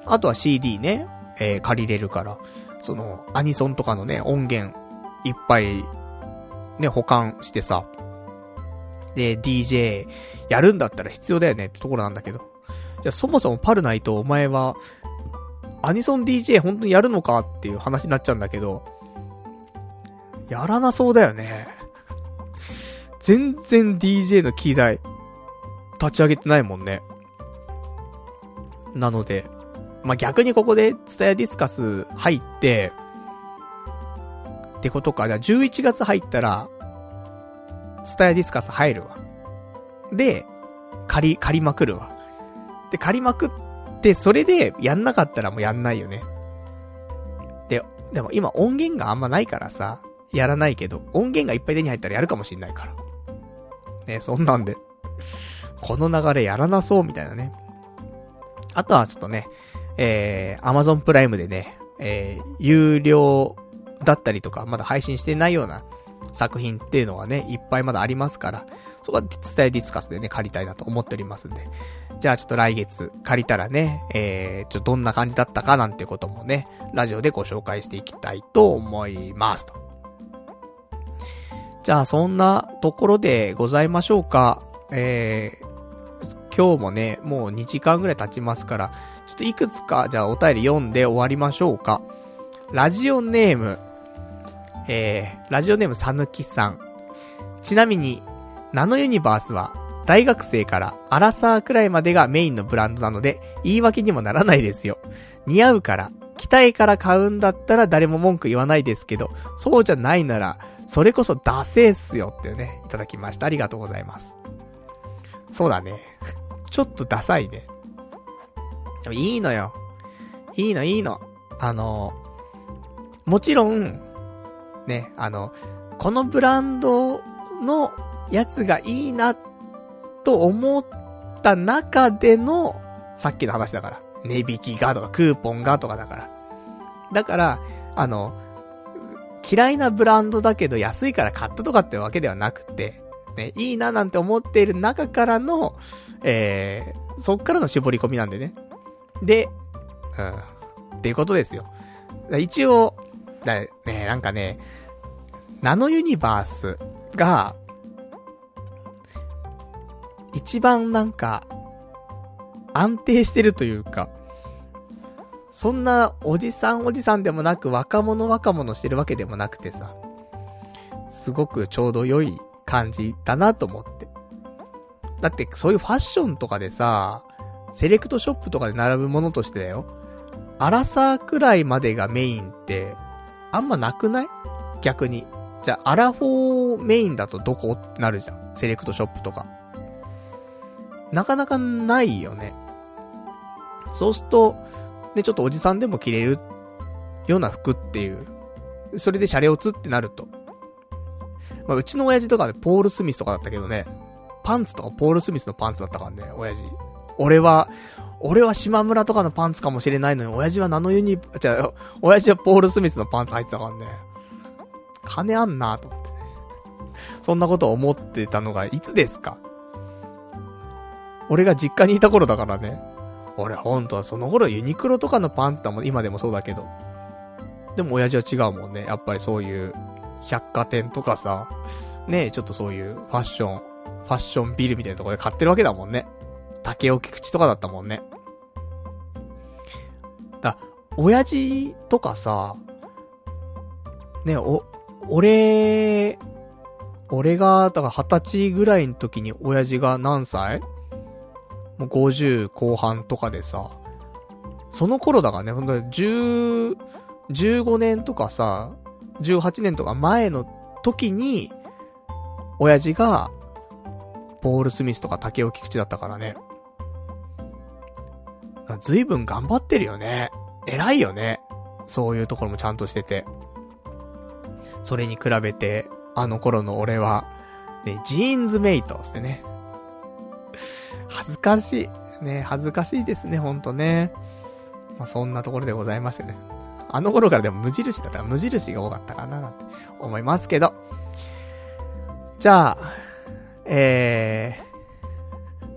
あとは CD ね、えー、借りれるから、その、アニソンとかのね、音源、いっぱい、ね、保管してさ、で、DJ やるんだったら必要だよねってところなんだけど。じゃあそもそもパルナイトお前は、アニソン DJ 本当にやるのかっていう話になっちゃうんだけど、やらなそうだよね。全然 DJ の機材、立ち上げてないもんね。なので、まあ、逆にここで、ツタヤディスカス入って、ってことか。じゃあ11月入ったら、スタヤディスカス入るわ。で、借り、借りまくるわ。で、借りまくって、それでやんなかったらもうやんないよね。で、でも今音源があんまないからさ、やらないけど、音源がいっぱい手に入ったらやるかもしんないから。ね、そんなんで。この流れやらなそうみたいなね。あとはちょっとね、えー、Amazon プライムでね、えー、有料だったりとか、まだ配信してないような作品っていうのはね、いっぱいまだありますから、そこは伝えディスカスでね、借りたいなと思っておりますんで。じゃあちょっと来月借りたらね、えー、ちょっとどんな感じだったかなんてこともね、ラジオでご紹介していきたいと思いますと。じゃあそんなところでございましょうか。えー、今日もね、もう2時間ぐらい経ちますから、ちょっといくつか、じゃあお便り読んで終わりましょうか。ラジオネーム、えー、ラジオネームさぬきさん。ちなみに、ナノユニバースは、大学生からアラサーくらいまでがメインのブランドなので、言い訳にもならないですよ。似合うから、期待から買うんだったら誰も文句言わないですけど、そうじゃないなら、それこそダセーっすよってね、いただきました。ありがとうございます。そうだね。ちょっとダサいね。でもいいのよ。いいのいいの。あの、もちろん、ね、あの、このブランドのやつがいいな、と思った中での、さっきの話だから。値引きがとか、クーポンがとかだから。だから、あの、嫌いなブランドだけど安いから買ったとかってわけではなくて、ね、いいななんて思っている中からの、えー、そっからの絞り込みなんでね。で、うん。っていうことですよ。一応、だね、なんかね、ナノユニバースが、一番なんか、安定してるというか、そんなおじさんおじさんでもなく若者若者してるわけでもなくてさ、すごくちょうど良い感じだなと思って。だってそういうファッションとかでさ、セレクトショップとかで並ぶものとしてだよ。アラサーくらいまでがメインって、あんまなくない？逆に。じゃあ、アラフォーメインだとどこ？ってなるじゃん。セレクトショップとか。なかなかないよね。そうすると、ね、ちょっとおじさんでも着れるような服っていう。それでシャレオツってなると。まあ、うちの親父とかでポール・スミスとかだったけどね。パンツとかポール・スミスのパンツだったからね、親父。俺は、俺は島村とかのパンツかもしれないのに、親父はナノユニ、じゃ親父はポール・スミスのパンツ履いてたからね。金あんなと思ってね。そんなこと思ってたのが、いつですか？俺が実家にいた頃だからね。俺ほんとはその頃ユニクロとかのパンツだもん、今でもそうだけど。でも親父は違うもんね。やっぱりそういう、百貨店とかさ、ねえちょっとそういうファッション、ファッションビルみたいなとこで買ってるわけだもんね。竹置口とかだったもんね。だ、親父とかさ、ねえ、お、俺、俺が、だから二十歳ぐらいの時に親父が何歳もう50後半とかでさ、その頃だからね、ほんと10、15年とかさ、18年とか前の時に、親父が、ポール・スミスとか竹尾菊池だったからね。ずいぶん頑張ってるよね。偉いよね。そういうところもちゃんとしてて。それに比べて、あの頃の俺は、ね、ジーンズメイトしてね。恥ずかしい。ね、恥ずかしいですね、ほんとね。まあ、そんなところでございましてね。あの頃からでも無印だったら無印が多かったかな、なんて思いますけど。じゃあ、えー、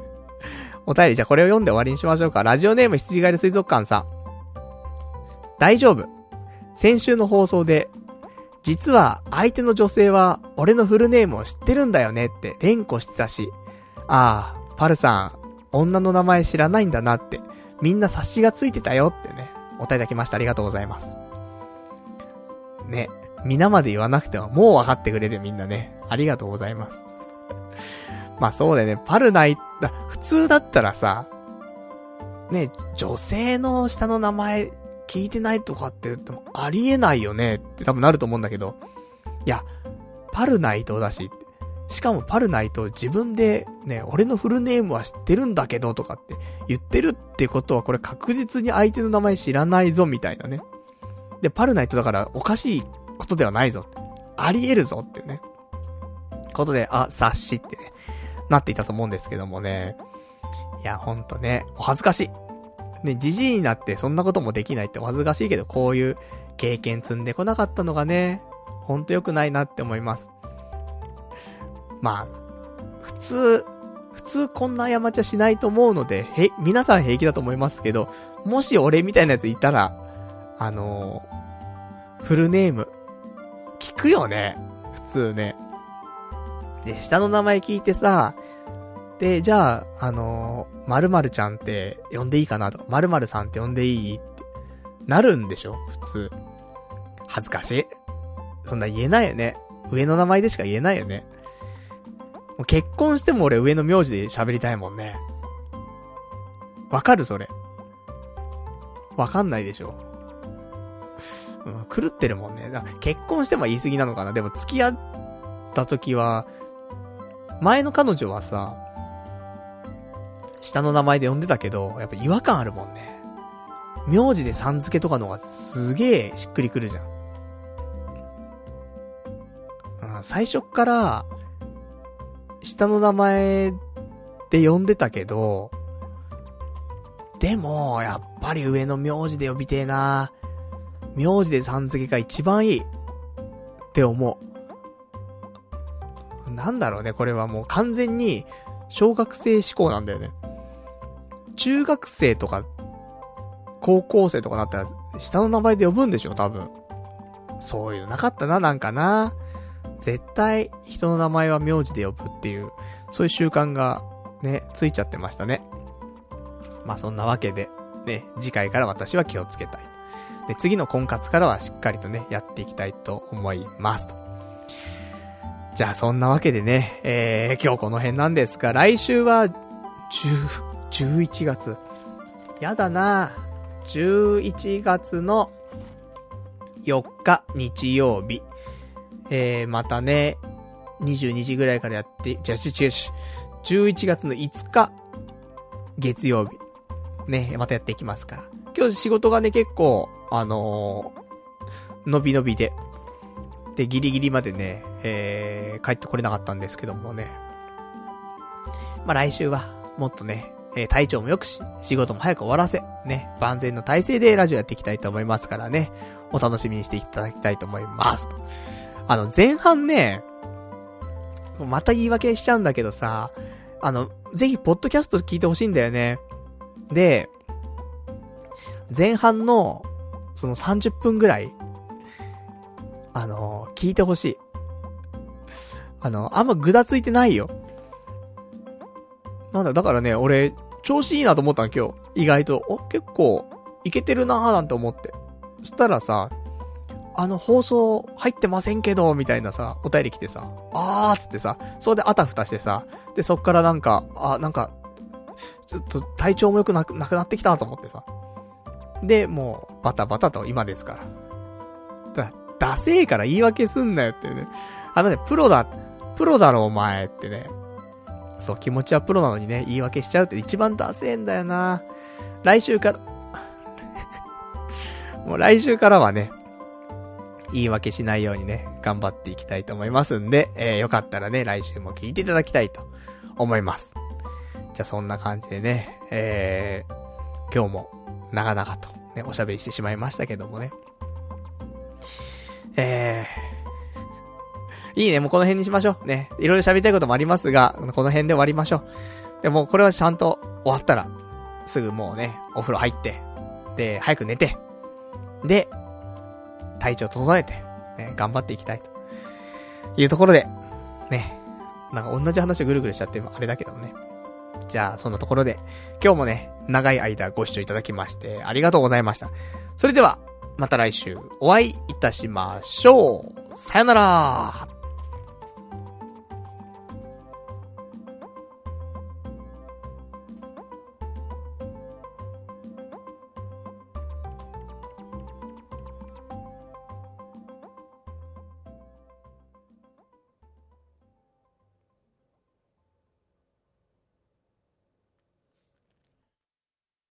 お便りじゃあこれを読んで終わりにしましょうか。ラジオネーム羊狩り水族館さん。大丈夫。先週の放送で、実は相手の女性は俺のフルネームを知ってるんだよねって連呼してたし、ああ、パルさん、女の名前知らないんだなって、みんな察しがついてたよってね、お答えいただきました。ありがとうございます。ね、皆まで言わなくてももう分かってくれるみんなね。ありがとうございます。まあそうだよね、パルナイ、だ、普通だったらさ、ね、女性の下の名前聞いてないとかって言ってもありえないよねって多分なると思うんだけど、いや、パルナイトだし、しかもパルナイト自分でね、俺のフルネームは知ってるんだけどとかって言ってるってことはこれ確実に相手の名前知らないぞみたいなね。で、パルナイトだからおかしいことではないぞ。あり得るぞっていうね。ことで、あ、察しってね、なっていたと思うんですけどもね。いや、ほんとね、お恥ずかしい。ね、じじいになってそんなこともできないってお恥ずかしいけど、こういう経験積んでこなかったのがね、ほんと良くないなって思います。まあ、普通、普通こんな過ちはしないと思うので、へ、皆さん平気だと思いますけど、もし俺みたいなやついたら、あのー、フルネーム、聞くよね。普通ね。で、下の名前聞いてさ、で、じゃあ、あのー、〇〇ちゃんって呼んでいいかなとか、〇〇さんって呼んでいい？って、なるんでしょ？普通。恥ずかしい。そんな言えないよね。上の名前でしか言えないよね。う結婚しても俺上の名字で喋りたいもんね。わかる？それ。わかんないでしょ。うん、狂ってるもんね。だ結婚しても言い過ぎなのかな？でも付き合った時は、前の彼女はさ、下の名前で呼んでたけど、やっぱ違和感あるもんね。名字でさん付けとかの方がすげえしっくりくるじゃん。うん、最初っから、下の名前で呼んでたけど、でも、やっぱり上の名字で呼びてえな。名字でさん付けが一番いい。って思う。なんだろうね、これはもう完全に小学生思考なんだよね。中学生とか、高校生とかなったら下の名前で呼ぶんでしょ、多分。そういうのなかったな、なんかな。絶対、人の名前は名字で呼ぶっていう、そういう習慣が、ね、ついちゃってましたね。まあそんなわけで、ね、次回から私は気をつけたい。で、次の婚活からはしっかりとね、やっていきたいと思います。じゃあそんなわけでね、えー、今日この辺なんですが、来週は、10、11月。やだな11月の4日日曜日。えー、またね、22時ぐらいからやって、じゃあ、違う違う、11月の5日、月曜日。ね、またやっていきますから。今日仕事がね、結構、あのー、伸び伸びで、で、ギリギリまでね、えー、帰ってこれなかったんですけどもね。まあ、来週は、もっとね、えー、体調も良くし、仕事も早く終わらせ、ね、万全の体制でラジオやっていきたいと思いますからね、お楽しみにしていただきたいと思います。あの、前半ね、また言い訳しちゃうんだけどさ、あの、ぜひ、ポッドキャスト聞いてほしいんだよね。で、前半の、その30分ぐらい、あの、聞いてほしい。あの、あんまぐだついてないよ。なんだ、だからね、俺、調子いいなと思ったの今日。意外と。お、結構、いけてるなーなんて思って。そしたらさ、あの放送入ってませんけど、みたいなさ、お便り来てさ、あーつってさ、それであたふたしてさ、で、そっからなんか、あ、なんか、ちょっと体調も良くなくなくなってきたと思ってさ。で、もう、バタバタと今ですから。だ、ダセーから言い訳すんなよってね。あのね、プロだ、プロだろお前ってね。そう、気持ちはプロなのにね、言い訳しちゃうって一番ダセーんだよな。来週から もう来週からはね、言い訳しないようにね、頑張っていきたいと思いますんで、えー、よかったらね、来週も聞いていただきたいと思います。じゃあそんな感じでね、えー、今日も長々とね、おしゃべりしてしまいましたけどもね。えー、いいね、もうこの辺にしましょう。ね。いろいろ喋りたいこともありますが、この辺で終わりましょう。でもこれはちゃんと終わったら、すぐもうね、お風呂入って、で、早く寝て、で、体調整えて、ね、頑張っていきたいと。いうところで、ね、なんか同じ話をぐるぐるしちゃってあれだけどね。じゃあ、そんなところで、今日もね、長い間ご視聴いただきまして、ありがとうございました。それでは、また来週お会いいたしましょう。さよなら